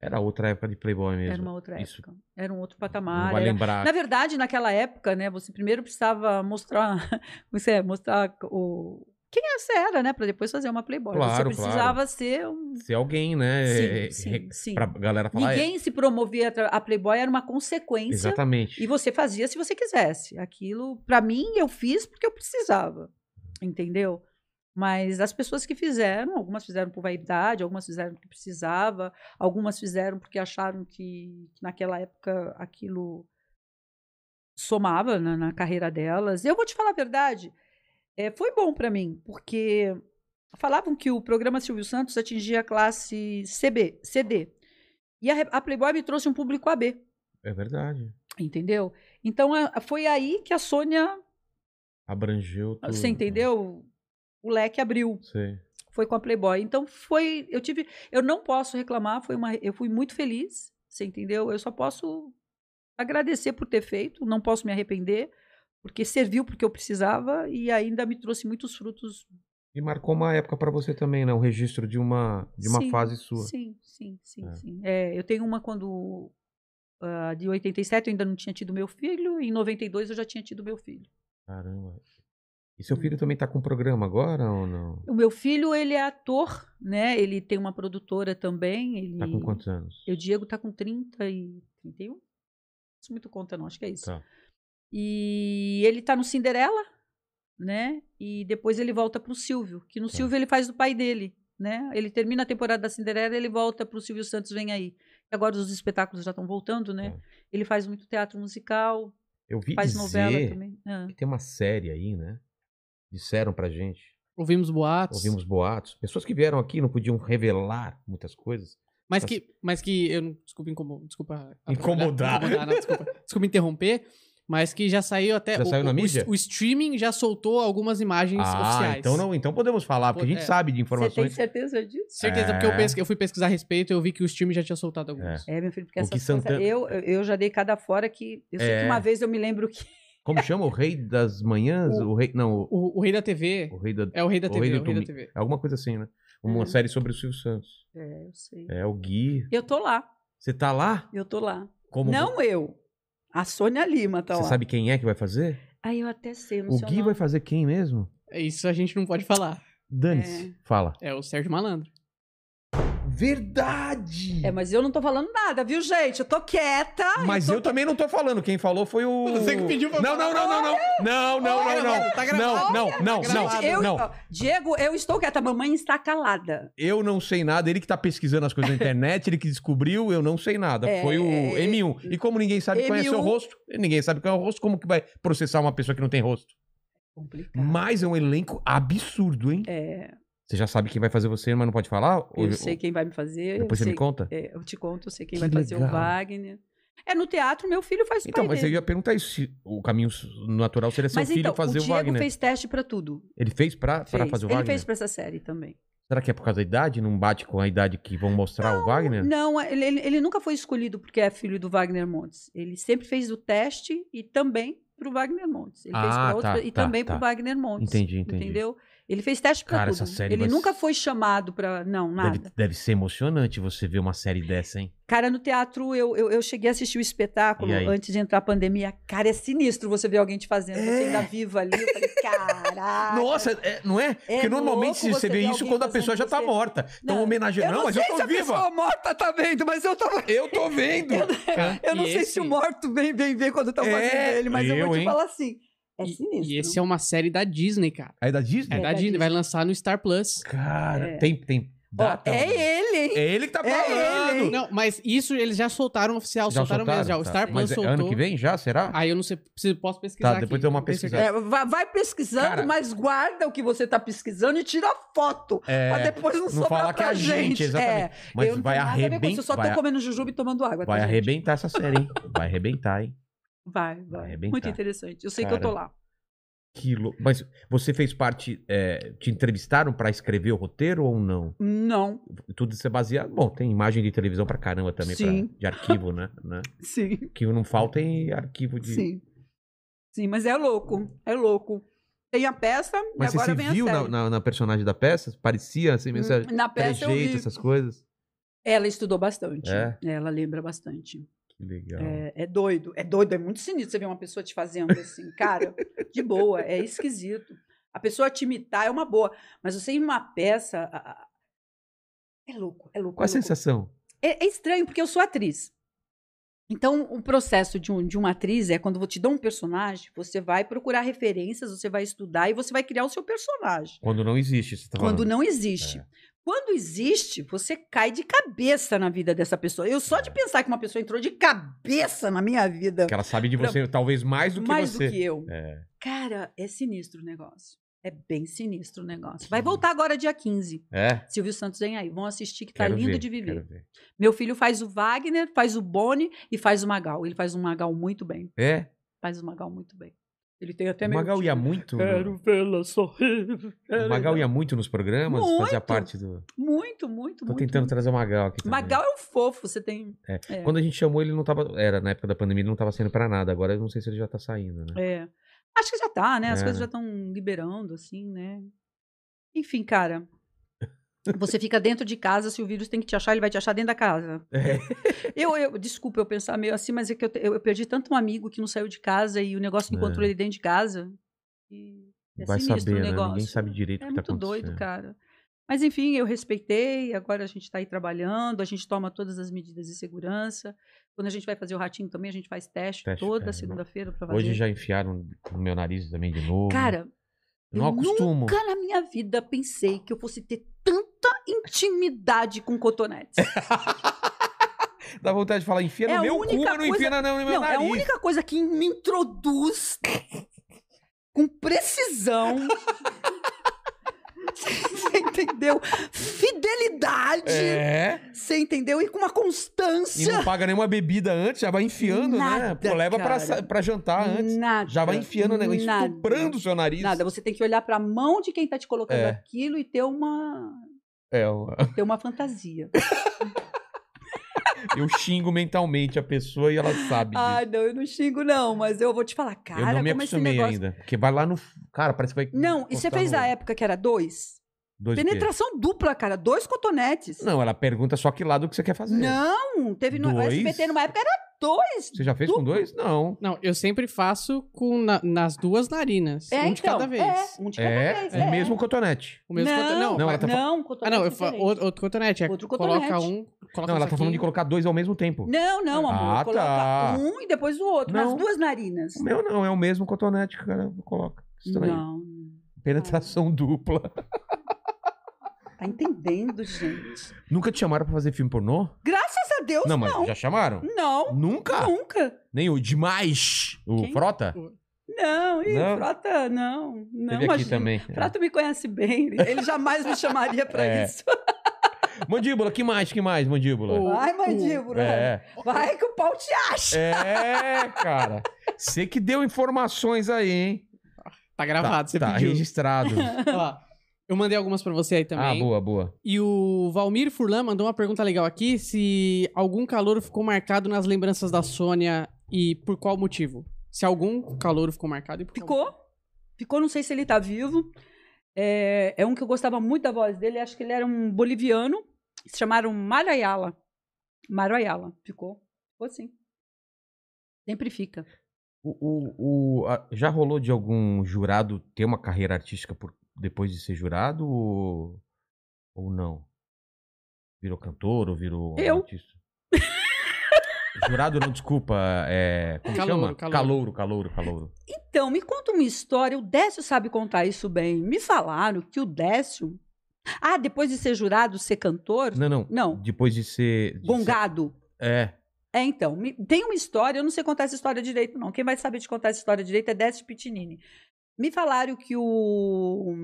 Era outra época de Playboy mesmo. Era uma outra Isso época. Era um outro Não patamar. vai era- lembrar. Na verdade, naquela época, né, você primeiro precisava mostrar, você é, mostrar o quem você era, né, para depois fazer uma Playboy. Claro, você precisava ser um Ser alguém, né? Sim, é, sim, re- sim. Pra galera falar. é, Ninguém se promovia a Playboy era uma consequência Exatamente. e você fazia se você quisesse. Aquilo, para mim, eu fiz porque eu precisava. Entendeu? Mas as pessoas que fizeram, algumas fizeram por vaidade, algumas fizeram porque precisava, algumas fizeram porque acharam que, que naquela época aquilo somava na, na carreira delas. Eu vou te falar a verdade, é, foi bom para mim, porque falavam que o programa Silvio Santos atingia a classe CB, CD. E a, a Playboy me trouxe um público AB. É verdade. Entendeu? Então a- foi aí que a Sônia, Abrangeu tudo. você entendeu? O leque abriu. Sei. Foi com a Playboy. Então foi, eu tive, eu não posso reclamar, foi uma, eu fui muito feliz, você entendeu? Eu só posso agradecer por ter feito, não posso me arrepender, porque serviu porque eu precisava e ainda me trouxe muitos frutos. E marcou uma época pra você também, né? O registro de uma, de uma Sim, fase sua. Sim, sim, sim, É. sim. É, eu tenho uma quando ah, de 87 eu ainda não tinha tido meu filho, e em 92 eu já tinha tido meu filho. Caramba. E seu Hum. filho também tá com programa agora ou não? O meu filho, ele é ator, né? Ele tem uma produtora também. Ele... Tá com quantos anos? O Diego tá com 30 e 31? Não muito conta, não, acho que é isso. Tá. E ele tá no Cinderela, né? E depois ele volta pro Silvio, que no Tá. Silvio ele faz do pai dele, né? Ele termina a temporada da Cinderela e ele volta pro Silvio Santos Vem Aí. Agora os espetáculos já estão voltando, né? Tá. Ele faz muito teatro musical, Eu vi faz dizer novela também. Ah. que tem uma série aí, né? Disseram pra gente. Ouvimos boatos. Ouvimos boatos. Pessoas que vieram aqui não podiam revelar muitas coisas. Mas que, mas que eu não. Desculpa, incomo- desculpa Incomodar. incomodar, não, desculpa, desculpa interromper. Mas que já saiu até. Já o, saiu na o- o mídia? O, streaming já soltou algumas imagens Ah, oficiais. então não, então podemos falar, porque a gente é. sabe de Você tem informações. certeza disso? Certeza, porque eu, É. pesque- eu fui pesquisar a respeito e eu vi que o streaming já tinha soltado alguns. É, meu filho, porque O essas que coisas, Santana- eu, eu já dei cada fora que. Eu sei É. que uma vez eu me lembro que. Como chama? O Rei das Manhãs? O, rei. Não, o, O, o Rei da TV. o Rei da. É o Rei da o TV. Rei do é o Rei da. TV. É alguma coisa assim, né? Uma É. série sobre o Silvio Santos. É, eu sei. É o Gui. Eu tô lá, Você tá lá? eu tô lá. Como Não eu. A Sônia Lima tá Você lá. sabe quem é que vai fazer? Aí eu até sei, eu não O sei Gui nome. vai fazer quem mesmo? Isso a gente não pode falar. Dane-se. Fala. É o Sérgio Malandro. Verdade! É, mas eu não tô falando nada, viu, gente? Eu tô quieta. Mas eu também não tô falando. Quem falou foi o. Você que pediu pra Não, não, não, não, não. Não, não, não, não. Tá gravado. Não, não, não, gravado. eu, não. ó, Diego, eu estou quieta. A mamãe está calada. Eu não sei nada. Ele que tá pesquisando as coisas na internet, ele que descobriu, eu não sei nada. É, Foi o é, M1. E como ninguém sabe qual é M1. seu rosto, ninguém sabe qual é o rosto, como que vai processar uma pessoa que não tem rosto? Complicado. Mas é um elenco absurdo, hein? É, Você já sabe quem vai fazer você, mas não pode falar? eu Ou- sei quem vai me fazer. Depois eu você me sei- conta? é, eu te conto, eu sei quem Que vai fazer legal. o Wagner. É, no teatro, meu filho faz o Então, mas eu dele. ia perguntar isso. Se o caminho natural seria seu Mas filho então, fazer o o, Diego Wagner. fez teste pra tudo. Ele fez pra, pra Fez. fazer o Ele Wagner? fez pra essa série também. Será que é por causa da idade? Não bate com a idade que vão mostrar o Wagner? Não, ele, ele, ele nunca foi escolhido porque é filho do Wagner Montes. Ele sempre fez o teste e também pro Wagner Montes. Ele fez Ah, pra outros tá, e tá, também tá. pro Wagner Montes. Entendi, entendi. Entendeu? Ele fez teste pra Cara, tudo. essa série ele nunca foi chamado pra. Não, nada. Deve, deve ser emocionante você ver uma série dessa, hein? Cara, no teatro, eu, eu, eu cheguei a assistir o espetáculo antes de entrar a pandemia. Cara, é sinistro você ver alguém te fazendo. Você É. ainda viva ali. Eu falei, caraca. Nossa, é- não é? Porque normalmente você você vê isso quando a pessoa já tá você. morta. Estão Não, homenageando. Não, mas eu sei se tô a viva. pessoa morta tá vendo, mas eu tô. Eu tô vendo. Eu não E sei se o morto vem, vem ver quando É, fazendo ele, mas eu, eu, vou te hein? falar assim. É E- sinistro. E esse é uma série da Disney, cara. É da Disney? É, É da da Disney, Disney. vai lançar no Star Plus. Cara, É. tem, tem data. é mano. ele, hein? É ele que tá É falando. Não, mas isso eles já soltaram oficial, Já soltaram, mesmo já. O Tá. Star Plus Mas é soltou. ano que vem já, será? Aí eu não sei, preciso, posso pesquisar Tá, depois aqui, dá uma certeza. É, vai, vai pesquisando, Cara- mas guarda o que você tá pesquisando e tira foto. É, pra depois não, não sobrar falar que é pra a gente, exatamente. É, Mas eu não vai tenho nada a ver com isso, Eu só arrebentar. tô comendo jujuba e tomando água. tá, Vai gente? arrebentar essa série, hein? Vai arrebentar, hein? Vai, Vai. Muito interessante. Eu sei que Cara. eu tô lá. Que lou- Mas você fez parte. é, te entrevistaram pra escrever o roteiro ou não? Não, Tudo isso é baseado. Bom, tem imagem de televisão pra caramba também, pra- Sim. de arquivo, né? né? sim, Arquivo não falta em arquivo de. sim. Sim, mas é louco, é louco. Tem a peça Mas e você agora vem viu a na, série. na- na personagem da peça? Parecia assim, mesmo, Hum, Na peça trejeito, essas coisas? Ela estudou bastante. É? Ela lembra bastante. Legal. É, é doido, é doido, é muito sinistro você ver uma pessoa te fazendo assim, cara, de boa, é esquisito. A pessoa te imitar é uma boa, mas você ir numa peça. a- a- É louco, é louco. Qual a é louco. sensação? É, é estranho, porque eu sou atriz. Então, o processo de, um- de uma atriz é quando te dão um personagem, você vai procurar referências, você vai estudar e você vai criar o seu personagem. Quando não existe, você tá Quando falando. não existe. É. Quando existe, você cai de cabeça na vida dessa pessoa. Eu só de pensar que uma pessoa entrou de cabeça na minha vida, Porque ela sabe de você talvez mais do que mais você. do que eu. É. Cara, é sinistro o negócio. É bem sinistro o negócio. Vai voltar agora dia 15. É? Silvio Santos vem aí. Vão assistir que tá Quero lindo ver, de viver. Meu filho faz o Wagner, faz o Boni e faz o Magal. Ele faz o Magal muito bem. É? Faz o Magal muito bem. Ele tem até O meio. Magal ia muito. no- Quero vê-la sorrir. O Magal ia muito nos programas, fazia Muito. parte do. Muito, muito, Tô muito. tentando muito. trazer o Magal aqui. também. Magal é um fofo, você tem. É. É. Quando a gente chamou, ele não tava. Era na época da pandemia, ele não tava saindo pra nada. Agora eu não sei se ele já tá saindo, né? É. Acho que já tá, né? As É, coisas já estão liberando, assim, né? Enfim, cara. Você fica dentro de casa, se o vírus tem que te achar, ele vai te achar dentro da casa. É. Eu, eu desculpa eu pensar meio assim, mas é que eu, eu, eu perdi tanto um amigo que não saiu de casa e o negócio encontrou É. ele dentro de casa. E é Vai sinistro saber, o né? negócio. Ninguém sabe direito É o que tá muito doido, acontecendo. cara. Mas enfim, eu respeitei, agora a gente está aí trabalhando, a gente toma todas as medidas de segurança. Quando a gente vai fazer o ratinho também, a gente faz teste, Teste, toda é, segunda-feira para fazer. Hoje já enfiaram no meu nariz também de novo. Cara, não acostumo. nunca na minha vida pensei que eu fosse ter tanta intimidade com cotonetes. Dá vontade de falar, enfia É no a meu cu, mas não enfia coisa- na- no meu Não, é a nariz. única coisa que me introduz com precisão. Você entendeu? Fidelidade. É. Você entendeu? E com uma E constância. não paga nenhuma bebida antes, já vai enfiando, né? Nada, Pô, leva pra, cara. pra jantar antes. Nada. Já vai enfiando o negócio, nada. estuprando o seu nariz. Nada. Você tem que olhar pra mão de quem tá te colocando É. aquilo e ter uma, É, eu, ter uma fantasia. eu xingo mentalmente a pessoa e ela sabe disso. Ai, não, eu não xingo, não, mas eu vou te falar, cara, eu não me acostumei negócio. ainda. Porque vai lá no. Cara, parece que vai. Não, e você fez no- a época que era dois? Dois? Penetração dupla, cara. Dois cotonetes. Não, ela pergunta só que lado que você quer fazer. Não, teve no Dois? SBT numa época era dois. Você já fez com dois? Não. Não, eu sempre faço com na- nas duas narinas. É, um de então, cada vez. É, um de cada É, vez. o mesmo cotonete. O mesmo não, cotonete. Não, Não, ela tá não, Ah, cotonete não, eu fa... diferente. outro, outro cotonete. É, Outro Coloca cotonete. um. Coloca Não, ela tá falando de colocar dois ao mesmo tempo. Não, não, amor. Ah, coloca tá. um e depois o outro. Não. Nas duas narinas. O meu não, é o mesmo cotonete que o cara coloca. Estranho. Não. Penetração dupla. Tá entendendo, gente? Nunca te chamaram pra fazer filme pornô? Graças a Deus, não, não. mas já chamaram? Não, Nunca? nunca. Nem o Demais? O Quem? Frota? Não, e Não? Frota, não. Não, Teve aqui imagina. também. Frota me conhece bem. Ele, jamais me chamaria pra É. isso. Mandíbula, que mais? Que mais, mandíbula? Vai, mandíbula. É. Vai que o pau te acha. É, cara. Você que deu informações aí, hein? Tá gravado, você tá pediu. registrado. Ó, eu mandei algumas pra você aí ah, também. boa, boa. E o Valmir Furlan mandou uma pergunta legal aqui: se algum calor ficou marcado nas lembranças da Sônia e por qual motivo? Se algum calor ficou marcado e por qual Ficou. Ficou, não sei se ele tá vivo. É, é um que eu gostava muito da voz dele. Acho que ele era um boliviano. Se chamaram Mário Ayala. Mário Ayala. Ficou. Ficou sim. Sempre fica. O, o- o- a- já rolou de algum jurado ter uma carreira artística por, depois de ser jurado ou, ou não? Virou cantor ou virou Eu. artista? jurado não, desculpa. É, como Calouro, chama? calouro. Calouro, calouro, calouro. Então, me conta uma história. O Décio sabe contar isso bem. Me falaram que o Décio. Ah, depois de ser jurado, ser cantor? Não, não. Não. Depois de ser. de Gongado. ser- é. É, então, me- tem uma história, eu não sei contar essa história direito, não. Quem vai saber te contar essa história direito é Décio Pitinini. Me falaram que o.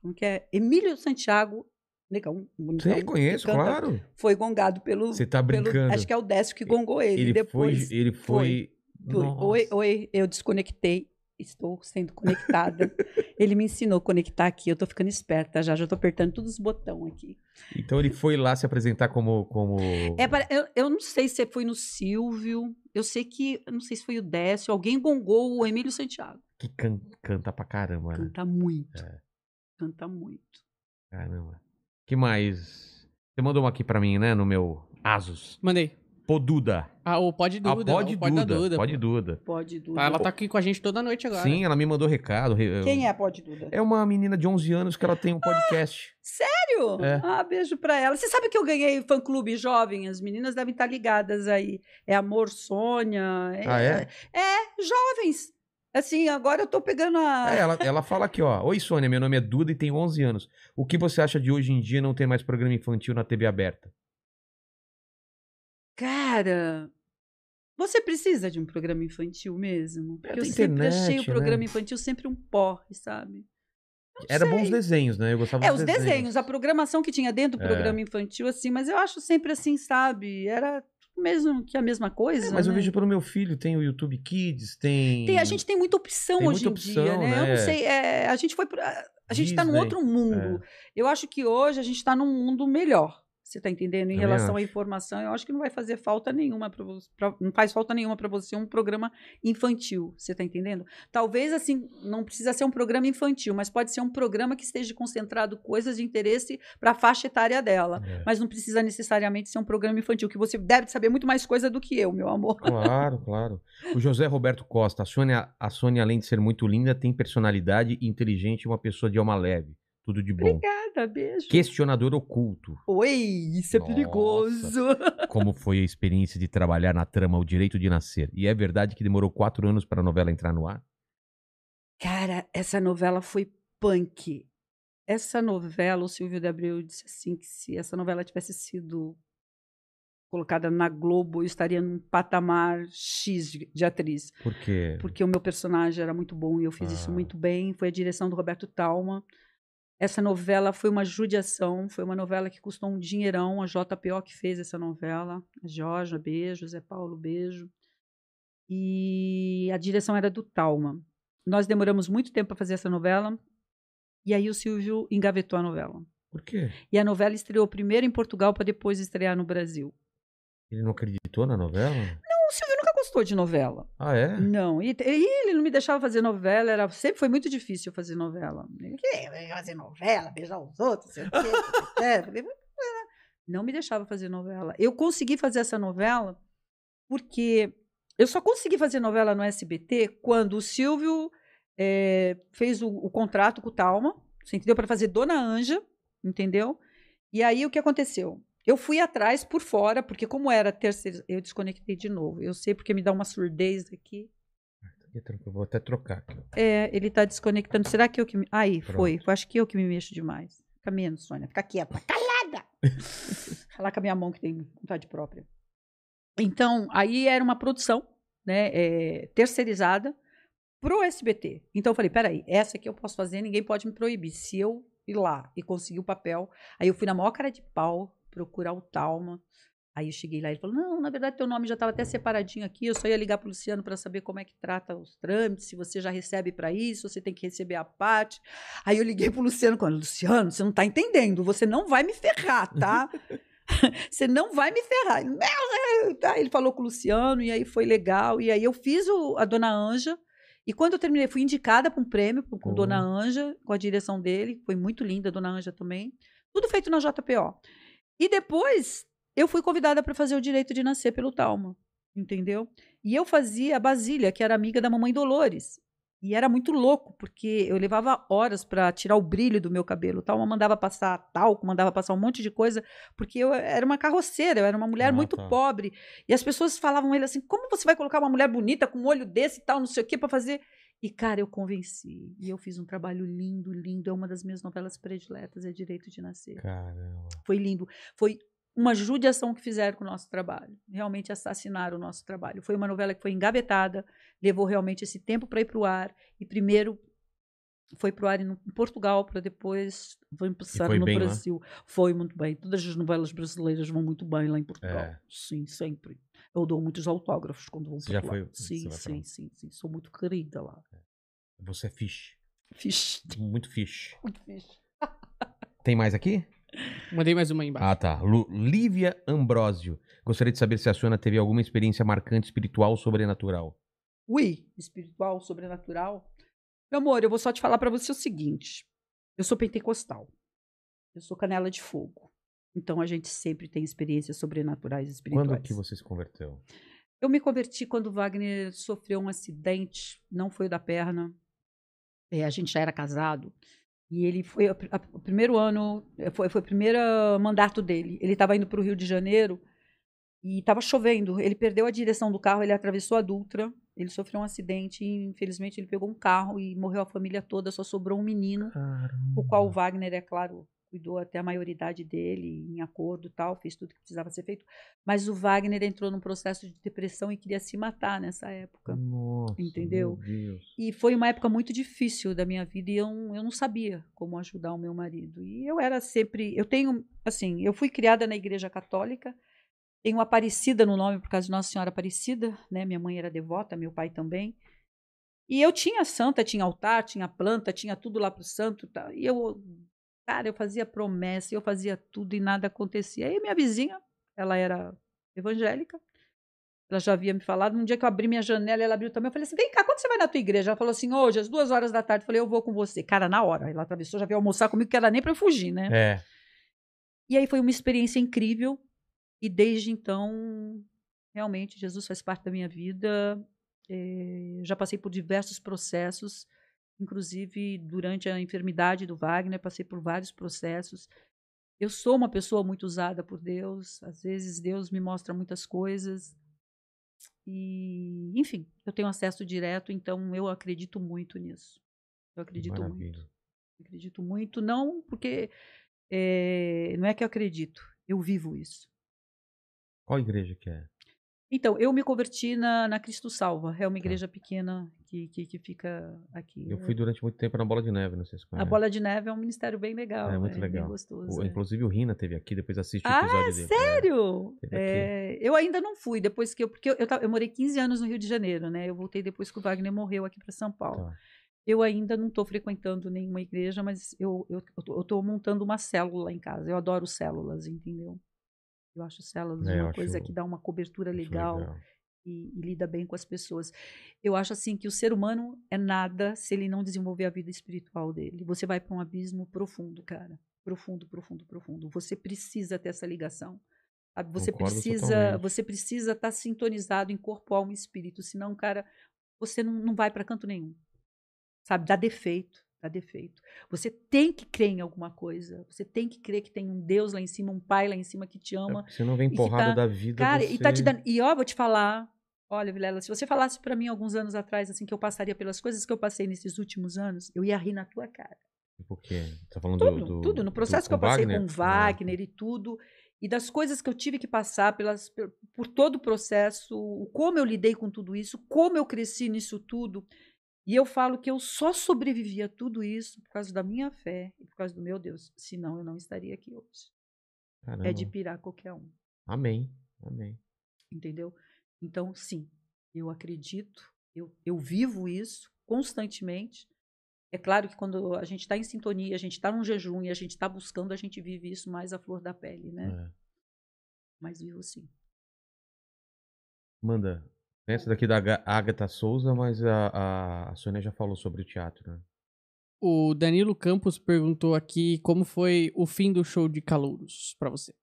Como que é? Emílio Santiago. Negão, bonitão, Sim, conheço, canta, claro. Foi gongado pelo. Você tá pelo- brincando. acho que é o Décio que gongou ele. ele depois. foi. Ele foi. Foi. Oi, oi, eu desconectei. Estou sendo conectada. ele me ensinou a conectar aqui. Eu tô ficando esperta já. Já tô apertando todos os botões aqui. Então ele foi lá se apresentar como. como... É, para- eu, eu não sei se foi no Silvio. Eu sei que. Eu não sei se foi o Décio. Alguém gongou o Emílio Santiago. Que can- canta pra caramba, né? Canta muito. É. Canta muito. Caramba. que mais? Você mandou uma aqui pra mim, né? No meu Asus. Mandei. Poduda. Ah, o Pode Ah, Duda. pode o Pode da Duda. Duda. Pode Duda. Pode Duda. Tá, ela tá aqui com a gente toda noite agora. Sim, ela me mandou recado. re- Quem é a Pode Duda? É uma menina de 11 anos que ela tem um podcast. Sério? É. Ah, beijo pra ela. Você sabe que eu ganhei fã-clube jovem? As meninas devem estar ligadas aí. É Amor Sônia. Ah, é? É, jovens. Assim, agora eu tô pegando a. É, ela, ela fala aqui, ó. Oi, Sônia, meu nome é Duda e tenho 11 anos. O que você acha de hoje em dia não ter mais programa infantil na TV aberta? Cara, você precisa de um programa infantil mesmo? Porque eu tem sempre achei internet, o programa né? infantil sempre um porre, sabe? Não Era sei. bons desenhos, né? Eu gostava É, os desenhos, a programação que tinha dentro do É. programa infantil, assim, mas eu acho sempre assim, sabe? Era mesmo que a mesma coisa. Mas eu né? vejo pelo meu filho, tem o YouTube Kids, tem. Tem, a gente tem muita opção Tem hoje muita em dia, opção, né? Eu né? não sei, é, a gente foi pra, a gente está num outro mundo. Eu acho que hoje a gente está num mundo melhor. Você está entendendo? Em Também relação à informação, eu acho que não vai fazer falta nenhuma para não faz falta nenhuma para você um programa infantil. Você está entendendo? Talvez assim, não precisa ser um programa infantil, mas pode ser um programa que esteja concentrado coisas de interesse para a faixa etária dela. É. Mas não precisa necessariamente ser um programa infantil, que você deve saber muito mais coisa do que eu, meu amor. Claro, claro. O José Roberto Costa, a Sônia, a Sônia, além de ser muito linda, tem personalidade inteligente e uma pessoa de alma leve. Tudo de bom. Obrigada, beijo. Questionador oculto. Oi, isso é Nossa. perigoso. Como foi a experiência de trabalhar na trama O Direito de Nascer? E é verdade que demorou quatro anos para a novela entrar no ar? Cara, essa novela foi punk. Essa novela, o Silvio de Abreu disse assim que se essa novela tivesse sido colocada na Globo, eu estaria num patamar X de, de atriz. Por quê? Porque o meu personagem era muito bom e eu fiz isso Ah. muito bem. Foi a direção do Roberto Talma. Essa novela foi uma judiação, foi uma novela que custou um dinheirão. A JPO que fez essa novela. A Georgia, beijo. Zé Paulo, beijo. E a direção era do Talma. Nós demoramos muito tempo para fazer essa novela. E aí o Silvio engavetou a novela. Por quê? E a novela estreou primeiro em Portugal para depois estrear no Brasil. Ele não acreditou na novela? O Silvio nunca gostou de novela. Ah, é? Não, e, e ele não me deixava fazer novela, era, sempre foi muito difícil fazer novela. Ele fazer novela, beijar os outros, sei o quê, é, falei, não me deixava fazer novela. Eu consegui fazer essa novela porque eu só consegui fazer novela no SBT quando o Silvio eh, fez o, o contrato com o Talma, você entendeu? Para fazer Dona Anja, entendeu? E aí o que aconteceu? Eu fui atrás por fora, porque como era terceiro, eu desconectei de novo. Eu sei porque me dá uma surdez aqui. Aqui, tranquilo, Vou até trocar aqui. É, ele tá desconectando. Será que eu que me... Aí, Pronto. foi. Eu acho que eu que me mexo demais. Fica menos, Sônia. Fica quieta. Calada! Falar com a minha mão que tem vontade própria. Então, aí era uma produção, né, é, terceirizada pro SBT. Então eu falei, peraí, essa aqui eu posso fazer, ninguém pode me proibir. Se eu ir lá e conseguir o papel, aí eu fui na maior cara de pau procurar o Talma. Aí eu cheguei lá e ele falou: Não, na verdade, teu nome já estava até separadinho aqui. Eu só ia ligar para o Luciano para saber como é que trata os trâmites, se você já recebe para isso, você tem que receber a parte. Aí eu liguei para o Luciano falando: Luciano, você não está entendendo, você não vai me ferrar, tá? você não vai me ferrar. Tá, ele falou com o Luciano e aí foi legal. E aí eu fiz o- a Dona Anja. E quando eu terminei, fui indicada para um prêmio com Pô. Dona Anja, com a direção dele. Foi muito linda, a Dona Anja também. Tudo feito na JPO. E depois eu fui convidada para fazer o direito de nascer pelo Talma, entendeu? E eu fazia a Basília, que era amiga da mamãe Dolores. E era muito louco, porque eu levava horas para tirar o brilho do meu cabelo. O Talma mandava passar talco, mandava passar um monte de coisa, porque eu era uma carroceira, eu era uma mulher Ah, muito tá. pobre. E as pessoas falavam ele assim: como você vai colocar uma mulher bonita com um olho desse e tal, não sei o quê, para fazer. E, cara, eu convenci. E eu fiz um trabalho lindo, lindo. É uma das minhas novelas prediletas, é Direito de Nascer. Caramba. Foi lindo. Foi uma judiação que fizeram com o nosso trabalho. Realmente assassinaram o nosso trabalho. Foi uma novela que foi engavetada, levou realmente esse tempo para ir para o ar. E primeiro foi para o ar em Portugal, para depois foi passar no bem? Brasil. Foi muito bem. Todas as novelas brasileiras vão muito bem lá em Portugal. É. Sim, sempre. Eu dou muitos autógrafos quando vou Você para já lá. foi- Sim, sim, sim, sim. Sou muito querida lá. Você é fish. Fiz Muito fish. muito fixe. Tem mais aqui? Mandei mais uma aí embaixo. Ah, tá. Lu- Lívia Ambrósio. Gostaria de saber se a Sônia teve alguma experiência marcante espiritual ou sobrenatural. Ui, espiritual, sobrenatural. Meu amor, eu vou só te falar pra você o seguinte. Eu sou pentecostal. Eu sou canela de fogo. Então a gente sempre tem experiências sobrenaturais espirituais. Quando que você se converteu? Eu me converti quando o Wagner sofreu um acidente, não foi o da perna. É, a gente já era casado. E ele foi o primeiro ano, eh, foi, foi o primeiro mandato dele. Ele estava indo para o Rio de Janeiro e estava chovendo. Ele perdeu a direção do carro, ele atravessou a Dutra. Ele sofreu um acidente e, infelizmente, ele pegou um carro e morreu a família toda. Só sobrou um menino o qual o Wagner, é claro, cuidou até a maioridade dele, em acordo tal, fez tudo que precisava ser feito. Mas o Wagner entrou num processo de depressão e queria se matar nessa época. Nossa, Entendeu? E foi uma época muito difícil da minha vida e eu, eu não sabia como ajudar o meu marido. E eu era sempre. Eu tenho. Assim, eu fui criada na Igreja Católica. Tenho Aparecida no nome por causa de Nossa Senhora Aparecida, né? Minha mãe era devota, meu pai também. E eu tinha santa, tinha altar, tinha planta, tinha tudo lá pro santo. Tá? E eu, cara, eu fazia promessa, eu fazia tudo e nada acontecia. Aí minha vizinha, ela era evangélica, ela já havia me falado. Um dia que eu abri minha janela, ela abriu também. Eu falei assim: vem cá, quando você vai na tua igreja? Ela falou assim: hoje, às duas horas da tarde. Eu falei: eu vou com você. Cara, na hora. Ela atravessou, já veio almoçar comigo, que era nem pra eu fugir, né? É. E aí foi uma experiência incrível. E desde então, realmente, Jesus faz parte da minha vida. Eh, já passei por diversos processos, inclusive durante a enfermidade do Wagner, passei por vários processos. Eu sou uma pessoa muito usada por Deus. Às vezes Deus me mostra muitas coisas. E, enfim, eu tenho acesso direto, então eu acredito muito nisso. Eu acredito muito. Maravilha. Acredito muito, não porque eh, não é que eu acredito, eu vivo isso. Qual igreja que é? Então, eu me converti na, na Cristo Salva, é uma Tá. igreja pequena que, que, que fica aqui. Eu fui durante muito tempo na Bola de Neve, não sei se A conhece. Bola de Neve é um ministério bem legal. É, muito bem legal. gostoso. O- é. Inclusive o Rina teve aqui, depois assiste o Ah, episódio dele. Sério? Aqui. É, eu ainda não fui, depois que eu. Porque eu, eu, eu morei 15 anos no Rio de Janeiro, né? Eu voltei depois que o Wagner morreu aqui para São É, Paulo. tá. Eu ainda não estou frequentando nenhuma igreja, mas eu estou montando uma célula em casa. Eu adoro células, entendeu? Eu acho células É, uma coisa que dá uma cobertura Acho legal, E, e lida bem com as pessoas. Eu acho assim que o ser humano é nada se ele não desenvolver a vida espiritual dele. Você vai para um abismo profundo, cara. Profundo, profundo, profundo. Você precisa ter essa ligação. Você Concordo precisa, totalmente. você precisa estar sintonizado em corpo, alma e espírito, senão, cara, você não, não vai para canto nenhum. Sabe? Dá defeito, dá defeito. Você tem que crer em alguma coisa. Você tem que crer que tem um Deus lá em cima, um pai lá em cima que te É ama. porque você não vem porrada tá- da vida. Cara, você... e tá te dando. E ó, vou te falar. Olha, Vilela, se você falasse pra mim alguns anos atrás, assim, que eu passaria pelas coisas que eu passei nesses últimos anos, eu ia rir na tua cara. O quê? Tá falando Tudo, do, do- tudo. No do- processo com que eu passei Wagner? com o Wagner e tudo, e das coisas que eu tive que passar pelas, por, por todo o processo, como eu lidei com tudo isso, como eu cresci nisso tudo. E eu falo que eu só sobrevivi a tudo isso por causa da minha fé e por causa do meu Deus. Senão eu não estaria aqui hoje. Ah, É de caramba. pirar qualquer um. Amém. Amém. entendeu? Então, sim, eu acredito, eu, eu vivo isso constantemente. É claro que quando a gente está em sintonia, a gente está num jejum e a gente está buscando, a gente vive isso mais à flor da pele, né? É. Mas vivo sim. Manda. Tem essa daqui da Aga- Agatha Souza, mas a, a, a Sônia já falou sobre o teatro, né? O Danilo Campos perguntou aqui como foi o fim do show de Calouros pra você.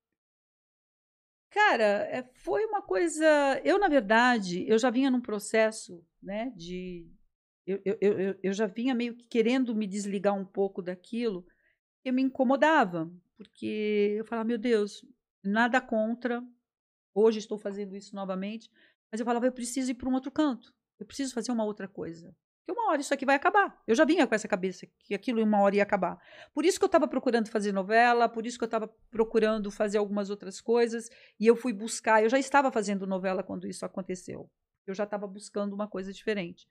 Cara, é, foi uma coisa. Eu, na verdade, eu já vinha num processo, né, de. Eu, eu, eu, eu- eu já vinha meio que querendo me desligar um pouco daquilo, que me incomodava, porque eu falava, meu Deus, nada contra. Hoje estou fazendo isso novamente, mas eu falava, eu preciso ir para um outro canto. Eu preciso fazer uma outra coisa. Porque uma hora isso aqui vai acabar. Eu já vinha com essa cabeça que aquilo uma hora ia acabar. Por isso que eu estava procurando fazer novela, por isso que eu estava procurando fazer algumas outras coisas. E eu fui buscar, eu já estava fazendo novela quando isso aconteceu. Eu já estava buscando uma coisa diferente.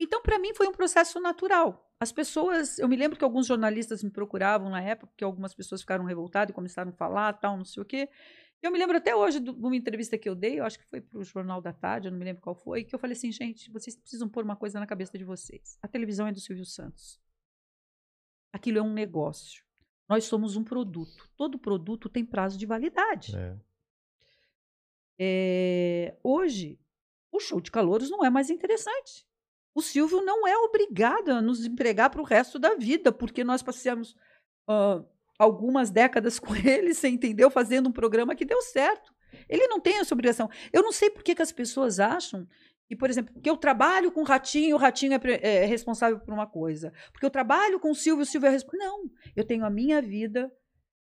Então, para mim, foi um processo natural. As pessoas, eu me lembro que alguns jornalistas me procuravam na época, porque algumas pessoas ficaram revoltadas e começaram a falar, tal, não sei o quê. Eu me lembro até hoje de uma entrevista que eu dei, eu acho que foi para o Jornal da Tarde, eu não me lembro qual foi, que eu falei assim, gente, vocês precisam pôr uma coisa na cabeça de vocês. A televisão é do Silvio Santos. Aquilo é um negócio. Nós somos um produto. Todo produto tem prazo de validade. É. É, hoje, o show de calouros não é mais interessante. O Silvio não é obrigado a nos empregar para o resto da vida, porque nós passamos ah, algumas décadas com ele, você entendeu? Fazendo um programa que deu certo. Ele não tem essa obrigação. Eu não sei por que, que as pessoas acham que, por exemplo, que eu trabalho com o Ratinho, o Ratinho é, pre- é responsável por uma coisa. Porque eu trabalho com o Silvio, o Silvio é responsável. Não, eu tenho a minha vida,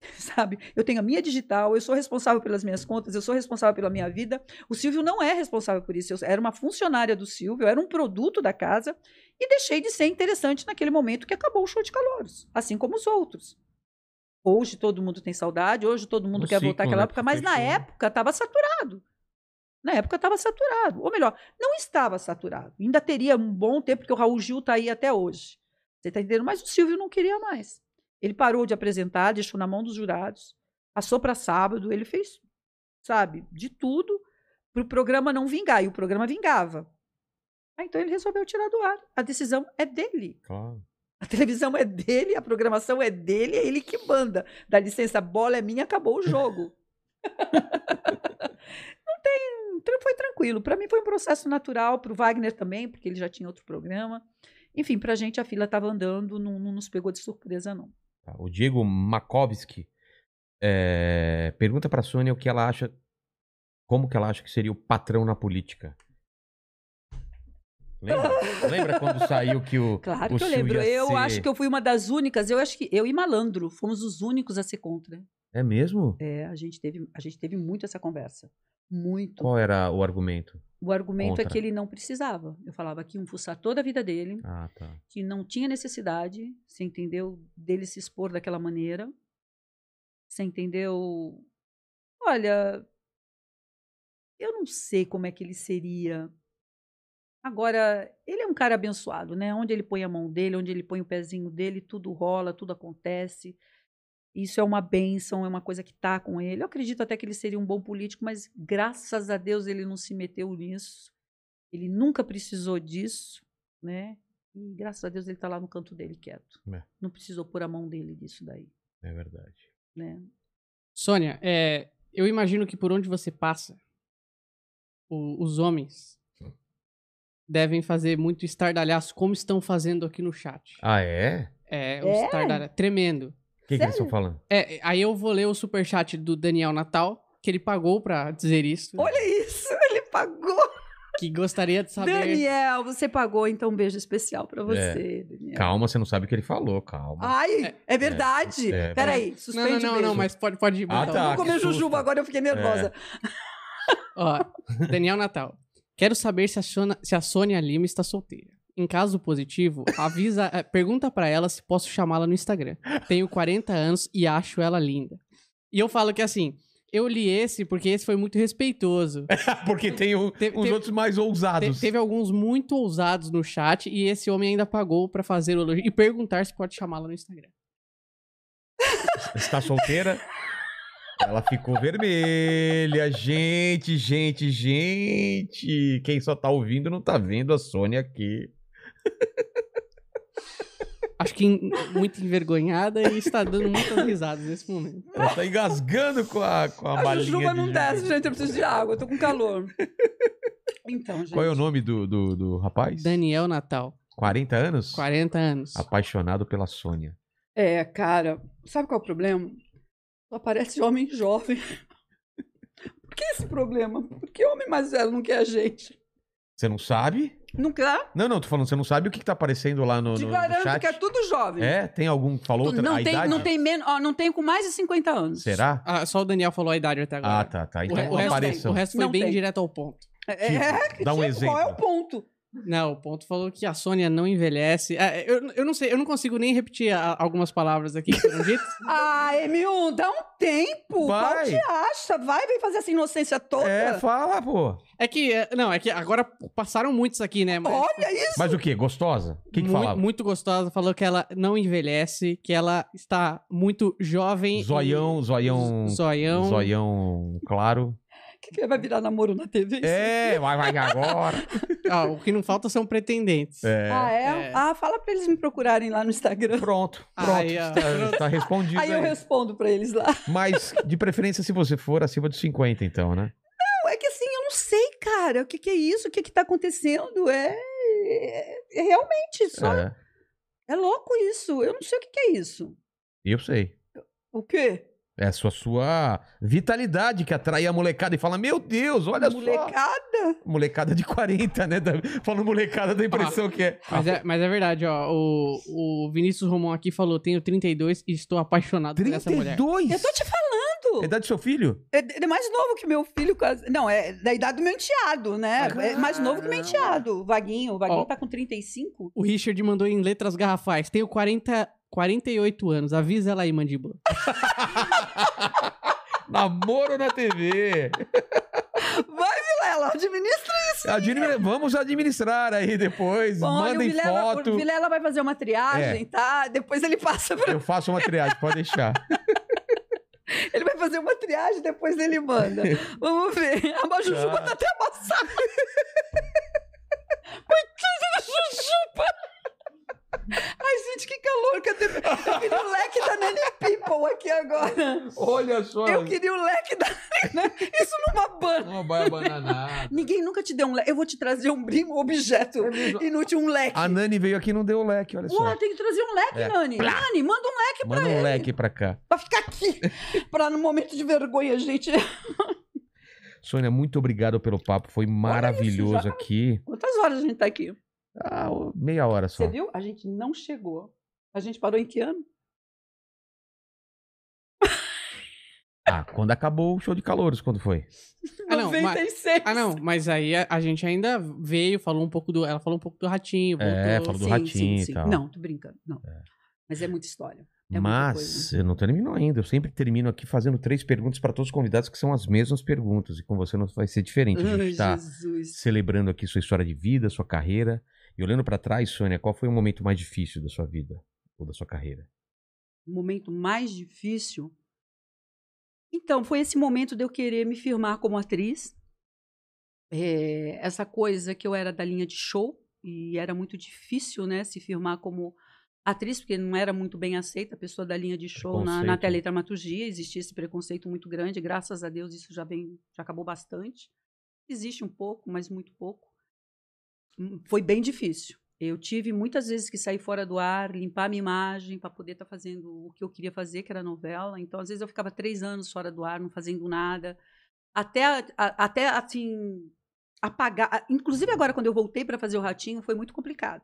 sabe? Eu tenho a minha digital, eu sou responsável pelas minhas contas, eu sou responsável pela minha vida. O Silvio não é responsável por isso. Eu era uma funcionária do Silvio, eu era um produto da casa e deixei de ser interessante naquele momento que acabou o show de calouros, assim como os outros. Hoje todo mundo tem saudade, hoje todo mundo Um quer voltar ciclo, àquela né, época, mas na época estava saturado. Na época estava saturado. Ou melhor, não estava saturado. Ainda teria um bom tempo, porque o Raul Gil está aí até hoje. Você está entendendo? Mas o Silvio não queria mais. Ele parou de apresentar, deixou na mão dos jurados, passou para sábado, ele fez sabe? De tudo, para o programa não vingar. E o programa vingava. Ah, então ele resolveu tirar do ar. A decisão é dele. Claro. A televisão é dele, a programação é dele, é ele que manda. Dá licença, a bola é minha, acabou o jogo. não tem. Foi tranquilo. Para mim foi um processo natural, para o Wagner também, porque ele já tinha outro programa. Enfim, para a gente a fila estava andando, não, não nos pegou de surpresa, não. Tá, O Diego Makovski é, pergunta pra Sônia o que ela acha. Como que ela acha que seria o patrão na política? Lembra, Lembra quando saiu que o. Claro o que eu lembro. Eu ser- acho que eu fui uma das únicas, eu acho que eu e Malandro fomos os únicos a ser contra. É mesmo? É, a gente teve, a gente teve muito essa conversa. Muito. Qual era o argumento? O argumento é Contra. que ele não precisava. Eu falava que iam fuçar toda a vida dele, Ah, tá. que não tinha necessidade, você entendeu? Dele se expor daquela maneira. Você entendeu? Olha, eu não sei como é que ele seria. Agora, ele é um cara abençoado, né? Onde ele põe a mão dele, onde ele põe o pezinho dele, tudo rola, tudo acontece. Isso é uma bênção, é uma coisa que tá com ele. Eu acredito até que ele seria um bom político, mas graças a Deus ele não se meteu nisso. Ele nunca precisou disso, né? E graças a Deus ele tá lá no canto dele quieto. É. Não precisou pôr a mão dele nisso daí, É verdade. né? Sônia, é, eu imagino que por onde você passa, o- os homens devem fazer muito estardalhaço, como estão fazendo aqui no chat. Ah, é? É, o É? estardalhaço, tremendo. O que, que eles estão falando? É, aí eu vou ler o superchat do Daniel Natal, que ele pagou pra dizer isso. Olha isso, ele pagou. Que gostaria de saber. Daniel, você pagou, então um beijo especial pra você, Daniel. Calma, você não sabe o que ele falou, calma. Ai, é, verdade. é, é. Peraí, Não, suspende não, não, beijo. não, mas pode, pode Ah, botar. tá. Vou que comer jujuba, agora eu fiquei nervosa. Ó, Daniel Natal. Quero saber se a, Sônia, se a Sônia Lima está solteira. Em caso positivo, avisa, eh, pergunta pra ela se posso chamá-la no Instagram. Tenho 40 anos e acho ela linda. E eu falo que assim, eu li esse porque esse foi muito respeitoso. Porque tem o- Teve- os teve- outros mais Te- ousados. teve alguns muito ousados no chat e esse homem ainda pagou pra fazer o elogio e perguntar se pode chamá-la no Instagram. Está solteira? Ela ficou vermelha. Gente, gente, gente. Quem só tá ouvindo não tá vendo a Sônia aqui. Acho que em- muito envergonhada e está dando muitas risadas nesse momento. Ela tá engasgando com a, com a, A balinha jujuba não desce, gente, eu preciso de água, eu tô com calor. Então, gente. Qual é o nome do, do, do rapaz? Daniel Natal, 40 anos? 40 anos. Apaixonado pela Sônia. É, cara, sabe qual é o problema? Só aparece homem jovem. Por que esse problema? Por que homem mais velho não quer a gente? Você não sabe? Não quer? Não, não, tô falando, você não sabe o que, que tá aparecendo lá no, Te no, no garanto chat? que é tudo jovem. É? Tem algum que falou outra, não, a tem, idade? não tem menos, ó, não tem com mais de 50 anos. Será? Ah, só o Daniel falou a idade até agora. Ah, tá, tá. O, Então re- o resto, apareçam. o resto foi Não bem tem. direto ao ponto. É, Tipo, é, que dá um tipo, Qual é exemplo. o ponto? Não, o ponto falou que a Sônia não envelhece. Ah, eu, eu não sei, eu não consigo nem repetir a- algumas palavras aqui que foram ditas. Ah, M1, dá um tempo. Vai. Qual te acha? Vai, vem fazer essa inocência toda. É, fala, pô. É que, é, não, é que agora passaram muitos aqui, né? Mas Olha isso. Mas o quê? Gostosa? O que, que muito, falava? muito gostosa. Falou que ela não envelhece, que ela está muito jovem. e- Zoião, zoião. Zoião. Zoião claro. Que, vai virar namoro na TV? É, vai, vai agora. Ah, o que não falta são pretendentes. É. Ah, é? É. Ah, fala pra eles me procurarem lá no Instagram. Pronto, pronto. Aí, tá, tá respondido Aí eu aí. respondo pra eles lá. Mas, de preferência, se você for acima dos 50, então, né? Não, é que assim, eu não sei, cara. O que, que é isso? O que, que tá acontecendo? É, é, é realmente só. É. É, louco isso. Eu não sei o que, que é isso. eu sei. O quê? É a sua, sua vitalidade que atrai a molecada e fala: Meu Deus, olha só. Molecada? Molecada de 40, né? Da- Falando molecada, da impressão que é. Mas, é. mas é verdade, ó. O, o Vinícius Romão aqui falou: tenho 32 e estou apaixonado por essa mulher. 32? Eu tô te falando. É idade do seu filho? É, ele é mais novo que meu filho. quase- Não, é da idade do meu enteado, né? É mais novo que meu enteado. O Vaguinho. O Vaguinho Ó. tá com 35. O Richard mandou em letras garrafais: tenho 40, 48 anos. Avisa ela aí, mandíbula. Namoro na TV. Vai, Vilela, administra isso. Admini- Vamos administrar aí depois. Bom, olha, o Mandem Vilela, foto. o Vilela vai fazer uma triagem, tá? Depois ele passa pra... Eu faço uma triagem, pode deixar. Ele vai fazer uma triagem depois ele manda. Vamos ver. A Jujuba tá até amassada. Coitada da Jujuba! Ai, gente, que calor. Cadê? Eu queria o leque da Nanny People aqui agora. Olha só. Eu queria o leque da. Isso numa banda. Uma baia bananada. Ninguém nunca te deu um leque. Eu vou te trazer um brinco, um objeto inútil, um leque. A Nani veio aqui e não deu o leque, olha só. Ué, tem que trazer um leque, É. Nani. Nani, manda um leque pra Manda um ele. leque pra cá. Pra ficar aqui. pra no momento de vergonha, gente. Sônia, muito obrigado pelo papo. Foi maravilhoso já- aqui. Quantas horas a gente tá aqui? Ah, meia hora só. Você viu? A gente não chegou. A gente parou em que ano? Ah, quando acabou o show de calouros, quando foi? Ah, não, mas- 96. Ah, não, mas aí a, a gente ainda veio, falou um pouco do. Ela falou um pouco do ratinho, voltou. É, falou do Sim, ratinho sim, e sim. tal. Não, tô brincando. Não. Mas é muita história. É muita Mas coisa. eu não terminou ainda. Eu sempre termino aqui fazendo três perguntas para todos os convidados, que são as mesmas perguntas. E com você não vai ser diferente. A Ai, gente tá Jesus. celebrando aqui sua história de vida, sua carreira. E olhando para trás, Sônia, qual foi o momento mais difícil da sua vida? Ou da sua carreira? O momento mais difícil. Então, foi esse momento de eu querer me firmar como atriz. É, essa coisa que eu era da linha de show e era muito difícil, né, se firmar como atriz, porque não era muito bem aceita a pessoa da linha de show na, na teledramaturgia. Existia esse preconceito muito grande. Graças a Deus isso já vem, já acabou bastante. Existe um pouco, mas muito pouco. Hum, Foi bem difícil. Eu tive muitas vezes que sair fora do ar, limpar minha imagem para poder estar fazendo o que eu queria fazer, que era novela. Então, às vezes, eu ficava três anos fora do ar, não fazendo nada. Até, a- a- até assim, apagar. Inclusive, agora, quando eu voltei para fazer o Ratinho, foi muito complicado.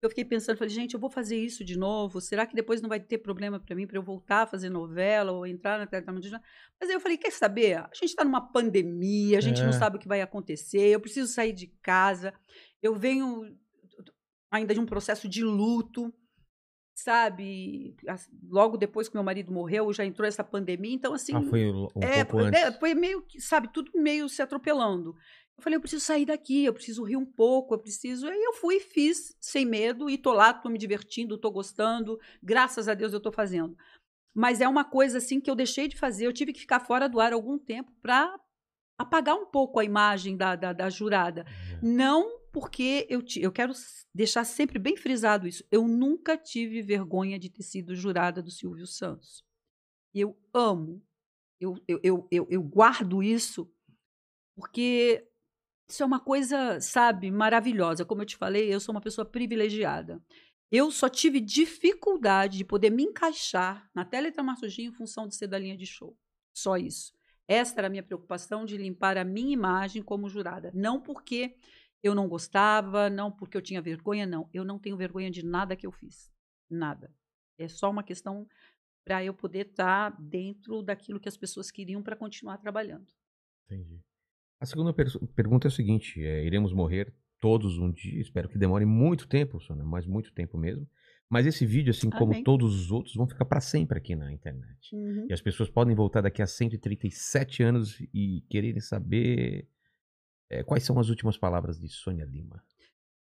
Eu fiquei pensando, falei, gente, eu vou fazer isso de novo. Será que depois não vai ter problema para mim para eu voltar a fazer novela ou entrar na teledramaturgia? Mas aí eu falei, quer saber? A gente está numa pandemia, a gente É. não sabe o que vai acontecer. Eu preciso sair de casa. Eu venho ainda de um processo de luto, sabe? Logo depois que meu marido morreu, já entrou essa pandemia. Então, assim, ah, foi um é, pouco foi, antes. é, foi meio que, sabe, tudo meio se atropelando. Eu falei, eu preciso sair daqui, eu preciso rir um pouco, eu preciso. Aí eu fui e fiz, sem medo, e tô lá, tô me divertindo, tô gostando. Graças a Deus eu tô fazendo. Mas é uma coisa assim que eu deixei de fazer, eu tive que ficar fora do ar algum tempo para apagar um pouco a imagem da, da, da jurada. Não porque eu, ti- eu quero deixar sempre bem frisado isso. Eu nunca tive vergonha de ter sido jurada do Silvio Santos. Eu amo. Eu, eu, eu, eu, eu guardo isso porque isso é uma coisa, sabe, maravilhosa. Como eu te falei, eu sou uma pessoa privilegiada. Eu só tive dificuldade de poder me encaixar na teledramaturgia em função de ser da linha de show. Só isso. Essa era a minha preocupação de limpar a minha imagem como jurada. Não porque eu não gostava, não porque eu tinha vergonha, não. Eu não tenho vergonha de nada que eu fiz. Nada. É só uma questão para eu poder estar dentro daquilo que as pessoas queriam para continuar trabalhando. Entendi. A segunda per- pergunta é a seguinte: é, iremos morrer todos um dia, espero que demore muito tempo, Sônia, mas muito tempo mesmo. Mas esse vídeo, assim como Amém. todos os outros, vão ficar para sempre aqui na internet. E as pessoas podem voltar daqui a 137 anos e quererem saber é, quais são as últimas palavras de Sônia Lima.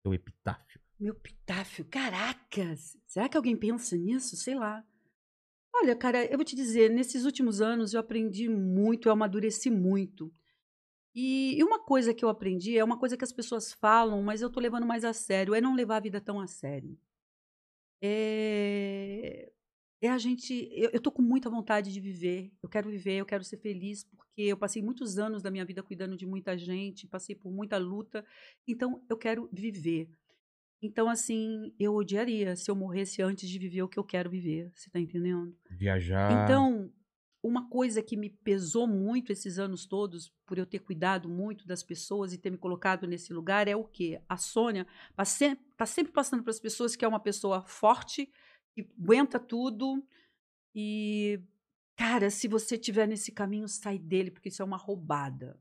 Seu epitáfio. Meu pitáfio, caracas! Será que alguém pensa nisso? Sei lá. Olha, cara, eu vou te dizer, nesses últimos anos eu aprendi muito, eu amadureci muito. E, e uma coisa que eu aprendi é uma coisa que as pessoas falam, mas eu tô levando mais a sério, é não levar a vida tão a sério. É, é a gente. Eu, eu tô com muita vontade de viver. Eu quero viver, eu quero ser feliz, porque eu passei muitos anos da minha vida cuidando de muita gente, passei por muita luta. Então, eu quero viver. Então, assim, eu odiaria se eu morresse antes de viver o que eu quero viver. Você tá entendendo? Viajar. Então, uma coisa que me pesou muito esses anos todos, por eu ter cuidado muito das pessoas e ter me colocado nesse lugar, é o quê? A Sônia tá sempre, tá sempre passando para as pessoas que é uma pessoa forte, que aguenta tudo. E, cara, se você estiver nesse caminho, sai dele, porque isso é uma roubada.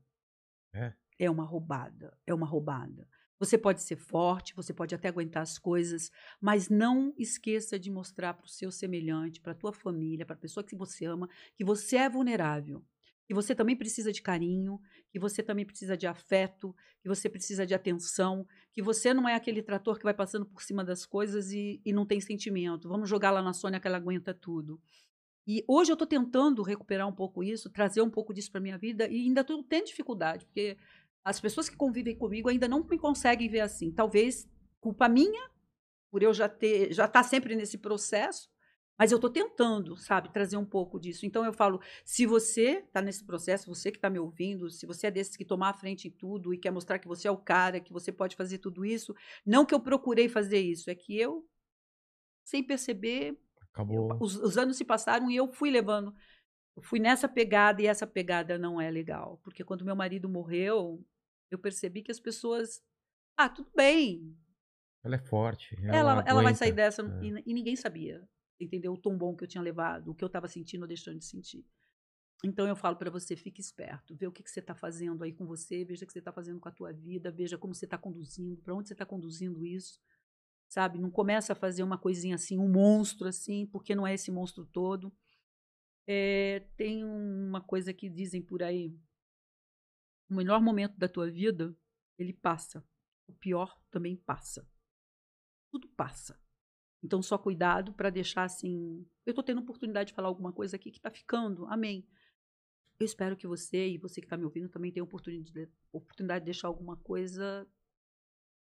É? É uma roubada. É uma roubada. Você pode ser forte, você pode até aguentar as coisas, mas não esqueça de mostrar para o seu semelhante, para a tua família, para a pessoa que você ama, que você é vulnerável, que você também precisa de carinho, que você também precisa de afeto, que você precisa de atenção, que você não é aquele trator que vai passando por cima das coisas e, e não tem sentimento. Vamos jogar lá na Sônia que ela aguenta tudo. E hoje eu estou tentando recuperar um pouco isso, trazer um pouco disso para minha vida e ainda tô tendo dificuldade, porque as pessoas que convivem comigo ainda não me conseguem ver assim. Talvez culpa minha por eu já ter, já estar tá sempre nesse processo, mas eu estou tentando, sabe, trazer um pouco disso. Então eu falo, se você está nesse processo, você que está me ouvindo, se você é desses que tomar a frente em tudo e quer mostrar que você é o cara, que você pode fazer tudo isso, não que eu procurei fazer isso, é que eu, sem perceber, Acabou. eu- os, os anos se passaram e eu fui levando, eu fui nessa pegada e essa pegada não é legal, porque quando meu marido morreu, eu percebi que as pessoas, ah, tudo bem, Ela é forte. Ela, ela, ela vai sair dessa É. e, e ninguém sabia, entendeu? O tom bom que eu tinha levado, o que eu estava sentindo ou deixando de sentir. Então eu falo para você, fique esperto, vê o que, que você está fazendo aí com você, veja o que você está fazendo com a tua vida, veja como você está conduzindo, para onde você está conduzindo isso, sabe? Não começa a fazer uma coisinha assim, um monstro assim, porque não é esse monstro todo. É, tem uma coisa que dizem por aí, o melhor momento da tua vida, ele passa, o pior também passa tudo passa. Então, só cuidado para deixar assim. Eu estou tendo oportunidade de falar alguma coisa aqui que está ficando. Amém. Eu espero que você e você que está me ouvindo também tenha oportunidade, de deixar alguma coisa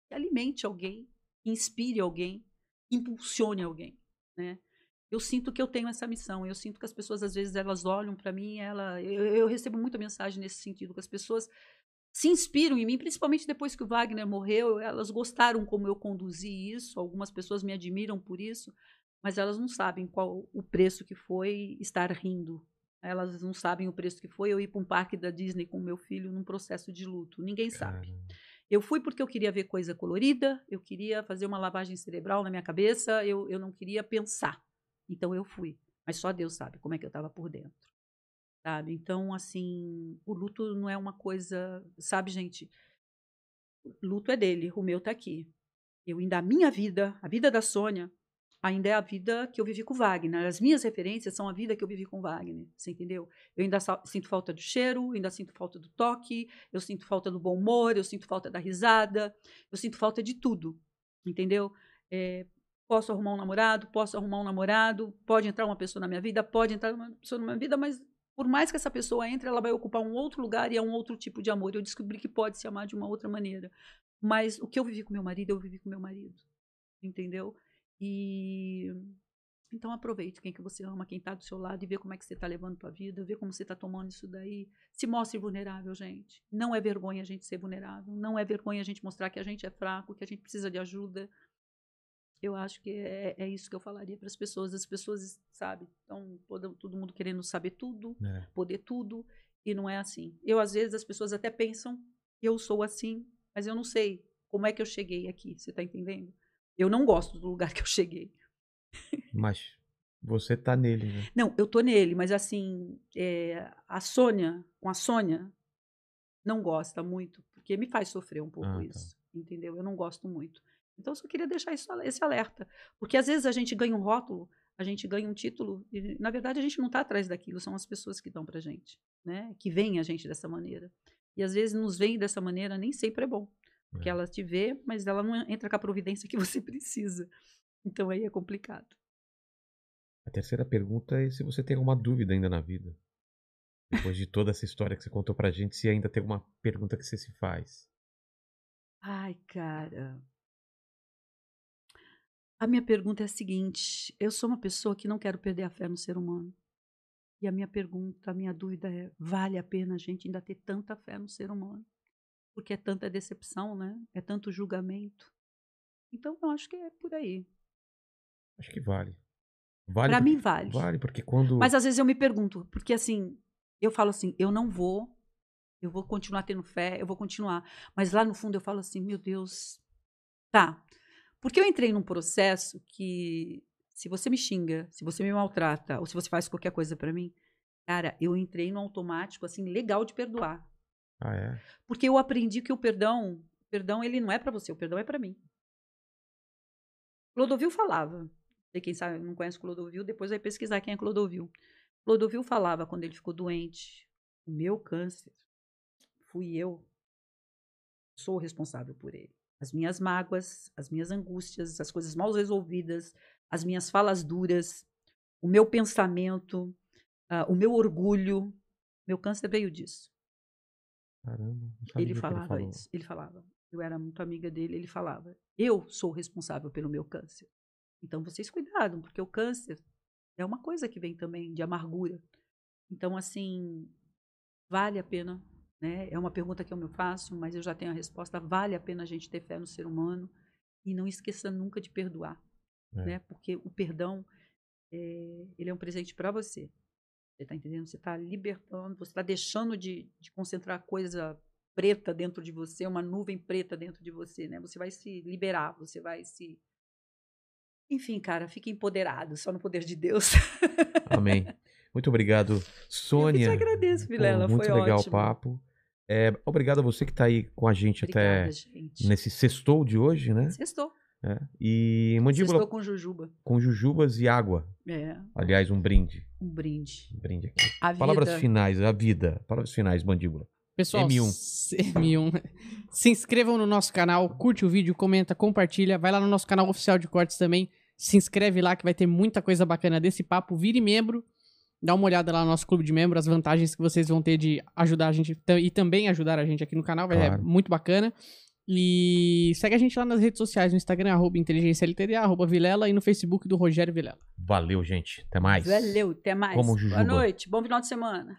que alimente alguém, inspire alguém, impulsione alguém, né? Eu sinto que eu tenho essa missão. Eu sinto que as pessoas às vezes elas olham para mim, ela, eu, eu recebo muita mensagem nesse sentido que as pessoas se inspiram em mim, principalmente depois que o Wagner morreu. Elas gostaram como eu conduzi isso. Algumas pessoas me admiram por isso, mas elas não sabem qual o preço que foi estar rindo. Elas não sabem o preço que foi eu ir para um parque da Disney com meu filho num processo de luto. Ninguém sabe. Eu fui porque eu queria ver coisa colorida, eu queria fazer uma lavagem cerebral na minha cabeça, eu, eu não queria pensar. Então eu fui. Mas só Deus sabe como é que eu estava por dentro. Sabe? Então, assim, o luto não é uma coisa. Sabe, gente? Luto é dele, o meu tá aqui. Eu ainda, a minha vida, a vida da Sônia, ainda é a vida que eu vivi com Wagner. As minhas referências são a vida que eu vivi com Wagner. Você entendeu? Eu ainda sinto falta do cheiro, ainda sinto falta do toque, eu sinto falta do bom humor, eu sinto falta da risada, eu sinto falta de tudo. Entendeu? É, posso arrumar um namorado, posso arrumar um namorado, pode entrar uma pessoa na minha vida, pode entrar uma pessoa na minha vida, mas por mais que essa pessoa entre, ela vai ocupar um outro lugar e é um outro tipo de amor. Eu descobri que pode se amar de uma outra maneira. Mas o que eu vivi com meu marido, eu vivi com meu marido. Entendeu? E então aproveite quem que você ama, quem está do seu lado e vê como é que você está levando tua vida, vê como você está tomando isso daí. Se mostre vulnerável, gente. Não é vergonha a gente ser vulnerável, não é vergonha a gente mostrar que a gente é fraco, que a gente precisa de ajuda. Eu acho que é, é isso que eu falaria para as pessoas. As pessoas, sabe, estão todo, mundo querendo saber tudo, É. poder tudo, e não é assim. Eu, às vezes, as pessoas até pensam eu sou assim, mas eu não sei como é que eu cheguei aqui, você está entendendo? Eu não gosto do lugar que eu cheguei. Mas você tá nele, né? Não, eu tô nele, mas assim, é, a Sônia, com a Sônia, não gosta muito, porque me faz sofrer um pouco Ah, tá. isso, entendeu? Eu não gosto muito. Então, eu só queria deixar isso, esse alerta. Porque às vezes a gente ganha um rótulo, a gente ganha um título, e na verdade a gente não está atrás daquilo, são as pessoas que dão pra gente, né? Que veem a gente dessa maneira. E às vezes nos veem dessa maneira, nem sempre é bom. Porque É. ela te vê, mas ela não entra com a providência que você precisa. Então aí é complicado. A terceira pergunta é se você tem alguma dúvida ainda na vida. Depois de toda essa história que você contou pra gente, se ainda tem alguma pergunta que você se faz. Ai, cara. A minha pergunta é a seguinte: eu sou uma pessoa que não quero perder a fé no ser humano. E a minha pergunta, a minha dúvida é: vale a pena a gente ainda ter tanta fé no ser humano? Porque é tanta decepção, né? É tanto julgamento. Então, eu acho que é por aí. Acho que vale. Vale porque- mim, vale. Vale, porque quando. Mas às vezes eu me pergunto, porque assim, eu falo assim, eu não vou, eu vou continuar tendo fé, eu vou continuar. Mas lá no fundo eu falo assim, meu Deus, tá. Porque eu entrei num processo que, se você me xinga, se você me maltrata, ou se você faz qualquer coisa pra mim, cara, eu entrei no automático, assim, legal de perdoar. Ah, é? Porque eu aprendi que o perdão, perdão ele não é pra você, o perdão é pra mim. Clodovil falava, sei quem sabe, não conhece Clodovil, depois vai pesquisar quem é Clodovil. Clodovil falava quando ele ficou doente, o meu câncer fui eu, sou responsável por ele. As minhas mágoas, as minhas angústias, as coisas mal resolvidas, as minhas falas duras, o meu pensamento, ah, o meu orgulho. Meu câncer veio disso. Caramba, Ele falava falou. isso. Ele falava. Eu era muito amiga dele, ele falava. Eu sou responsável pelo meu câncer. Então vocês cuidado, porque o câncer é uma coisa que vem também de amargura. Então, assim, vale a pena, né? É uma pergunta que eu me faço, mas eu já tenho a resposta. Vale a pena a gente ter fé no ser humano e não esqueça nunca de perdoar, É. né? Porque o perdão, é, ele é um presente para você. Você está entendendo? Você está libertando, você está deixando de, de concentrar coisa preta dentro de você, uma nuvem preta dentro de você, né? Você vai se liberar, você vai se. Enfim, cara, fique empoderado, só no poder de Deus. Amém. Muito obrigado, Sônia. Eu te agradeço, Pô, Vilela, Muito foi legal ótimo. o papo. É, obrigado a você que está aí com a gente Obrigada, até gente. nesse sextou de hoje, né? Sextou. É. E mandíbula Sextou com jujuba. com jujubas e água. É, Aliás, um brinde. Um brinde. Um brinde aqui. A Palavras vida. finais, a vida. Palavras finais, mandíbula. Pessoal, M1. se- M1. Se inscrevam no nosso canal, curte o vídeo, comenta, compartilha. Vai lá no nosso canal oficial de cortes também. Se inscreve lá que vai ter muita coisa bacana desse papo. Vire membro. Dá uma olhada lá no nosso clube de membros, as vantagens que vocês vão ter de ajudar a gente e também ajudar a gente aqui no canal. Vai Claro. É muito bacana. E segue a gente lá nas redes sociais, no Instagram, arroba inteligência LTDA, arroba Vilela e no Facebook do Rogério Vilela. Valeu, gente. Até mais. Valeu, até mais. Como Boa noite, bom final de semana.